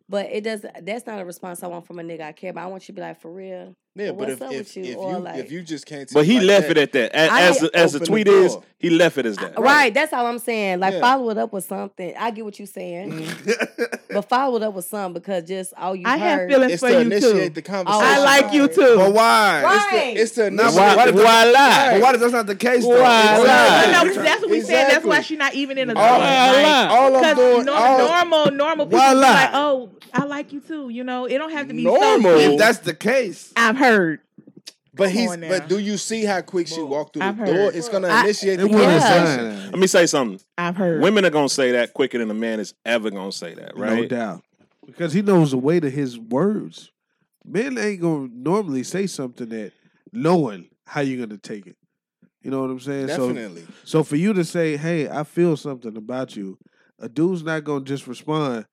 But it does. That's not a response I want from a nigga I care about. I want you to be like, for real. Yeah, Well, but what's if up if, with you? if Or, you like- if you just can't But he like left that, it at that. As, I as, the, as the open the tweet is, door. He left it as that. Right. that's all I'm saying. Like Yeah. follow it up with something. I get what you're saying, Mm-hmm. but follow it up with something because just all you I have heard. feelings it's for to you initiate too. the conversation. I like you too. But why? Right. It's to Now, initiate. why, the- why, Why lie? But why does that not the case? Though? Why It's lie? not- No, that's what we said. That's why she's not even in a All, zone. lie. all I'm Because doing, all, normal, normal people Why lie? like, "Oh, I like you too." You know, it don't have to be Normal? So If that's the case, I've heard. But Come he's, but do you see how quick she walked through I've the door? It's gonna I- initiate It the wasn't conversation. sign. Let me say something. I've heard. Women are gonna say that quicker than a man is ever gonna say that, right? No doubt. Because he knows the weight of his words. Men ain't gonna normally say something that knowing how you're gonna take it. You know what I'm saying? Definitely. So so for you to say, Hey, I feel something about you, a dude's not gonna just respond,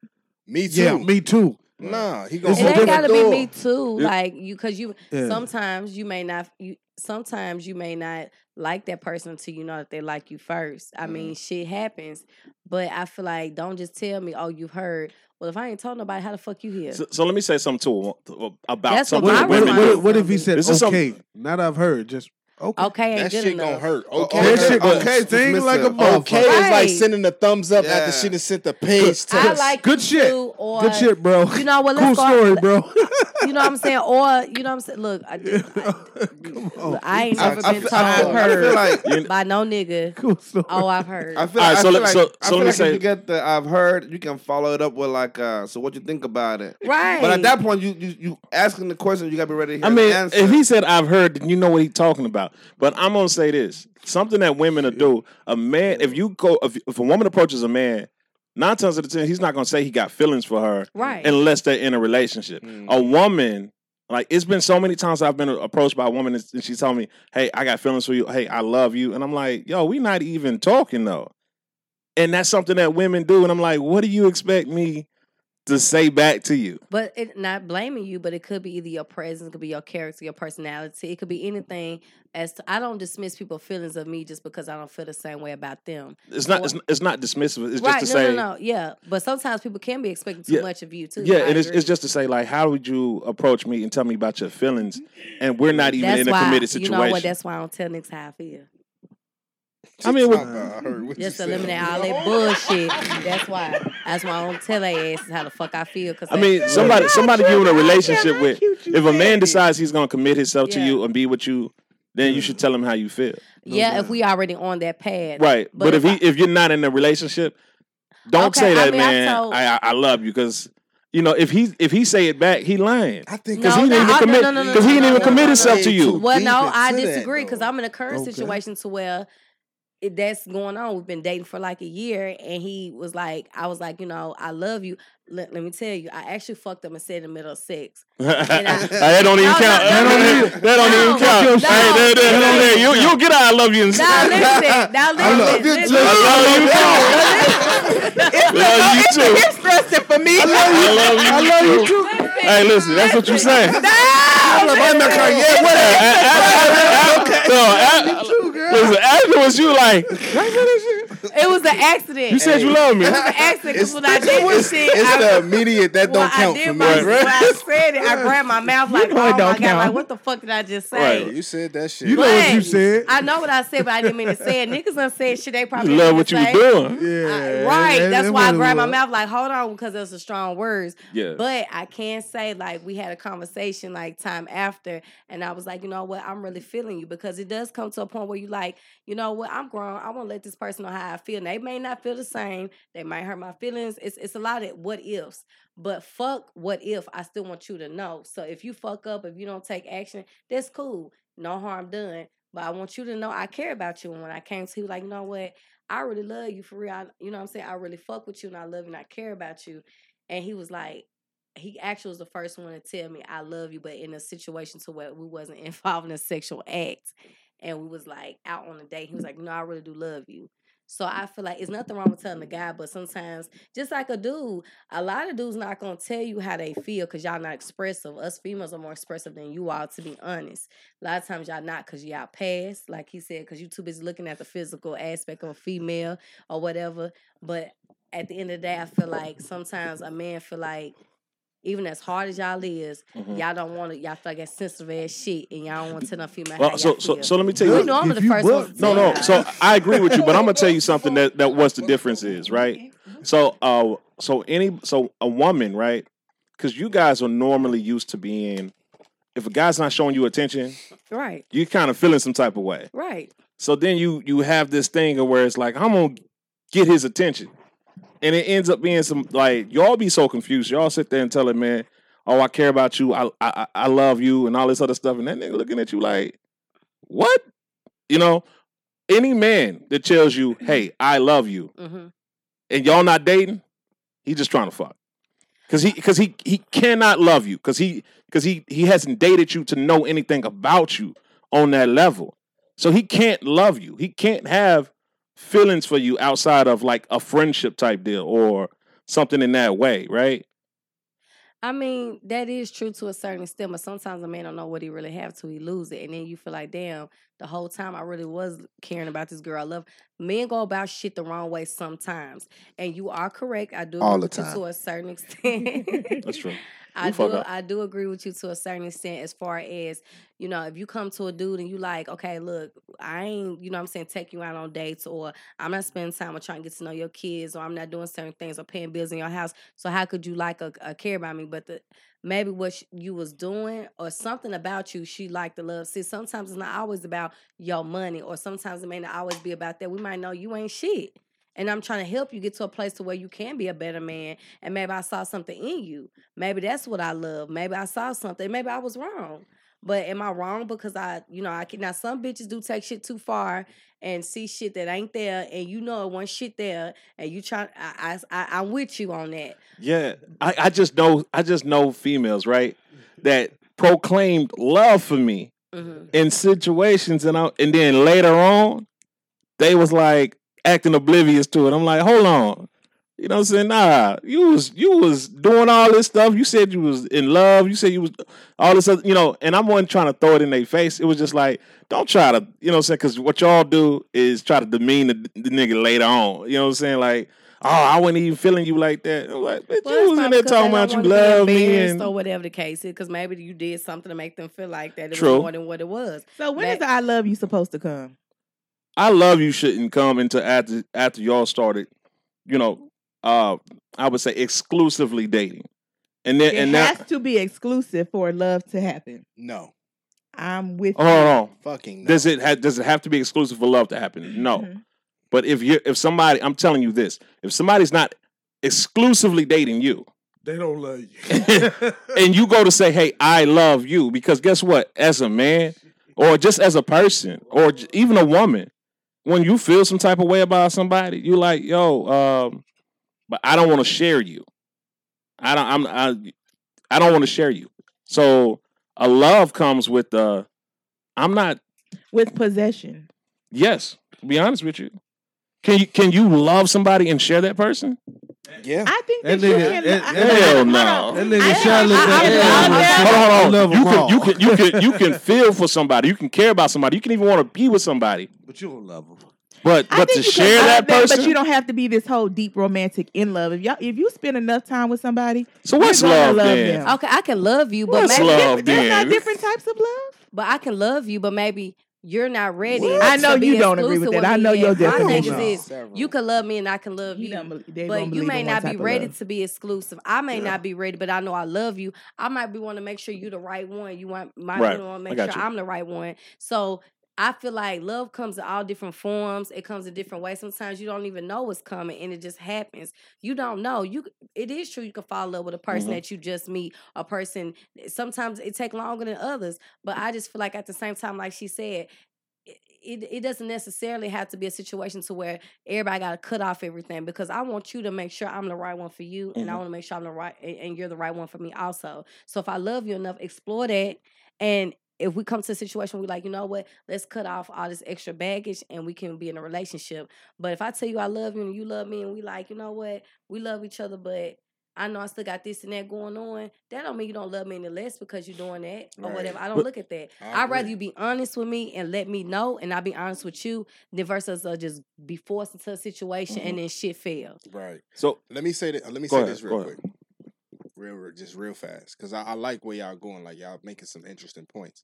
Me too. Yeah, me too. Nah, he gonna It's It ain't gotta the be me too. Yeah. Like you, because you Yeah. sometimes you may not. You sometimes you may not like that person until you know that they like you first. I mean, shit happens, but I feel like don't just tell me, oh, you've heard. Well, if I ain't told nobody, how the fuck you here? So, so let me say something too uh, about That's something What, what, what, what if he said This is okay? something- Not I've heard, just okay. Okay, ain't That good shit enough. gonna hurt. Oh, Okay, That okay, shit gonna okay, sting dismissive. like a Okay motherfucker. is like sending a thumbs up after she done sent the page to I like Good shit. or Good shit, bro. You know what? Cool Let's go. story, bro. You know what I'm saying? Or you know what I'm saying? Look, I, did, Come on. look, I ain't never I, been feel, told I, feel, I feel like by no nigga. Cool story. Oh, I've heard. I feel, All right, I so feel let- like, so- I so feel let me like say- you get the I've heard, you can follow it up with like, uh, so what you think about it? right. But at that point, you you, you asking the question, you gotta be ready to hear I mean, if he said I've heard, then you know what he's talking about. But I'm gonna say this: something that women will do. A man, if you go, if, if a woman approaches a man, nine times out of ten, he's not gonna say he got feelings for her, Right. Unless they're in a relationship. A mm. woman, like it's been so many times I've been approached by a woman and and she told me, "Hey, I got feelings for you. Hey, I love you," and I'm like, "Yo, we not even talking though." And that's something that women do, and I'm like, "What do you expect me?" To say back to you. But it not blaming you, but it could be either your presence, it could be your character, your personality. It could be anything. As to, I don't dismiss people's feelings of me just because I don't feel the same way about them. It's not. Or- It's, it's not dismissive. It's right? just to no, say. no, no. Yeah, but sometimes people can be expecting too Yeah. much of you too. Yeah, I and it's, it's just to say like, how would you approach me and tell me about your feelings, and we're not even That's in a why, committed You situation. know what? That's why I don't tell niggas how I feel. I mean, what, Just to eliminate all that bullshit. That's why. That's why I don't tell their asses how the fuck I feel. Cause I mean, somebody somebody you in a relationship with. If a man decides he's gonna commit himself to you and be with you, then you should tell him how you feel. yeah, if we already on that path, Right. But, if, he if you're not in a relationship, don't Okay, say I that, mean, I man. told- I, I I love you because you know if he if he say it back, he lying. I think because No, he didn't I- even no, commit no, no, no, because he didn't no, even no, commit no, himself no. to you. Well, no, I disagree because I'm in a current Okay. situation to where it, that's going on. We've been dating for like a year, and he was like, I was like, you know, I love you. Let, let me tell you, I actually fucked up and said in the middle of sex. that don't even count. That don't no. even, that don't even count. Hey, there, there, there, there. You, you'll get out. I love you. And Now listen, now listen, love you too. I love you too. love you too. It's stressing for me. I love you. I love you too. Hey, listen, that's what you say. I'm not crying. Yeah, whatever. No, a- listen, afterwards you like, It was an accident. you said you love me. It was an accident because when I did this shit, It's I, the immediate that don't count I for did me. my, right? when I said it, I grabbed my mouth like, know oh my don't god, like what the fuck did I just say? Right, you said that shit. You know what you said. I know what I said, but I didn't mean to say it. Niggas done said shit they probably You love what you was say. doing. Yeah, Right. That's why I grabbed my mouth like, hold on, because those are strong words. Yeah. But I can say like we had a conversation like time after, and I was like, you know what, I'm really feeling you because it does come to a point where you like, you know what, I'm grown. I want to let this person know how I feel. They may not feel the same. They might hurt my feelings. It's it's a lot of what ifs. But fuck what if I still want you to know. So if you fuck up, if you don't take action, that's cool. No harm done. But I want you to know I care about you. And when I came to you, like, you know what? I really love you for real. I, you know what I'm saying? I really fuck with you and I love you and I care about you. And he was like, he actually was the first one to tell me I love you, but in a situation to where we wasn't involved in a sexual act. And we was like out on a date. He was like, No, I really do love you. So I feel like it's nothing wrong with telling the guy, but sometimes, just like a dude, a lot of dudes not gonna tell you how they feel because y'all not expressive. Us females are more expressive than you are, to be honest. A lot of times y'all not because y'all pass, like he said, because you too busy looking at the physical aspect of a female or whatever. But at the end of the day, I feel like sometimes a man feel like even as hard as y'all is, Mhm. y'all don't want to. Y'all feel like that sensitive ass shit, and y'all don't want to tell no female how Well, y'all so so feel. so let me tell you. You know I'm the first one. No, no. y'all. So I agree with you, but I'm gonna tell you something that that what the difference is, right? So uh, so any so a woman, right? Because you guys are normally used to being, if a guy's not showing you attention, right, you kind of feeling some type of way. right. So then you you have this thing of where it's like I'm gonna get his attention, and it ends up being some like y'all be so confused. Y'all sit there and tell him, man, oh I care about you, I I I love you, and all this other stuff, and that nigga looking at you like, what? You know, any man that tells you, hey, I love you, Mm-hmm. and y'all not dating, he just trying to fuck. Cause he, cause he, he cannot love you. Cause he, cause he, he hasn't dated you to know anything about you on that level. So he can't love you. He can't have feelings for you outside of like a friendship type deal or something in that way, right? I mean, that is true to a certain extent, but sometimes a man don't know what he really have till he lose it. And then you feel like, damn, the whole time I really was caring about this girl I love. Men go about shit the wrong way sometimes. And you are correct. I do All the time. to a certain extent. That's true. I do up. I do agree with you to a certain extent as far as, you know, if you come to a dude and you like, okay, look, I ain't, you know what I'm saying, take you out on dates or I'm not spending time with trying to get to know your kids or I'm not doing certain things or paying bills in your house. So how could you like a, a care about me? But the maybe what you was doing or something about you she liked to love. See, sometimes it's not always about your money or sometimes it may not always be about that. We might know you ain't shit. And I'm trying to help you get to a place to where you can be a better man. And maybe I saw something in you. Maybe that's what I love. Maybe I saw something. Maybe I was wrong. But am I wrong because I, you know, I can now some bitches do take shit too far and see shit that ain't there, and you know it wasn't shit there, and you try. I, I, I I'm with you on that. Yeah, I, I just know I just know females, right? That proclaimed love for me Mhm. in situations, and I, and then later on, they was like acting oblivious to it. I'm like, hold on, You know what I'm saying? Nah, you was you was doing all this stuff. You said you was in love. You said you was all this other, you know, and I'm one trying to throw it in their face. It was just like, don't try to, you know what I'm saying? Because what y'all do is try to demean the, the nigga later on. You know what I'm saying? Like, oh, I wasn't even feeling you like that. I'm like, bitch, Well, you was in there talking about you love me and or whatever the case is, because maybe you did something to make them feel like that it True. was more than what it was. So when That- is the I love you supposed to come? I love you shouldn't come into after after y'all started, you know, uh I would say exclusively dating. And then It and has now to be exclusive for love to happen. No. I'm with hold on. Fucking Does it ha- does it have to be exclusive for love to happen? No. Mm-hmm. But if you if somebody I'm telling you this, if somebody's not exclusively dating you They don't love you. and you go to say, "Hey, I love you," because guess what? As a man or just as a person or even a woman, when you feel some type of way about somebody, you like, "Yo, um but I don't want to share you. I don't I'm I I don't want to share you." So, a love comes with uh I'm not with possession. Yes, to be honest with you. Can you can you love somebody and share that person? Yeah. I think That that, you nigga- can. that- I- that Hell no. That nigga shot looked I- at I- and Hold on, hold on. You can you can you can you can feel for somebody. You can care about somebody. You can even want to be with somebody. But you don't love them. But I but to think you can share love that them, person. but you don't have to be this whole deep romantic in love. If y'all, if you spend enough time with somebody, So what's love love then? them. Okay, I can love you, but What's maybe love There's not different types of love. but I can love you, but maybe you're not ready. What? I know to be you don't agree with exclusive that. I me know yet. your My thing is, you can love me and I can love You you. don't bel- they don't But you may not be ready to be exclusive. I may not be ready, but I know I love you. I might be want to make sure you're the right one. You want my Right. want to make got sure you. I'm the right one. So I feel like love comes in all different forms. It comes in different ways. Sometimes you don't even know what's coming, and it just happens. You don't know. You it is true. You can fall in love with a person Mhm. that you just meet. A person. Sometimes it take longer than others, but I just feel like at the same time, like she said, it, it, it doesn't necessarily have to be a situation to where everybody got to cut off everything because I want you to make sure I'm the right one for you and I Mhm. want to make sure I'm the right and, and you're the right one for me also. So if I love you enough, explore that and if we come to a situation where we like, you know what, let's cut off all this extra baggage and we can be in a relationship. But if I tell you I love you and you love me and we like, you know what, we love each other, but I know I still got this and that going on. That don't mean you don't love me any less because you're doing that or Right. whatever. I don't But- look at that. I I'd rather you be honest with me and let me know, and I'll be honest with you, than versus uh, just be forced into a situation Mm-hmm. and then shit fail. Right. So Let me say that. Let me Go say ahead, this real quick, real, real just real fast, because I, I like where y'all going. Like y'all making some interesting points.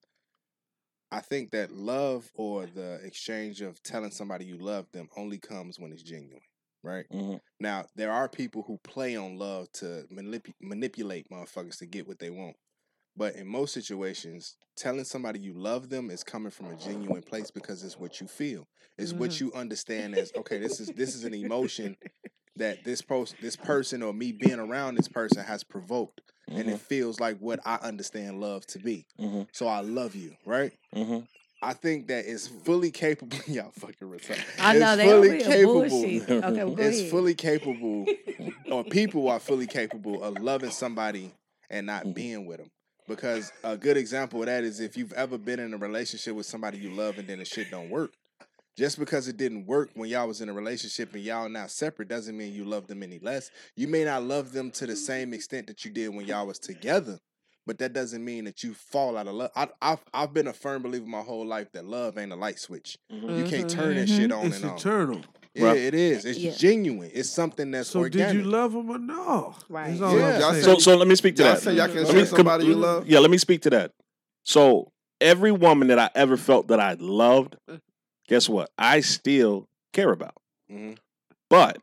I think that love or the exchange of telling somebody you love them only comes when it's genuine, right? Mhm. Now there are people who play on love to manip- manipulate motherfuckers to get what they want. But in most situations, telling somebody you love them is coming from a genuine place because it's what you feel. It's what you understand as okay, this is this is an emotion that this post this person or me being around this person has provoked. And it feels like what I understand love to be. Mhm. So I love you, right? Mhm. I think that it's fully capable. Y'all fucking retarded. I know it's they fully over here capable. Okay, well, go it's ahead. fully capable, or people are fully capable of loving somebody and Mm-hmm. not being with them. Because a good example of that is if you've ever been in a relationship with somebody you love and then the shit don't work. Just because it didn't work when y'all was in a relationship and y'all now separate doesn't mean you love them any less. You may not love them to the same extent that you did when y'all was together, but that doesn't mean that you fall out of love. I, I've I've been a firm believer my whole life that love ain't a light switch. Mm-hmm. You can't turn that mm-hmm. shit on It's and off. eternal. Yeah, it is. It's Yeah. genuine. It's something that's So organic. did you love him or no? Right. Yeah. I'm Y'all saying. So so let me speak to Y'all that. say y'all can Let share me- somebody you love? Yeah, let me speak to that. So every woman that I ever felt that I loved, guess what? I still care about. Mhm. But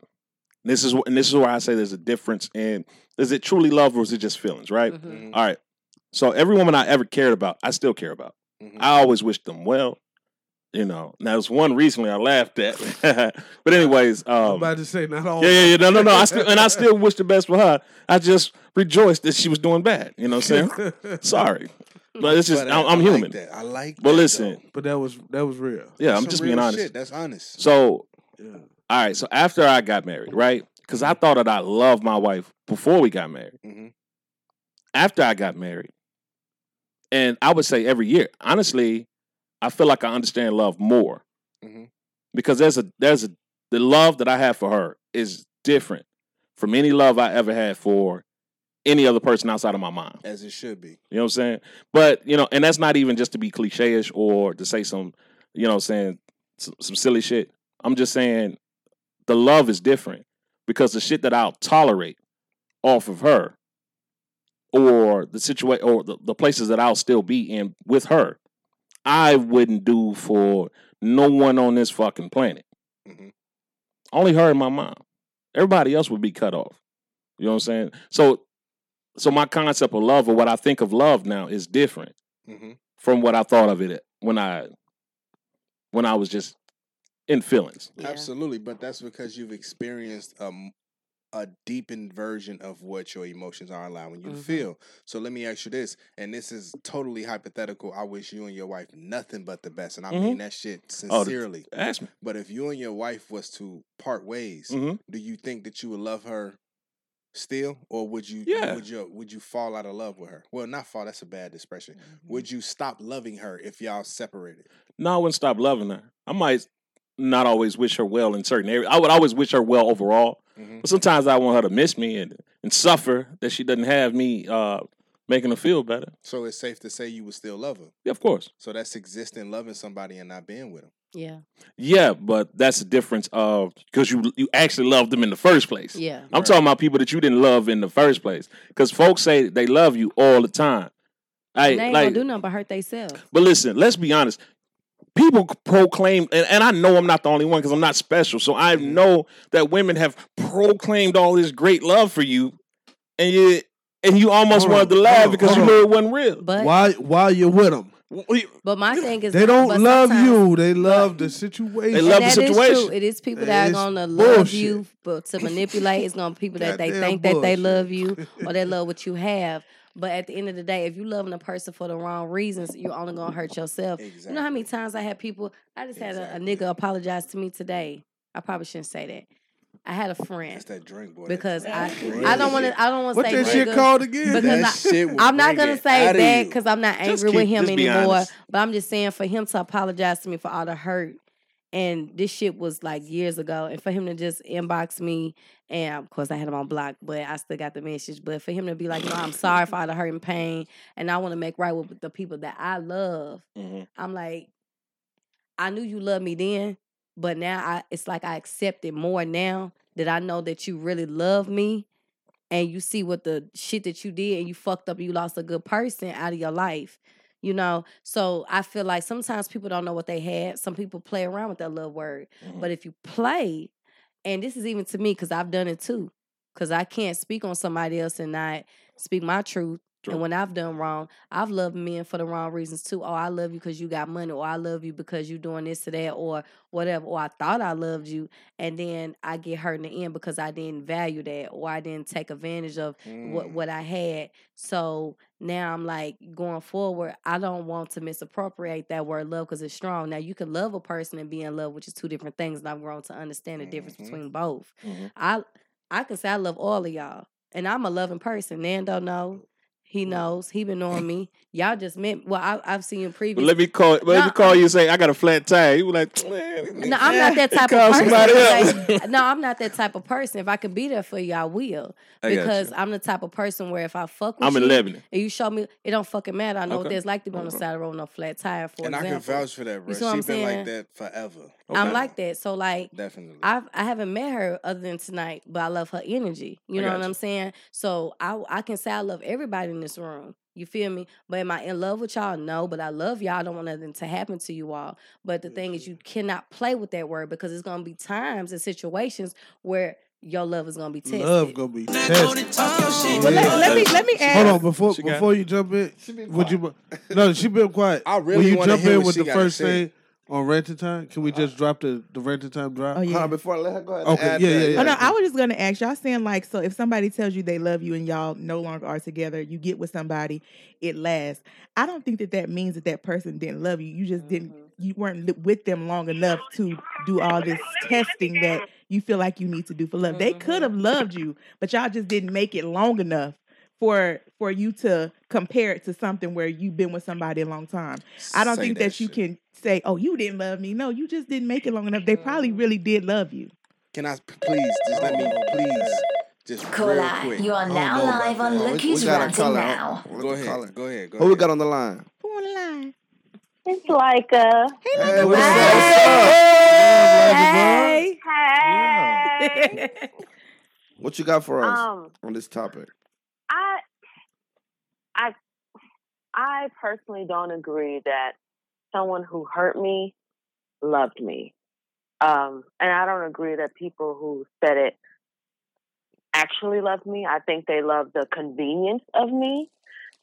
this is and this is where I say there's a difference in is it truly love or is it just feelings, right? Mhm. All right. So every woman I ever cared about, I still care about. Mhm. I always wish them well. You know, now there's one recently I laughed at, but anyways, I'm um, about to say not all. yeah, yeah, yeah, no, no, no. I still and I still wish the best for her. I just rejoiced that she was doing bad. You know what I'm saying? Sorry, but it's just But I'm, I- I'm I like human. that. I like But that, listen, though. but that was that was real. yeah, That's I'm just being honest. Shit. That's honest. So, Yeah. all right. So after I got married, right? Because I thought that I loved my wife before we got married. Mhm. After I got married, and I would say every year, honestly, I feel like I understand love more Mhm. because there's a there's a the love that I have for her is different from any love I ever had for any other person outside of my mom. As it should be. You know what I'm saying? But you know, and that's not even just to be cliche-ish or to say some, you know, what I'm saying some, some silly shit. I'm just saying the love is different because the shit that I'll tolerate off of her, or the situation, or the, the places that I'll still be in with her, I wouldn't do for no one on this fucking planet. Mm-hmm. Only her and my mom. Everybody else would be cut off. You know what I'm saying? So, so my concept of love or what I think of love now is different Mm-hmm. from what I thought of it when I when I was just in feelings. Absolutely, but that's because you've experienced um, a deepened version of what your emotions are allowing you to Mm-hmm. feel. So let me ask you this, and this is totally hypothetical. I wish you and your wife nothing but the best, and I mean Mhm. that shit Oh, sincerely. ask me. But if you and your wife was to part ways, Mhm. do you think that you would love her still, or would you? Yeah. Would you? Would you fall out of love with her? Well, not fall. That's a bad expression. Mm-hmm. Would you stop loving her if y'all separated? No, I wouldn't stop loving her. I might not always wish her well in certain areas. I would always wish her well overall. Mm-hmm. But sometimes I want her to miss me and, and suffer that she doesn't have me uh, making her feel better. So it's safe to say you would still love her. Yeah, of course. So that's existing loving somebody and not being with them. Yeah. Yeah, but that's the difference of because you you actually loved them in the first place. Yeah. I'm talking about people that you didn't love in the first place. Because folks say they love you all the time. I they ain't like, gonna do nothing but hurt themselves. but listen, let's be honest. People proclaim, and, and I know I'm not the only one because I'm not special. So I Mm-hmm. know that women have proclaimed all this great love for you, and you and you almost Hold wanted on, to laugh hold on, because you hold knew on. it wasn't real. But why while you're with them, but my thing is they don't love you. They love the situation. They love the And that is situation. true. It is people It's that are gonna love bullshit. you, but to manipulate, it's gonna be people that they Goddamn think that they love you or they love what you have. But at the end of the day, if you loving a person for the wrong reasons, you're only gonna hurt yourself. You know how many times I had people? I just had a, a nigga apologize to me today. I probably shouldn't say that. I had a friend That's that drink, boy. because I drink. I don't want to I don't want to say that shit nigga called again? because That I, shit will I'm not gonna say that because I'm not Just angry with him anymore. But I'm just saying for him to apologize to me for all the hurt. And this shit was like years ago. And for him to just inbox me, and of course I had him on block, but I still got the message. But for him to be like, no, I'm sorry for all the hurt and pain, and I want to make right with the people that I love. Mhm. I'm like, I knew you loved me then, but now I it's like I accept it more now that I know that you really love me and you see what the shit that you did and you fucked up and you lost a good person out of your life. You know, so I feel like sometimes people don't know what they had. Some people play around with that little word. But mm-hmm. if you play, and this is even to me because I've done it too, because I can't speak on somebody else and not speak my truth. And when I've done wrong, I've loved men for the wrong reasons too. Oh, I love you because you got money, or I love you because you're doing this to that, or whatever. Or I thought I loved you, and then I get hurt in the end because I didn't value that, or I didn't take advantage of what Mm. what I had. So now I'm like going forward. I don't want to misappropriate that word love because it's strong. Now you can love a person and be in love, which is two different things, and I've grown to understand the difference Mhm. between both. Mhm. I I can say I love all of y'all, and I'm a loving person. Nando know. He knows. He been knowing me. Y'all just met. Well, I, I've seen you But previous. let me call. Let No, me call you and say I got a flat tire. You were like, No, I'm not that type of person. somebody Like, no, I'm not that type of person. If I can be there for you, I will. Because you. I'm the type of person where if I fuck with I'm in you, Lebanon. and you show me, it don't fucking matter. I know what Okay. there's like to be on the Okay. side of the road, no flat tire. For and I can vouch for that, bro. You see what I'm She's been saying? like that forever. I'm like that. So like, Definitely. I've I haven't met her other than tonight, but I love her energy. You I know what you. I'm saying? So I I can say I love everybody in this room. You feel me? But am I in love with y'all? No, but I love y'all. I don't want nothing to happen to you all. But the thing is, you mm-hmm. cannot play with that word because it's gonna be times and situations where your love is gonna be tested. Love gonna be tested. Well, let, let me let me ask. Hold on, before She got before you jump in, would you? No, she been quiet. I Will really you wanna jump hear in what with she the gotta first say. thing on rented time? Can we uh, just drop the the rented time drop? Oh yeah. Hold on, before I let her go ahead. and Okay, add yeah, that. yeah, yeah. Oh no, I was just gonna ask y'all saying like so if somebody tells you they love you and y'all no longer are together, you get with somebody, it lasts. I don't think that that means that that person didn't love you. You just didn't mm-hmm. you weren't li- with them long enough to do all this testing that you feel like you need to do for love. They could mm-hmm. have loved you, but y'all just didn't make it long enough for for you to compare it to something where you've been with somebody a long time. I don't Say think that that, you shit. can say, "Oh, you didn't love me." No, you just didn't make it long enough. They probably really did love you. Can I please just let me please Just real Caller, quick. you are now know about live on that. Look Who's we Ranting. Now. Go ahead. Go ahead. Go Who we got on the line? Who on the line? It's like uh Hey, what's up? Hey. Hey. What you got for us Um, on this topic? I I I personally don't agree that someone who hurt me loved me. Um, and I don't agree that people who said it actually loved me. I think they love the convenience of me.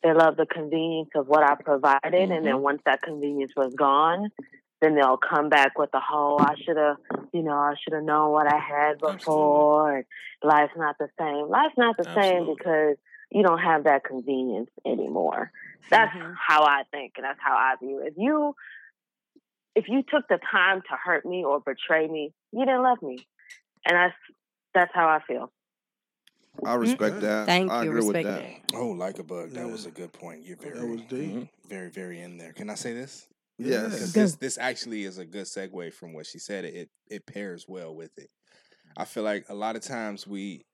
They love the convenience of what I provided, and then once that convenience was gone, then they'll come back with the whole I should have, you know, I should have known what I had before. And life's not the same. Life's not the same because you don't have that convenience anymore. That's how I think, and that's how I view it. If you if you took the time to hurt me or betray me, you didn't love me, and that's that's how I feel. I respect that. Thank I you. agree with that. that. Oh, like a bug. That was a good point. You're very, was deep. mhm, very, very in there. Can I say this? Yes. Because this this actually is a good segue from what she said. It it pairs well with it. I feel like a lot of times we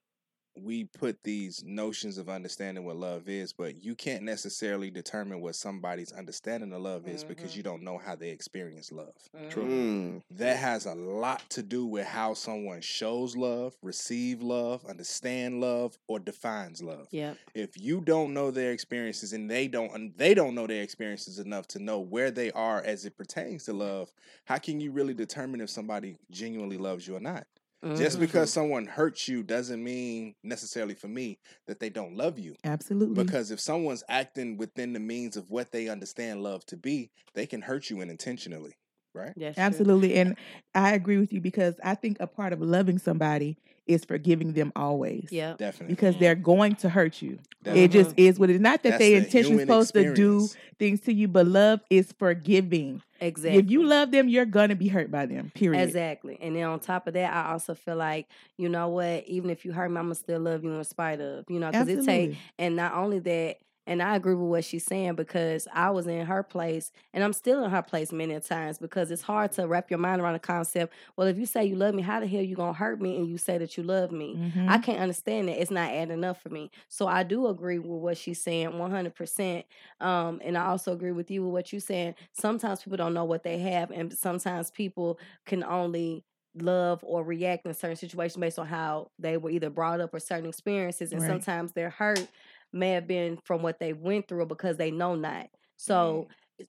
we put these notions of understanding what love is, but you can't necessarily determine what somebody's understanding of love is because you don't know how they experience love. Mm. That has a lot to do with how someone shows love, receive love, understand love, or defines love. Yeah. If you don't know their experiences and they don't and they don't know their experiences enough to know where they are as it pertains to love, how can you really determine if somebody genuinely loves you or not? Just Mhm. because someone hurts you doesn't mean necessarily for me that they don't love you. Absolutely. Because if someone's acting within the means of what they understand love to be, they can hurt you unintentionally, right? Absolutely. And I agree with you because I think a part of loving somebody is forgiving them always. Yeah. Definitely. Because they're going to hurt you. It just mm-hmm. is what it is. Not that That's they intentionally human supposed to do things to you, but love is forgiving. Exactly. If you love them, you're gonna be hurt by them. Period. Exactly. And then on top of that, I also feel like, you know what, even if you hurt me, I'm going to still love you in spite of, you know, because it take, Absolutely. and not only that, and I agree with what she's saying because I was in her place and I'm still in her place many times because it's hard to wrap your mind around the concept. Well, if you say you love me, how the hell you gonna hurt me and you say that you love me? Mhm. I can't understand that. It's not adding up for me. So I do agree with what she's saying 100%. Um, and I also agree with you with what you're saying. Sometimes people don't know what they have, and sometimes people can only love or react in certain situations based on how they were either brought up or certain experiences. And Right. sometimes their hurt may have been from what they went through because they know not. So eh,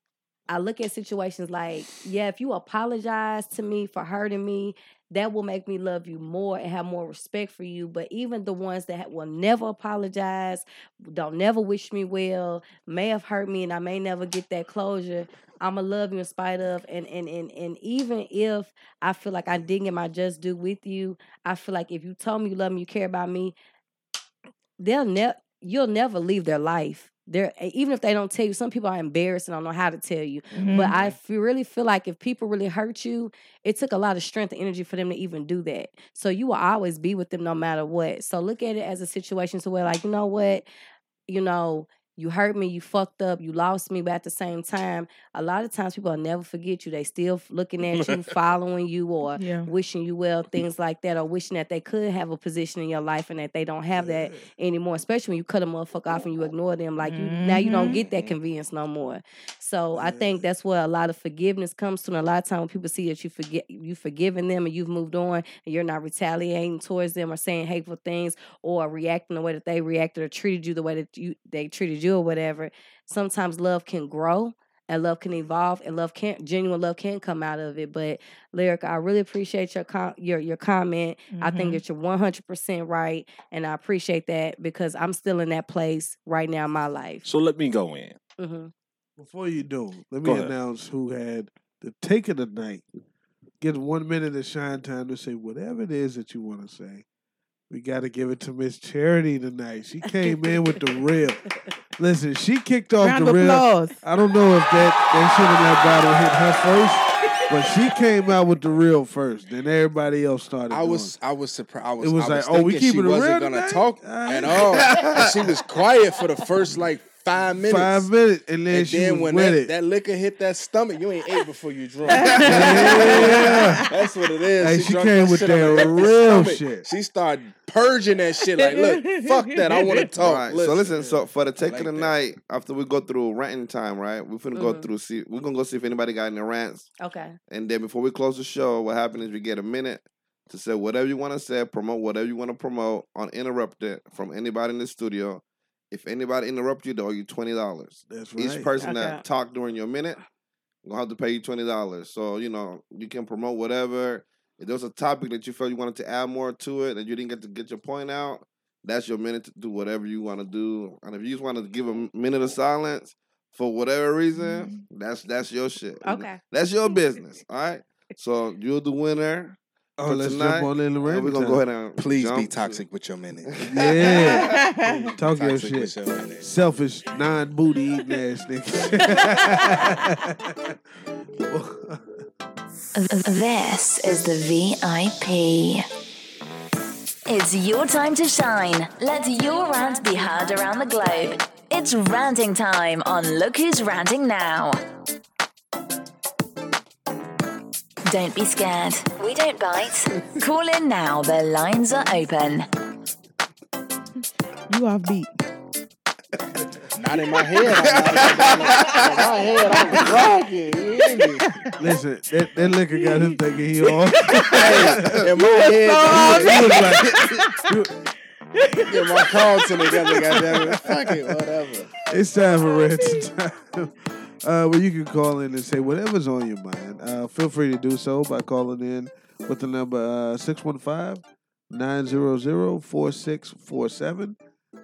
I look at situations like, yeah, if you apologize to me for hurting me, that will make me love you more and have more respect for you. But even the ones that will never apologize, don't never wish me well, may have hurt me, and I may never get that closure. I'ma love you in spite of, and and and and even if I feel like I didn't get my just due with you, I feel like if you told me you love me, you care about me, they'll never you'll never leave their life. They're even if they don't tell you, some people are embarrassed and don't know how to tell you. But Mhm. I feel, really feel like if people really hurt you, it took a lot of strength and energy for them to even do that. So you will always be with them no matter what. So look at it as a situation to where, like, you know what, you know, you hurt me, you fucked up, you lost me, but at the same time, a lot of times people will never forget you. They still looking at you, following you, or Yeah. wishing you well, things like that, or wishing that they could have a position in your life and that they don't have that anymore. Especially when you cut a motherfucker off and you ignore them, like you now you don't get that mm-hmm. convenience no more. So I think that's where a lot of forgiveness comes from. A lot of time when people see that you forget you forgiven them and you've moved on and you're not retaliating towards them or saying hateful things or reacting the way that they reacted or treated you the way that you they treated you or whatever. Sometimes love can grow and love can evolve and love can genuine love can come out of it. But lyric, I really appreciate your com- your your comment. I think Mhm. that you're 100 percent right, and I appreciate that because I'm still in that place right now in my life. So let me go in. hmm Before you do, let me announce who had the take of the night. Get one minute of shine time to say whatever it is that you want to say. We got to give it to Miss Charity tonight. She came in with the real. Listen, she kicked off Round the real. applause. I don't know if that they should have that bottle hit her first, but she came out with the real first. Then everybody else started. I doing was I was surprised. I was, It was I like, was oh, we thinking she keeping it wasn't real gonna tonight? talk at all. she was quiet for the first like five minutes. Five minutes, and then and she then was when with that, it. that liquor hit that stomach, you ain't ate before you drunk. Yeah. That's what it is. Hey, she drunk came with shit that real shit. She started purging that shit. Like, look, fuck that. I want to talk. Right, so listen, so for the take of the night, after we go through ranting time, right? We're finna go Mhm. through see we're gonna go see if anybody got any rants. Okay. And then before we close the show, what happened is we get a minute to say whatever you want to say, promote whatever you want to promote uninterrupted from anybody in the studio. If anybody interrupt you, they owe you twenty dollars. That's right. Each person Okay. that talked during your minute gonna have to pay you twenty dollars. So you know you can promote whatever. If there's a topic that you felt you wanted to add more to it and you didn't get to get your point out, that's your minute to do whatever you want to do. And if you just want to give a minute of silence for whatever reason, mm-hmm. that's that's your shit. Okay. That's your business. All right. So you're the winner. Oh, for let's tonight, jump on in the and We're gonna go ahead and Please be jump to- toxic with your minute. Yeah. Talk your Toxic shit. with your minute. Selfish, non booty eating ass nigga. This is the VIP. It's your time to shine. Let your rant be heard around the globe. It's ranting time on Look Who's Ranting Now. Don't be scared. We don't bite. Call in now. The lines are open. You off beat. Not in my head. I'm not, in my head, I'm rocking. You hear me? Listen, that, that liquor got him thinking he on. Hey, in my head, he was like, get my Carlton together, goddamn it. Fuck it, whatever. It's time for ranting time. Uh, well, you can call in and say whatever's on your mind. Uh, feel free to do so by calling in with the number uh, 615 900 4647.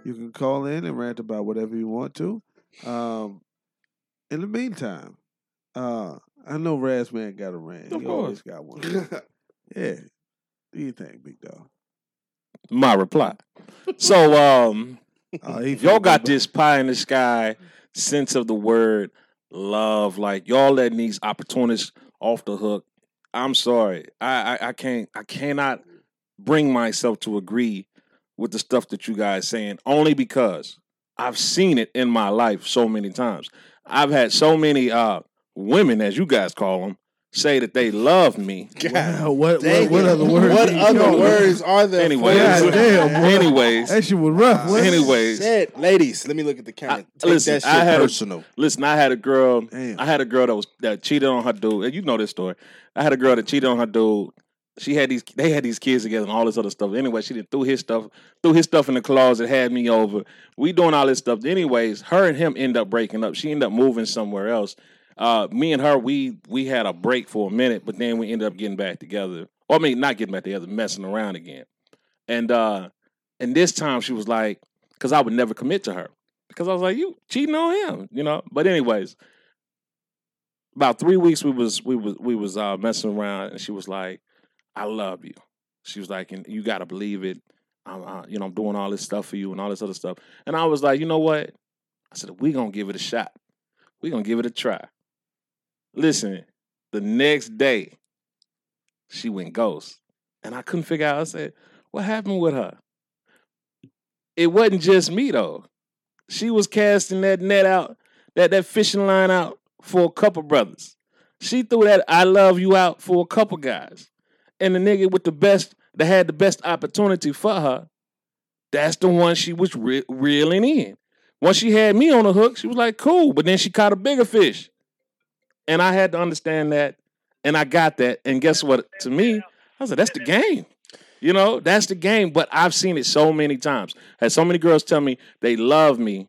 You can call in and rant about whatever you want to. Um, in the meantime, uh, I know Razman got a rant. Of he always course. got one. yeah. What do you think, Big Dog? My reply. So um he y'all got this pie in the sky sense of the word love. Like y'all letting these opportunists off the hook. I'm sorry. I, I I can't I cannot bring myself to agree with the stuff that you guys saying only because I've seen it in my life so many times. I've had so many uh women, as you guys call them, say that they love me. Wow, what, what, Dang what other words? What other words are there? Anyways, God damn, boy. anyways, That shit was rough. Ah, wasn't anyways. Shit. Ladies, let me look at the camera. Take listen, that shit I had personal. A, listen, I had a girl. Damn. I had a girl that was that cheated on her dude. And you know this story. I had a girl that cheated on her dude. She had these. They had these kids together and all this other stuff. Anyway, she did threw his stuff, threw his stuff in the closet, had me over. We doing all this stuff. Anyways, her and him end up breaking up. She ended up moving somewhere else. Uh, me and her, we we had a break for a minute, but then we ended up getting back together. Or I mean, not getting back together, messing around again. And uh, and this time she was like, because I would never commit to her because I was like, you cheating on him, you know. But anyways, about three weeks we was we was we was uh, messing around, and she was like, I love you. She was like, and you got to believe it. I'm, uh, you know, I'm doing all this stuff for you and all this other stuff. And I was like, you know what? I said, we gonna give it a shot. We gonna give it a try. Listen, the next day, she went ghost, and I couldn't figure out. I said, what happened with her? It wasn't just me though. She was casting that net out, that that fishing line out for a couple brothers. She threw that "I love you" out for a couple guys, and the nigga with the best that had the best opportunity for her, that's the one she was re- reeling in. Once she had me on the hook, she was like, "Cool," but then she caught a bigger fish, and I had to understand that, and I got that. And guess what? To me, I said, like, "That's the game." You know, that's the game. But I've seen it so many times. Had so many girls tell me they love me.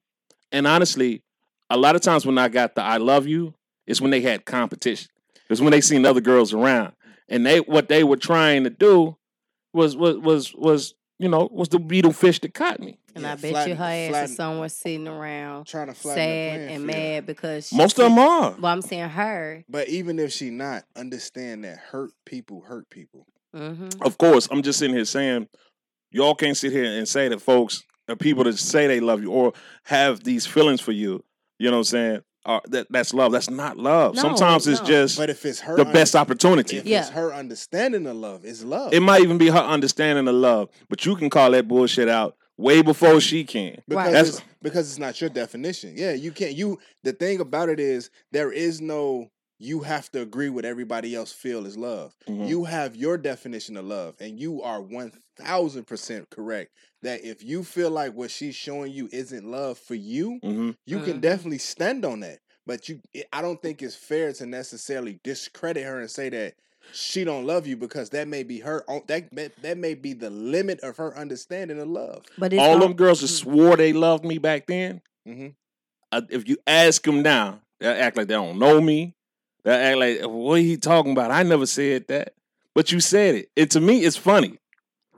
And honestly, a lot of times when I got the I love you, it's when they had competition. It's when they seen other girls around. And they what they were trying to do was was was was, you know, was to beetle fish that caught me. And I bet flatten- you her ass flatten- is somewhere sitting around Trying to flatten sad and field. mad because she Most of them are. Well, I'm saying her. But even if she not, understand that hurt people hurt people. Mm-hmm. Of course, I'm just sitting here saying, y'all can't sit here and say that folks, uh, people that say they love you or have these feelings for you, you know what I'm saying? Uh, that that's love. That's not love. No, Sometimes it's no. just But if it's her the un- best opportunity. If Yeah. it's her understanding of love, it's love. It might even be her understanding of love, but you can call that bullshit out way before she can. because That's it's, because it's not your definition. Yeah, you can't. You the thing about it is there is no. You have to agree with everybody else feel is love. Mhm. You have your definition of love, and you are one thousand percent correct that if you feel like what she's showing you isn't love for you, Mhm. you can definitely stand on that. But you, I don't think it's fair to necessarily discredit her and say that she don't love you because that may be her own that that, that may be the limit of her understanding of love. But all them girls that swore they loved me back then. Mhm. Uh, if you ask them now, they act like they don't know me. They act like what are you talking about? I never said that, but you said it. And to me, it's funny.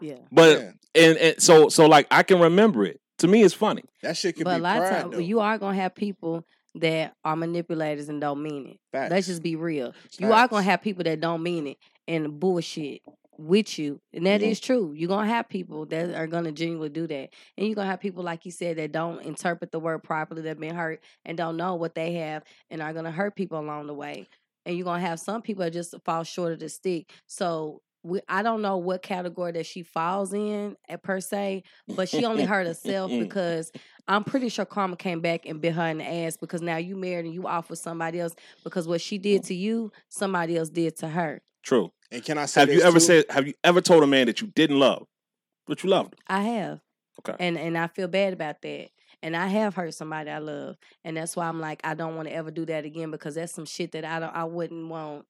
Yeah. But and, and so so like I can remember it. To me, it's funny. That shit could But a be lot of pride times though. you are gonna have people that are manipulators and don't mean it. Facts. Let's just be real. You are gonna have people that don't mean it and bullshit with you. And that is true. You're gonna have people that are gonna genuinely do that. And you're gonna have people, like you said, that don't interpret the word properly, that been hurt and don't know what they have and are gonna hurt people along the way. And you're gonna have some people that just fall short of the stick. So we, I don't know what category that she falls in at per se, but she only hurt herself because I'm pretty sure karma came back and bit her in the ass because now you married and you off with somebody else because what she did to you, somebody else did to her. True. And can I say Have you ever too? said? Have you ever told a man that you didn't love, but you loved? him? I have. Okay. And and I feel bad about that. And I have hurt somebody I love. And that's why I'm like, I don't want to ever do that again because that's some shit that I don't I wouldn't want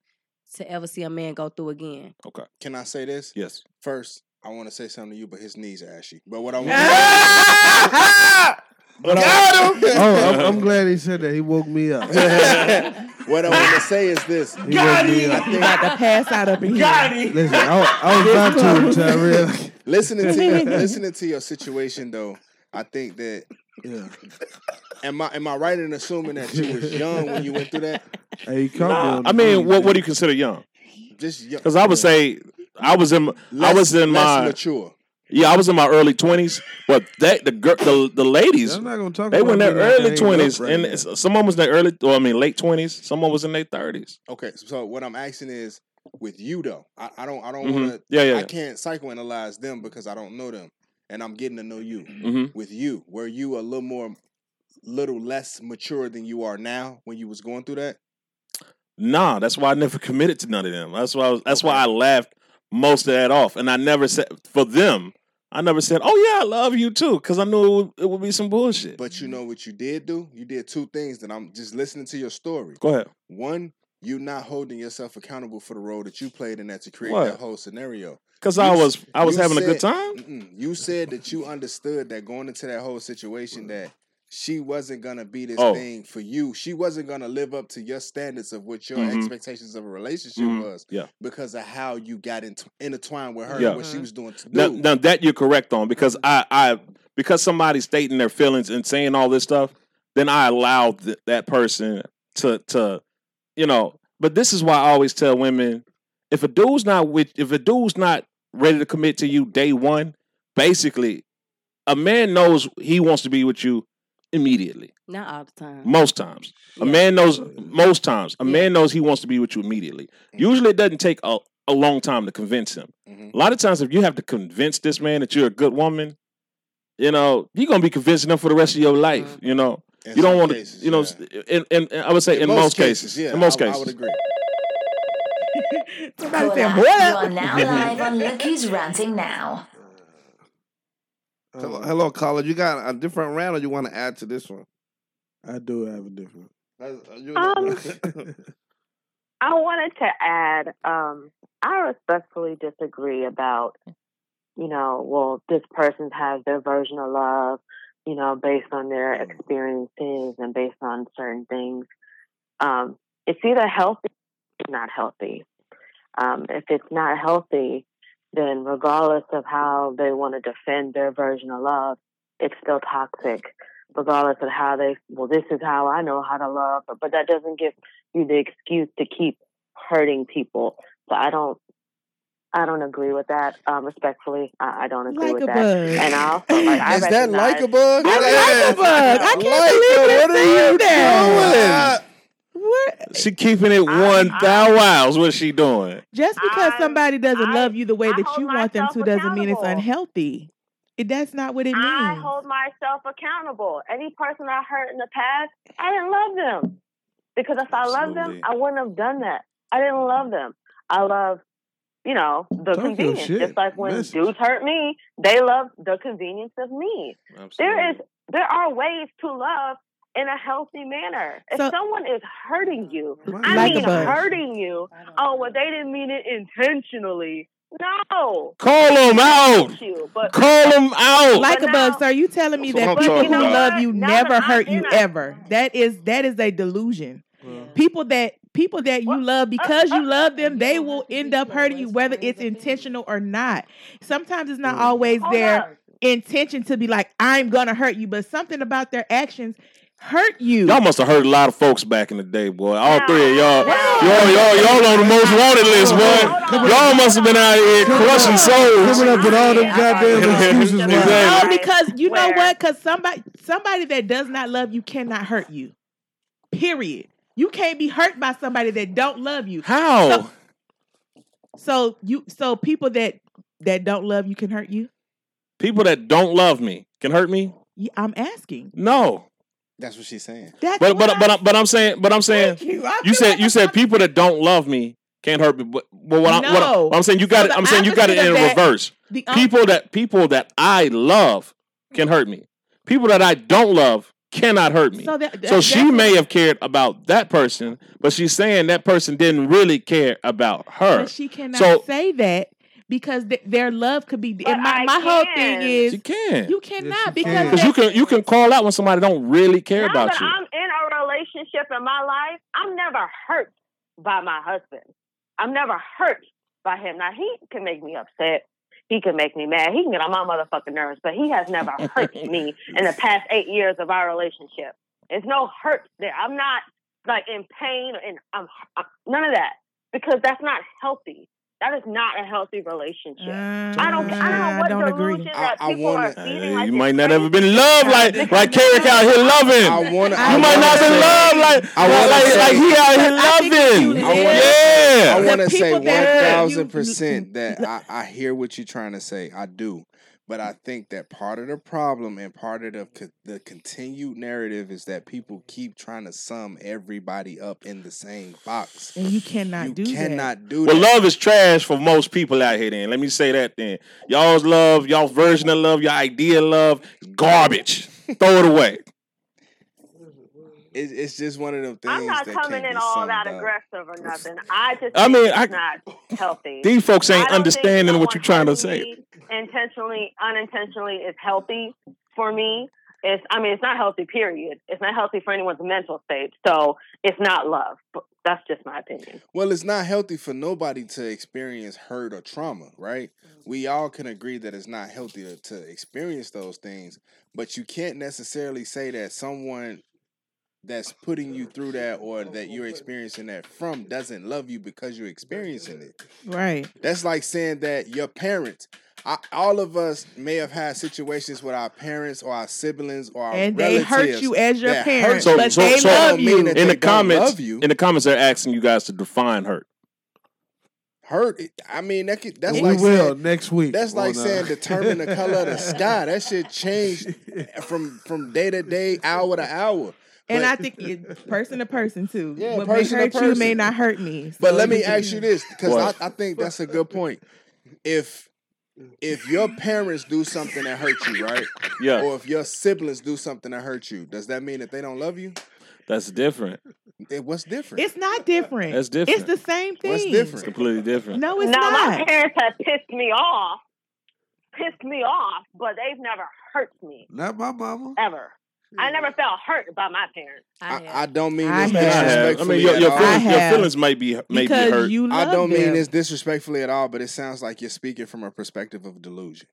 to ever see a man go through again. Okay. Can I say this? Yes. First, I want to say something to you, but his knees are ashy. But what I want But oh, I'm, I'm glad he said that. He woke me up. what I want to say is this. He woke me up. You about to pass out up in here. Listen, I, I was about to until I realized. listening to listening to your situation though, I think that Yeah. am I am I right in assuming that you was young when you went through that? Hey, you caught me on I mean, what what do you consider young? Just young. Because I would say I was in I was in less my mature. yeah I was in my early twenties, but that the gir- the the ladies I'm not gonna talk they were in their early twenties, right and now. it's- someone was in their early well I mean late twenties, someone was in their thirties. Okay, so what I'm asking is with you though. I, I don't I don't Mhm. want to. Yeah, yeah, I yeah. can't psychoanalyze them because I don't know them, and I'm getting to know you. Mhm. With you, were you a little more, little less mature than you are now when you was going through that? Nah, that's why I never committed to none of them. That's why I was, that's why I laughed most of that off, and I never said for them. I never said, "Oh yeah, I love you too," because I knew it would, it would be some bullshit. But you know what you did do? You did two things that I'm just listening to your story. Go ahead. One, you not holding yourself accountable for the role that you played in that to create What? that whole scenario. 'Cause You I was- I was having a good time? You said that you understood that going into that whole situation that she wasn't gonna be this Oh. thing for you. She wasn't gonna live up to your standards of what your Mhm. expectations of a relationship Mhm. was. Yeah. Because of how you got int- intertwined with her Yeah. and what she was doing to Now, do. now that you're correct on because I, I because somebody's stating their feelings and saying all this stuff, then I allow th- that person to to you know. But this is why I always tell women: if a dude's not with, if a dude's not ready to commit to you day one, basically, a man knows he wants to be with you immediately. Not all the time. Most times, a man knows. Most times, a man knows he wants to be with you immediately. Usually, it doesn't take a, a long time to convince him. Mm-hmm. A lot of times, if you have to convince this man that you're a good woman, you know you're gonna be convincing him for the rest of your life. Mm-hmm. You know, In you don't want to. You know, in, in, in- I would say in, most, cases, yeah, in most I, cases, I would agree. Somebody Hola, said, you are now live on Look Who's Ranting Now. Hello, hello, caller. You got a different round, or you want to add to this one? I do have a different. Um, I wanted to add, um, I respectfully disagree about, you know, well, this person has their version of love, you know, based on their experiences and based on certain things. Um, it's either healthy or not healthy. Um, if it's not healthy, then regardless of how they want to defend their version of love, it's still toxic. Regardless of how they, well, this is how I know how to love, but that doesn't give you the excuse to keep hurting people. So I don't, I don't agree with that. Um, respectfully, I, I don't agree Like with a that. bug. And I also like I Is that like a recognize- bug? That's like a bug. I can't believe what are you that. Doing? she keeping it one thou wows. What's she doing? Just because I- somebody doesn't I- love you the way I that you want them to doesn't mean it's unhealthy. It- That's not what it means. I hold myself accountable. Any person I hurt in the past, I didn't love them. Because if I loved them, I wouldn't have done that. I didn't love them. I love, you know, the Talk convenience. shit. Just like when Message. dudes hurt me, they love the convenience of me. There is there are ways to love in a healthy manner. If someone is hurting you, I Like mean hurting you. Oh well, they didn't mean it intentionally. No. Call them out. You, but Call them out. Like But a bug, now- sir. Are you telling me that people who love you Now never that I'm hurt you in a- ever? That is that is a delusion. People that people that you love uh, because uh, you love them, they will end up hurting you whether it's intentional or not. Sometimes it's not always their intention to be like I'm gonna hurt you, but something about their actions hurt you. Y'all must have hurt a lot of folks back in the day, boy. All Now- three of y'all. now- Y'all, y'all, y'all on the most wanted list, boy. Y'all must have been out here crushing souls. Coming up with all them goddamn excuses. man. Exactly. No, because you know what? Because somebody somebody that does not love you cannot hurt you. Period. You can't be hurt by somebody that don't love you. How? So you so people that that don't love you can hurt you. People that don't love me can hurt me? Yeah, I'm asking. No. That's what she's saying. That's But what but but but I'm saying but I'm saying you. You said like you I'm said people that don't love me can't hurt me. But, but what, I, what, what I'm saying you So got it. I'm saying you got it in that- reverse. the op- People that people that I love can hurt me. People that I don't love cannot hurt me. So that- so she that's- may have cared about that person, but she's saying that person didn't really care about her. But she cannot So- say that because th- their love could be. And my, my whole thing is She can. you cannot Yes, you because can. You can you can call out when somebody don't really care now about that you. I'm in a relationship in my life, I'm never hurt by my husband. I'm never hurt by him. Now he can make me upset. He can make me mad. He can get on my motherfucking nerves, but he has never hurt me in the past eight years of our relationship. There's no hurt there. I'm not like in pain and I'm, I'm none of that because that's not healthy. That is not a healthy relationship. Mm. I don't. I don't know mm, what don't agree. delusion I- that I people wanna- are feeding. Hey, like you it's might not ever been in love like like Carrick out here loving. I wanna. I you might not been in say- like I wanna like, say- like he out here I think it's loving. I wanna- yeah. I want to say people one that hurt thousand you- percent that I, I hear what you're trying to say. I do, but I think that part of the problem and part of the co- the continued narrative is that people keep trying to sum everybody up in the same box. and you cannot you do cannot do Well, that. Well, love is trash for most people out here. Then let me say that. Then y'all's love, y'all version of love, your idea of love, is garbage. Throw it away. It, it's just one of them things. I'm not that coming in all that up. aggressive or nothing. I just I mean, it's I- not healthy. These folks ain't understanding what you're trying to say. Intentionally, unintentionally is healthy for me. It's I mean, it's not healthy, period. It's not healthy for anyone's mental state. So it's not love. But that's just my opinion. Well, it's not healthy for nobody to experience hurt or trauma, right? We mm-hmm. all can agree that it's not healthy to, to experience those things, but you can't necessarily say that someone that's putting you through that or that you're experiencing that from doesn't love you because you're experiencing it. Right. That's like saying that your parents, I, all of us may have had situations with our parents or our siblings or our And they hurt you as your parents, parent, hurt you. but they So love you. In the comments, love you. in the comments, they're asking you guys to define hurt. hurt. I mean, that could, that's we like will saying, next week. That's like on, uh, saying determine the color of the sky. That shit changed from from day to day, hour to hour. And But- I think it, person to person too. Yeah, what person may to hurt you may not hurt me. But let me ask you this because I, I think that's a good point. If if your parents do something that hurt you, right? Yeah. Or if your siblings do something that hurt you, does that mean that they don't love you? That's different. Eh, What's different? It's not different. That's different. It's the same thing. What's It's different? completely different. No, it's not. now my parents have pissed me off, pissed me off, but they've never hurt me Not my mama. ever. I hmm. never felt hurt by my parents. I, I don't mean I this have. I have. I mean, your, your, feelings, I your feelings might be may because be hurt. you love I don't mean this disrespectfully at all, but it sounds like you're speaking from a perspective of delusion.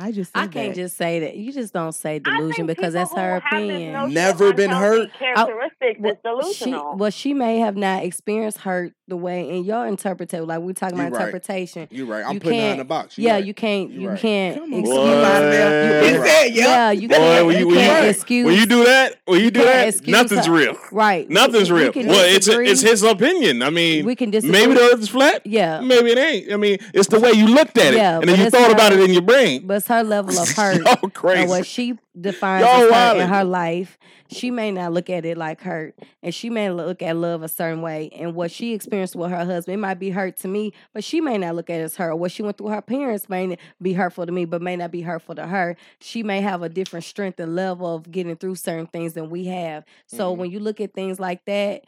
I just I can't that. just say that. You just don't say delusion because that's her who have this opinion. notion Never been unhealthy hurt? Oh, characteristics Well, is delusional. She, well, she may have not experienced hurt the way in your interpretation. Like we're talking You about right. interpretation. You're right. I'm You putting her in can't- a box. You're yeah, right. you can't. You're You right. can't Come on. excuse Boy. myself. He You- said, Yeah, you Boy, can't. when you, you can't you, excuse. when you do that, when you do can't that, nothing's her- real. Right. Nothing's we, real. We well, it's it's his opinion. I mean, We can maybe the earth is flat. Yeah. Maybe it ain't. I mean, it's the way you looked at it, and then you thought about it in your brain. But her level of hurt crazy. and what she defines as hurt in her life, she may not look at it like hurt, and she may look at love a certain way. And what she experienced with her husband, it might be hurt to me, but she may not look at it as hurt. What she went through her parents may be hurtful to me, but may not be hurtful to her. She may have a different strength and level of getting through certain things than we have. So Mm-hmm. when you look at things like that,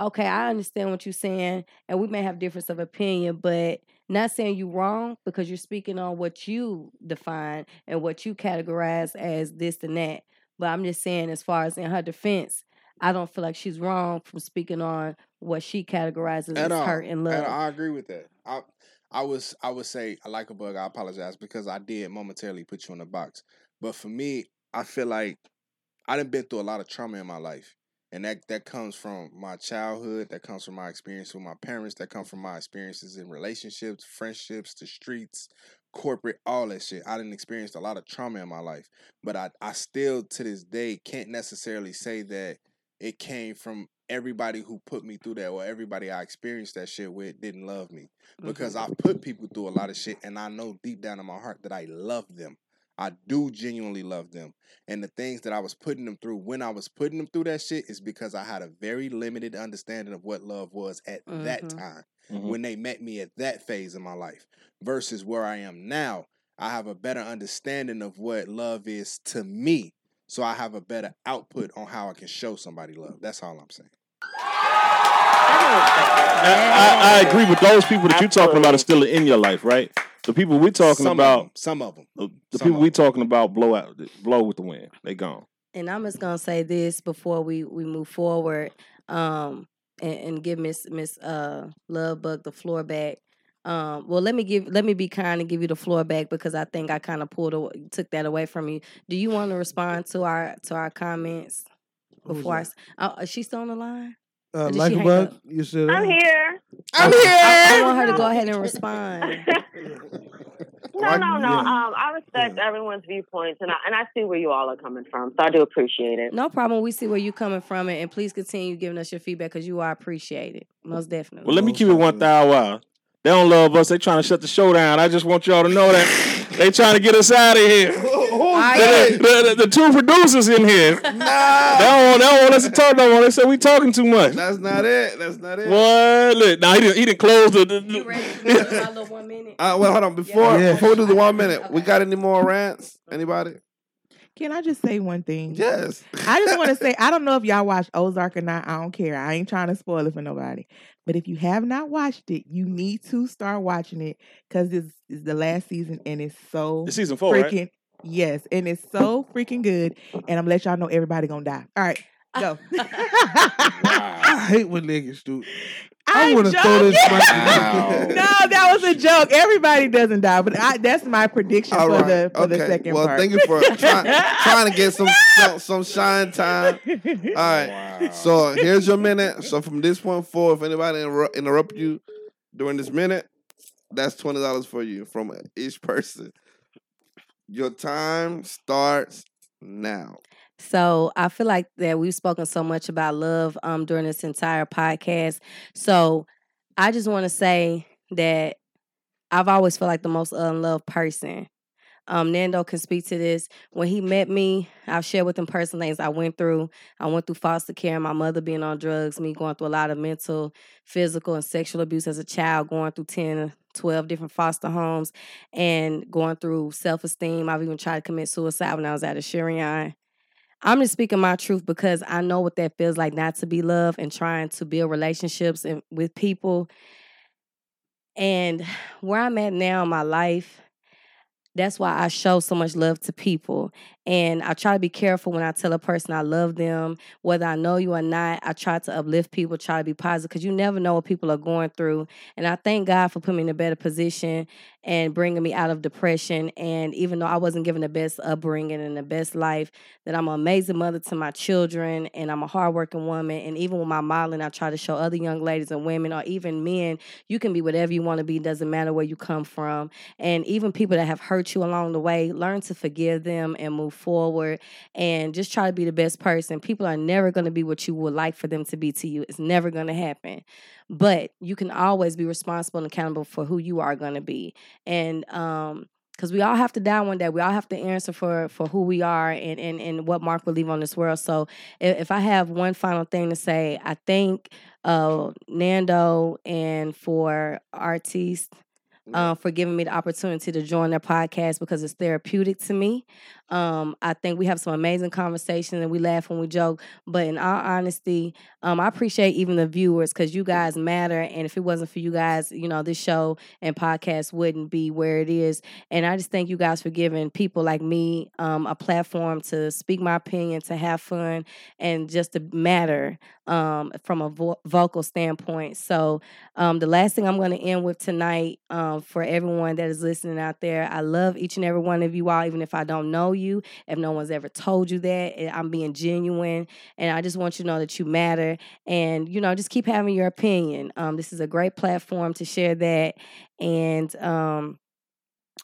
okay, I understand what you're saying, and we may have difference of opinion, but not saying you wrong because you're speaking on what you define and what you categorize as this and that. But I'm just saying, as far as in her defense, I don't feel like she's wrong from speaking on what she categorizes as all. hurt and At love. I agree with that. I I was I would say I like a bug. I apologize because I did momentarily put you in a box. But for me, I feel like I done been through a lot of trauma in my life. And that that comes from my childhood, that comes from my experience with my parents, that comes from my experiences in relationships, friendships, the streets, corporate, all that shit. I didn't experience a lot of trauma in my life. But I, I still to this day can't necessarily say that it came from everybody who put me through that or everybody I experienced that shit with didn't love me. Mm-hmm. Because I've put people through a lot of shit and I know deep down in my heart that I love them. I do genuinely love them. And the things that I was putting them through when I was putting them through that shit is because I had a very limited understanding of what love was at that Mhm. time Mhm. when they met me at that phase of my life versus where I am now. I have a better understanding of what love is to me. So I have a better output on how I can show somebody love. That's all I'm saying. I, I agree with those people that you're talking about are still in your life, right? The people we're talking Some of about, them, some of them. the, the people we're talking about blow out, blow with the wind. They gone. and I'm just gonna say this before we we move forward, um, and, and give Miss Miss uh Love Bug the floor back. Um, well, let me give let me be kind and give you the floor back because I think I kind of pulled aw- took that away from you. Do you want to respond to our to our comments before I? that? s- Oh, is she still on the line? Uh, Or like a bug, you said I'm here. I'm here. I, I want her to go ahead and respond. No, no, no. Yeah. Um, I respect everyone's viewpoints, and I and I see where you all are coming from, so I do appreciate it. No problem. We see where you're coming from, and, and please continue giving us your feedback because you are appreciated, most definitely. Well, let me keep it one thousand wild. They don't love us. They trying to shut the show down. I just want y'all to know that they trying to get us out of here. The, the- the- the two producers in here. They don't, want, they don't want us to talk no more. They said we talking too much. That's not it. That's not it. What? Look, now he didn't. He didn't close the. the, the one minute? Uh, well, hold on. Before Yeah. before we do the one minute, we got any more rants? Anybody? Can I just say one thing? Yes. I just want to say I don't know if y'all watch Ozark or not. I don't care. I ain't trying to spoil it for nobody. But if you have not watched it, you need to start watching it because this is the last season and it's so It's season four, right? freaking yes, and it's so freaking good. And I'm gonna let y'all know everybody gonna die. All right, go. I hate when niggas do. I I'm want to throw this. joking. mic- no, that was a joke. Everybody doesn't die, but I, that's my prediction All for right. the for the okay. second well, part. thank you for try, trying to get some, some some shine time. All right. So here's your minute. So from this point forward, if anybody interrupt, interrupt you during this minute, that's twenty dollars for you from each person. Your time starts now. So I feel like that we've spoken so much about love um during this entire podcast. So I just want to say that I've always felt like the most unloved person. Um, Nando can speak to this. When he met me, I've shared with him personal things I went through. I went through foster care, my mother being on drugs, me going through a lot of mental, physical, and sexual abuse as a child, going through 10, 12 different foster homes, and going through self esteem. I've even tried to commit suicide when I was at a Shurian. I'm just speaking my truth because I know what that feels like not to be loved and trying to build relationships and with people. And where I'm at now in my life, that's why I show so much love to people. And I try to be careful when I tell a person I love them, whether I know you or not. I try to uplift people, try to be positive because you never know what people are going through. And I thank God for putting me in a better position and bringing me out of depression. And even though I wasn't given the best upbringing and the best life, that I'm an amazing mother to my children and I'm a hardworking woman. And even with my modeling, I try to show other young ladies and women or even men, you can be whatever you want to be. Doesn't matter where you come from. And even people that have hurt you along the way, learn to forgive them and move forward and just try to be the best person. People are never going to be what you would like for them to be to you. It's never going to happen. But you can always be responsible and accountable for who you are going to be. And um because we all have to die one day. We all have to answer for for who we are and and, and what mark we leave on this world. So if, if I have one final thing to say, I thank uh, Nando and for Artiste uh, for giving me the opportunity to join their podcast because it's therapeutic to me. Um, I think we have some amazing conversations and we laugh when we joke. But in all honesty, um, I appreciate even the viewers because you guys matter. And if it wasn't for you guys, you know, this show and podcast wouldn't be where it is. And I just thank you guys for giving people like me um, a platform to speak my opinion, to have fun, and just to matter um, from a vo- vocal standpoint. So um, the last thing I'm going to end with tonight um, for everyone that is listening out there, I love each and every one of you all, even if I don't know you, if no one's ever told you that. I'm being genuine, and I just want you to know that you matter, and you know, just keep having your opinion. Um, this is a great platform to share that, and um,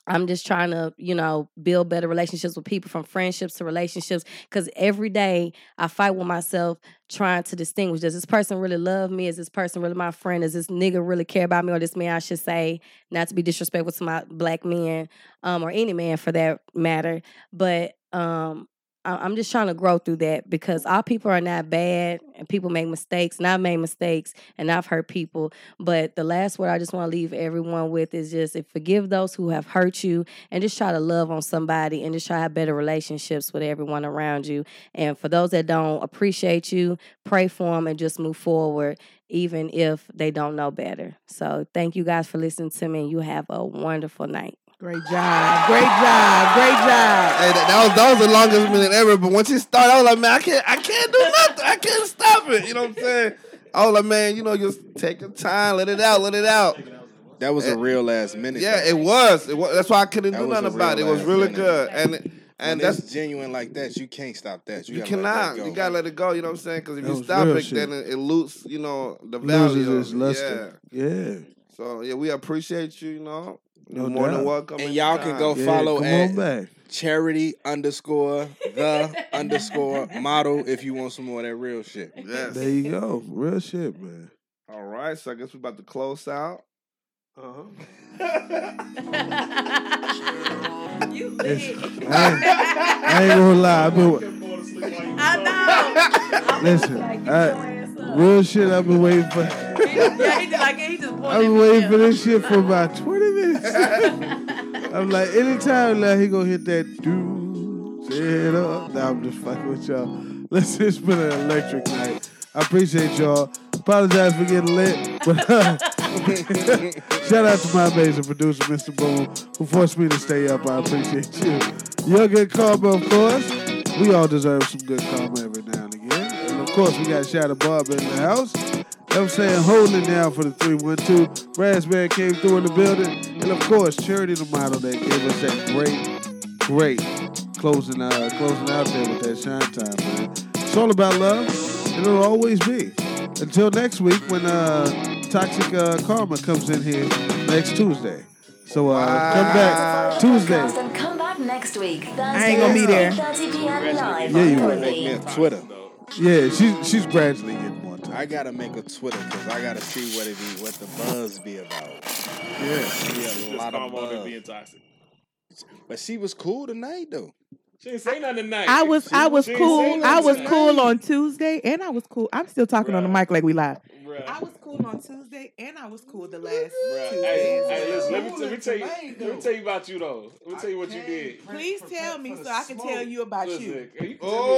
I'm just trying to, you know, build better relationships with people from friendships to relationships. Because every day I fight with myself trying to distinguish does this person really love me? Is this person really my friend? Does this nigga really care about me? Or this man, I should say, not to be disrespectful to my black men um, or any man for that matter. But um, I'm just trying to grow through that because all people are not bad and people make mistakes. And I've made mistakes and I've hurt people. But the last word I just want to leave everyone with is just forgive those who have hurt you and just try to love on somebody and just try to have better relationships with everyone around you. And for those that don't appreciate you, pray for them and just move forward, even if they don't know better. So thank you guys for listening to me and you have a wonderful night. Great job. Great job. Great job. Hey, that, that was that was the longest minute ever. But once it started, I was like, man, I can't, I can't do nothing. I can't stop it. You know what I'm saying? I was like, man, you know, just take your time, let it out, let it out. That was a real last minute. Yeah, it was. It was. That's why I couldn't That do nothing about it. It was really minute. good, and and when that's it's genuine like that, you can't stop that. You, you gotta let that cannot. go. You gotta let it go. You know what I'm saying? Because if That you stop it, shit. then it, it loses. You know the value. Loses of its luster. Yeah. So yeah, we appreciate you. You know, No You're more than welcome. And y'all can go anytime. follow at back. charity underscore the underscore model if you want some more of that real shit. Yes. There you go. Real shit, man. All right, so I guess we're about to close out. Uh-huh. Listen, I, ain't, I ain't gonna lie. I've been, I listen, I, real shit. I've been waiting for. yeah, he just like he just I've been waiting for this shit for about 20 minutes. I'm like, anytime now he gonna hit that do it up. Nah, I'm just fucking with y'all. Listen, it's been an electric night. I appreciate y'all. Apologize for getting lit, but uh, shout out to my amazing producer, Mr. Boom, who forced me to stay up. I appreciate you. You're good karma, of course. We all deserve some good karma course, we got Shadow Barber in the house. I'm saying holding it down for the 312. Raspberry came through in the building. And of course, Charity the model that gave us that great, great closing uh closing out there with that shine time, man. It's all about love, and it'll always be. Until next week when uh Toxic uh, Karma comes in here next Tuesday. So uh come back Tuesday. Come back next week. Thursday I ain't gonna be there. 30 p.m. live Yeah, you on will. Groovy. Yeah, Twitter. Yeah, she's she's gradually getting more time. I gotta make a Twitter because I gotta see what it be, what the buzz be about. Yeah. Be a lot of Karma buzz. being toxic. But she was cool tonight though. She ain't say nothing tonight. I was She- I was she ain't say cool. I was tonight. cool on Tuesday and I was cool. I'm still talking on the mic like we live. Bruh. I was cool on Tuesday and I was cool the last Bruh, Tuesday. Hey, hey, listen, let me, let me tell you. Let me tell you about you though. Let me tell you what you did. Please tell me so I can tell you about you. You- Oh.